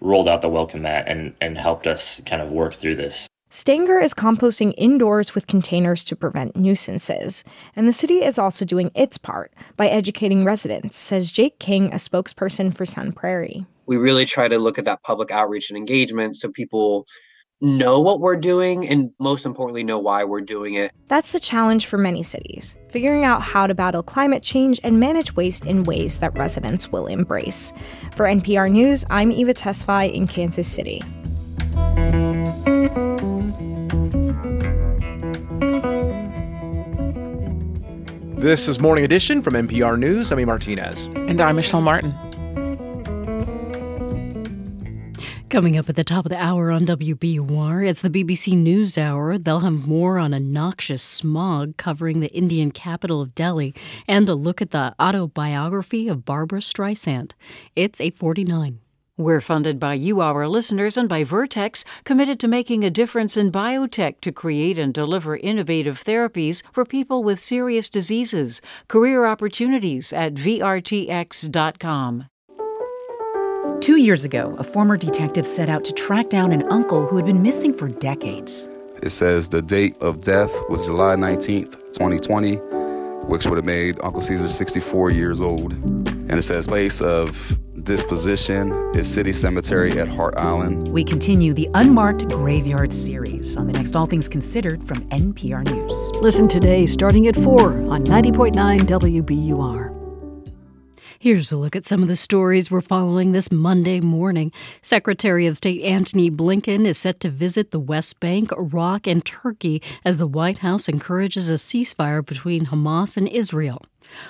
S103: rolled out the welcome mat and, and helped us kind of work through this.
S98: Stanger is composting indoors with containers to prevent nuisances, and the city is also doing its part by educating residents, says Jake King, a spokesperson for Sun Prairie.
S104: We really try to look at that public outreach and engagement so people know what we're doing and most importantly know why we're doing it.
S98: That's the challenge for many cities, figuring out how to battle climate change and manage waste in ways that residents will embrace. For NPR News, I'm Eva Tesfaye in Kansas City.
S95: This is Morning Edition from NPR News. I'm E. Martinez.
S15: And I'm Michelle Martin.
S1: Coming up at the top of the hour on WBUR, it's the BBC News Hour. They'll have more on a noxious smog covering the Indian capital of Delhi and a look at the autobiography of Barbra Streisand. It's 849.
S105: We're funded by you, our listeners, and by Vertex, committed to making a difference in biotech to create and deliver innovative therapies for people with serious diseases. Career opportunities at VRTX.com.
S106: Two years ago, a former detective set out to track down an uncle who had been missing for decades.
S107: It says the date of death was July 19th, 2020, which would have made Uncle Caesar 64 years old. And it says place of disposition is City Cemetery at Hart Island.
S106: We continue the Unmarked Graveyard series on the next All Things Considered from NPR News.
S108: Listen today starting at 4 on 90.9 WBUR.
S1: Here's a look at some of the stories we're following this Monday morning. Secretary of State Antony Blinken is set to visit the West Bank, Iraq, and Turkey as the White House encourages a ceasefire between Hamas and Israel.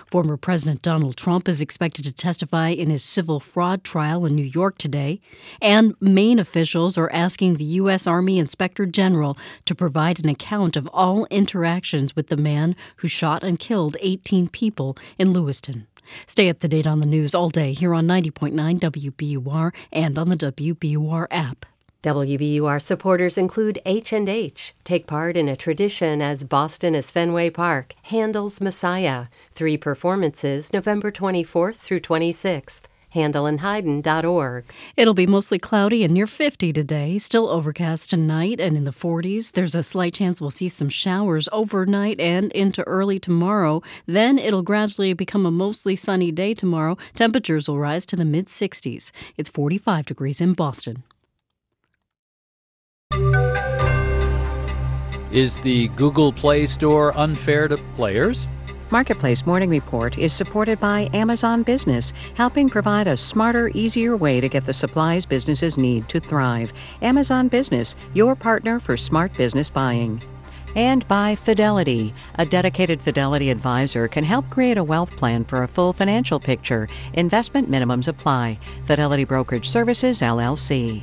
S1: Former President Donald Trump is expected to testify in his civil fraud trial in New York today, and Maine officials are asking the U.S. Army Inspector General to provide an account of all interactions with the man who shot and killed 18 people in Lewiston. Stay up to date on the news all day here on 90.9 WBUR and on the WBUR app.
S88: WBUR supporters include H&H. Take part in a tradition as Boston as Fenway Park. Handel's Messiah. Three performances November 24th through 26th handelandhaydn.org.
S1: It'll be mostly cloudy and near 50 today, still overcast tonight and in the 40s. There's a slight chance we'll see some showers overnight and into early tomorrow. Then it'll gradually become a mostly sunny day tomorrow. Temperatures will rise to the mid 60s. It's 45 degrees in Boston.
S109: Is the Google Play Store unfair to players?
S110: Marketplace Morning Report is supported by Amazon Business, helping provide a smarter, easier way to get the supplies businesses need to thrive. Amazon Business, your partner for smart business buying. and by Fidelity. A dedicated Fidelity advisor can help create a wealth plan for a full financial picture. Investment minimums apply. Fidelity Brokerage Services, LLC.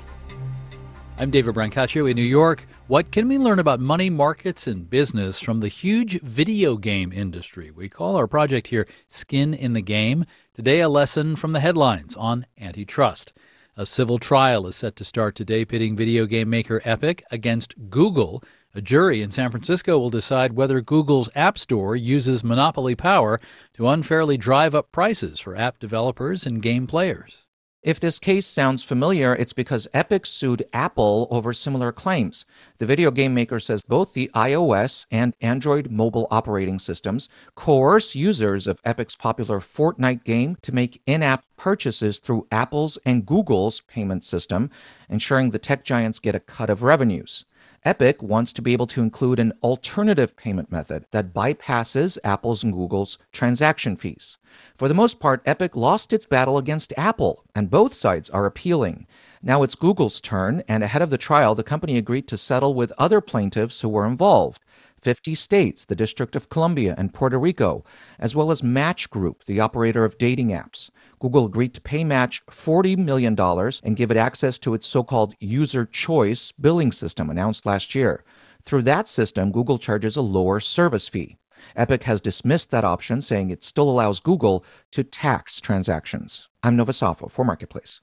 S109: I'm David Brancaccio in New York. What can we learn about money markets and business from the huge video game industry? We call our project here Skin in the Game. Today, a lesson from the headlines on antitrust. A civil trial is set to start today pitting video game maker Epic against Google. A jury in San Francisco will decide whether Google's App Store uses monopoly power to unfairly drive up prices for app developers and game players.
S111: If this case sounds familiar, it's because Epic sued Apple over similar claims. The video game maker says both the iOS and Android mobile operating systems coerce users of Epic's popular Fortnite game to make in app purchases through Apple's and Google's payment system, ensuring the tech giants get a cut of revenues. Epic wants to be able to include an alternative payment method that bypasses Apple's and Google's transaction fees. For the most part, Epic lost its battle against Apple, and both sides are appealing. Now it's Google's turn, and ahead of the trial, the company agreed to settle with other plaintiffs who were involved. 50 states, the District of Columbia, and Puerto Rico, as well as Match Group, the operator of dating apps. Google agreed to pay Match $40 million and give it access to its so called user choice billing system announced last year. Through that system, Google charges a lower service fee. Epic has dismissed that option, saying it still allows Google to tax transactions. I'm Nova Safo for Marketplace.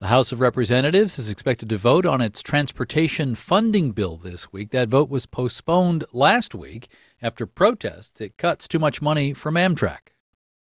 S109: The House of Representatives is expected to vote on its transportation funding bill this week. That vote was postponed last week after protests. It cuts too much money from Amtrak.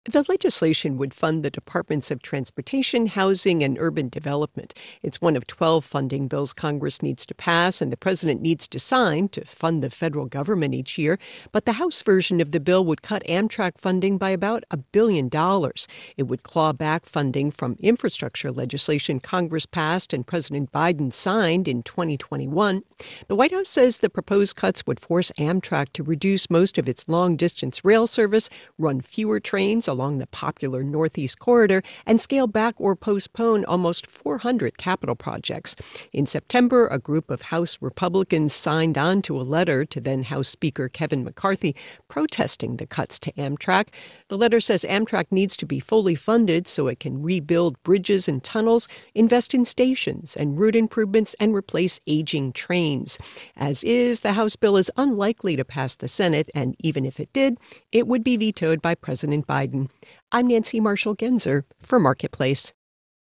S112: The legislation would fund the Departments of Transportation, Housing, and Urban Development. It's one of 12 funding bills Congress needs to pass and the president needs to sign to fund the federal government each year. But the House version of the bill would cut Amtrak funding by about a billion dollars. It would claw back funding from infrastructure legislation Congress passed and President Biden signed in 2021. The White House says the proposed cuts would force Amtrak to reduce most of its long distance rail service, run fewer trains, along the popular Northeast Corridor and scale back or postpone almost 400 capital projects. In September, a group of House Republicans signed on to a letter to then House Speaker Kevin McCarthy protesting the cuts to Amtrak. The letter says Amtrak needs to be fully funded so it can rebuild bridges and tunnels, invest in stations and route improvements, and replace aging trains. As is, the House bill is unlikely to pass the Senate, and even if it did, it would be vetoed by President Biden. I'm Nancy Marshall Genzer for Marketplace.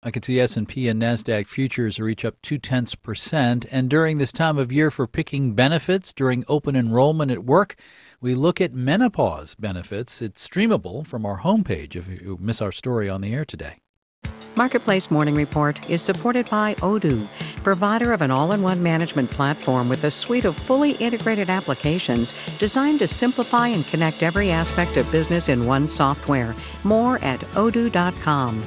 S109: I can see S&P and Nasdaq futures are each up two tenths percent. And during this time of year for picking benefits during open enrollment at work, we look at menopause benefits. It's streamable from our homepage if you miss our story on the air today.
S110: Marketplace Morning Report is supported by Odoo, provider of an all in one management platform with a suite of fully integrated applications designed to simplify and connect every aspect of business in one software. More at odoo.com.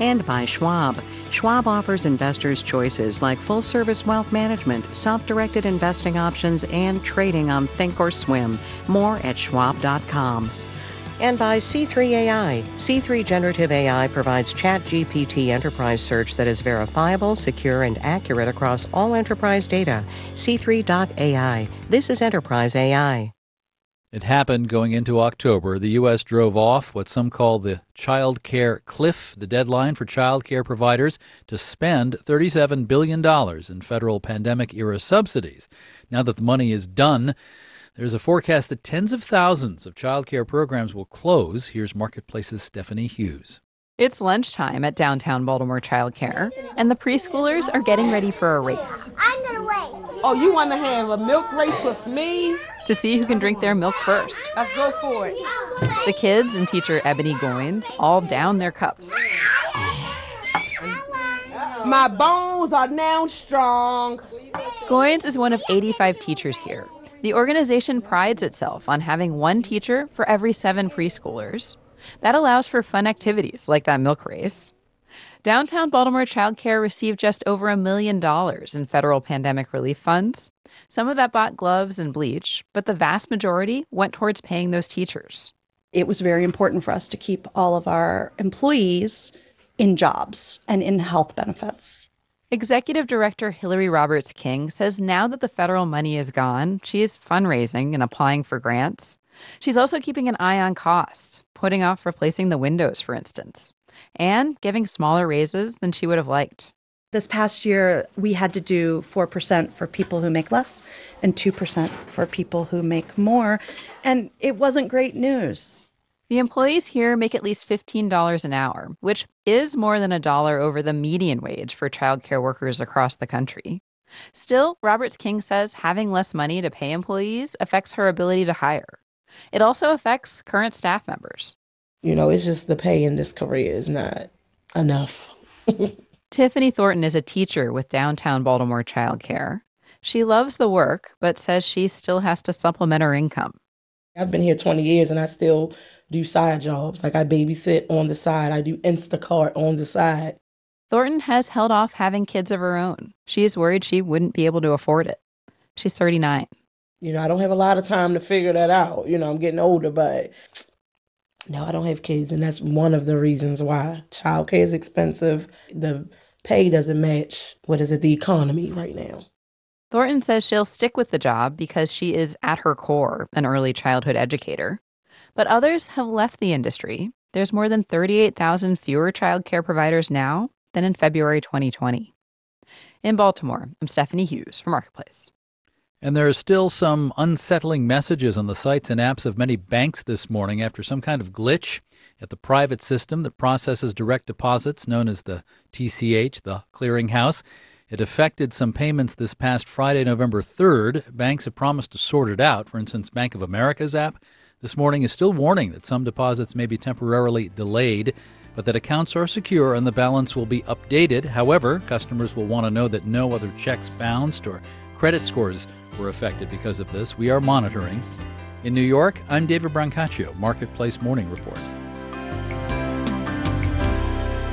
S110: And by Schwab. Schwab offers investors choices like full service wealth management, self directed investing options, and trading on Thinkorswim. More at schwab.com and by C3 AI. C3 Generative AI provides ChatGPT enterprise search that is verifiable, secure, and accurate across all enterprise data. C3.ai. This is enterprise AI.
S109: It happened going into October. The U.S. drove off what some call the child care cliff, the deadline for child care providers to spend $37 billion in federal pandemic era subsidies. Now that the money is done, there's a forecast that tens of thousands of childcare programs will close. Here's Marketplace's Stephanie Hughes.
S84: It's lunchtime at downtown Baltimore Childcare, and the preschoolers are getting ready for a race.
S113: I'm gonna race. Oh, you want to have a milk race with me?
S84: To see who can drink their milk first.
S113: Let's go for it.
S84: The kids and teacher Ebony Goins all down their cups.
S113: My bones are now strong.
S84: Goins is one of 85 teachers here the organization prides itself on having one teacher for every seven preschoolers. That allows for fun activities like that milk race. Downtown Baltimore Child Care received just over a million dollars in federal pandemic relief funds. Some of that bought gloves and bleach, but the vast majority went towards paying those teachers.
S114: It was very important for us to keep all of our employees in jobs and in health benefits.
S84: Executive Director Hillary Roberts King says now that the federal money is gone, she is fundraising and applying for grants. She's also keeping an eye on costs, putting off replacing the windows, for instance, and giving smaller raises than she would have liked.
S114: This past year, we had to do 4% for people who make less and 2% for people who make more. And it wasn't great news.
S84: The employees here make at least $15 an hour, which is more than a dollar over the median wage for childcare workers across the country. Still, Roberts King says having less money to pay employees affects her ability to hire. It also affects current staff members.
S115: You know, it's just the pay in this career is not enough.
S84: Tiffany Thornton is a teacher with downtown Baltimore childcare. She loves the work, but says she still has to supplement her income.
S115: I've been here 20 years and I still do side jobs. Like I babysit on the side, I do Instacart on the side.
S84: Thornton has held off having kids of her own. She is worried she wouldn't be able to afford it. She's 39.
S115: You know, I don't have a lot of time to figure that out. You know, I'm getting older, but no, I don't have kids. And that's one of the reasons why childcare is expensive. The pay doesn't match what is it, the economy right now.
S84: Thornton says she'll stick with the job because she is, at her core, an early childhood educator. But others have left the industry. There's more than 38,000 fewer childcare providers now than in February 2020. In Baltimore, I'm Stephanie Hughes for Marketplace.
S109: And there are still some unsettling messages on the sites and apps of many banks this morning after some kind of glitch at the private system that processes direct deposits, known as the TCH, the clearinghouse. It affected some payments this past Friday, November 3rd. Banks have promised to sort it out. For instance, Bank of America's app this morning is still warning that some deposits may be temporarily delayed, but that accounts are secure and the balance will be updated. However, customers will want to know that no other checks bounced or credit scores were affected because of this. We are monitoring. In New York, I'm David Brancaccio, Marketplace Morning Report.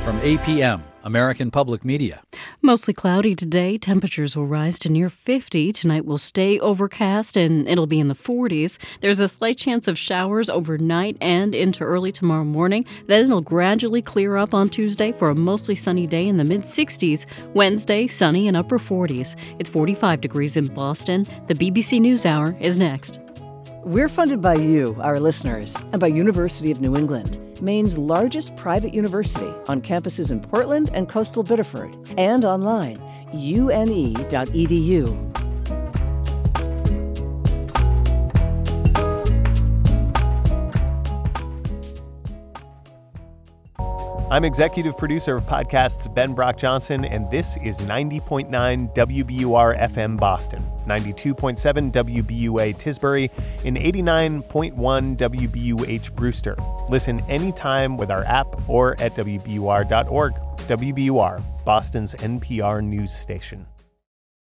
S109: From APM, American Public Media.
S1: Mostly cloudy today. Temperatures will rise to near 50. Tonight will stay overcast and it'll be in the 40s. There's a slight chance of showers overnight and into early tomorrow morning. Then it'll gradually clear up on Tuesday for a mostly sunny day in the mid 60s. Wednesday, sunny and upper 40s. It's 45 degrees in Boston. The BBC News Hour is next.
S108: We're funded by you, our listeners, and by University of New England. Maine's largest private university on campuses in Portland and coastal Biddeford, and online, une.edu.
S116: I'm executive producer of podcasts Ben Brock Johnson, and this is 90.9 WBUR FM Boston, 92.7 WBUA Tisbury, and 89.1 WBUH Brewster. Listen anytime with our app or at WBUR.org. WBUR, Boston's NPR news station.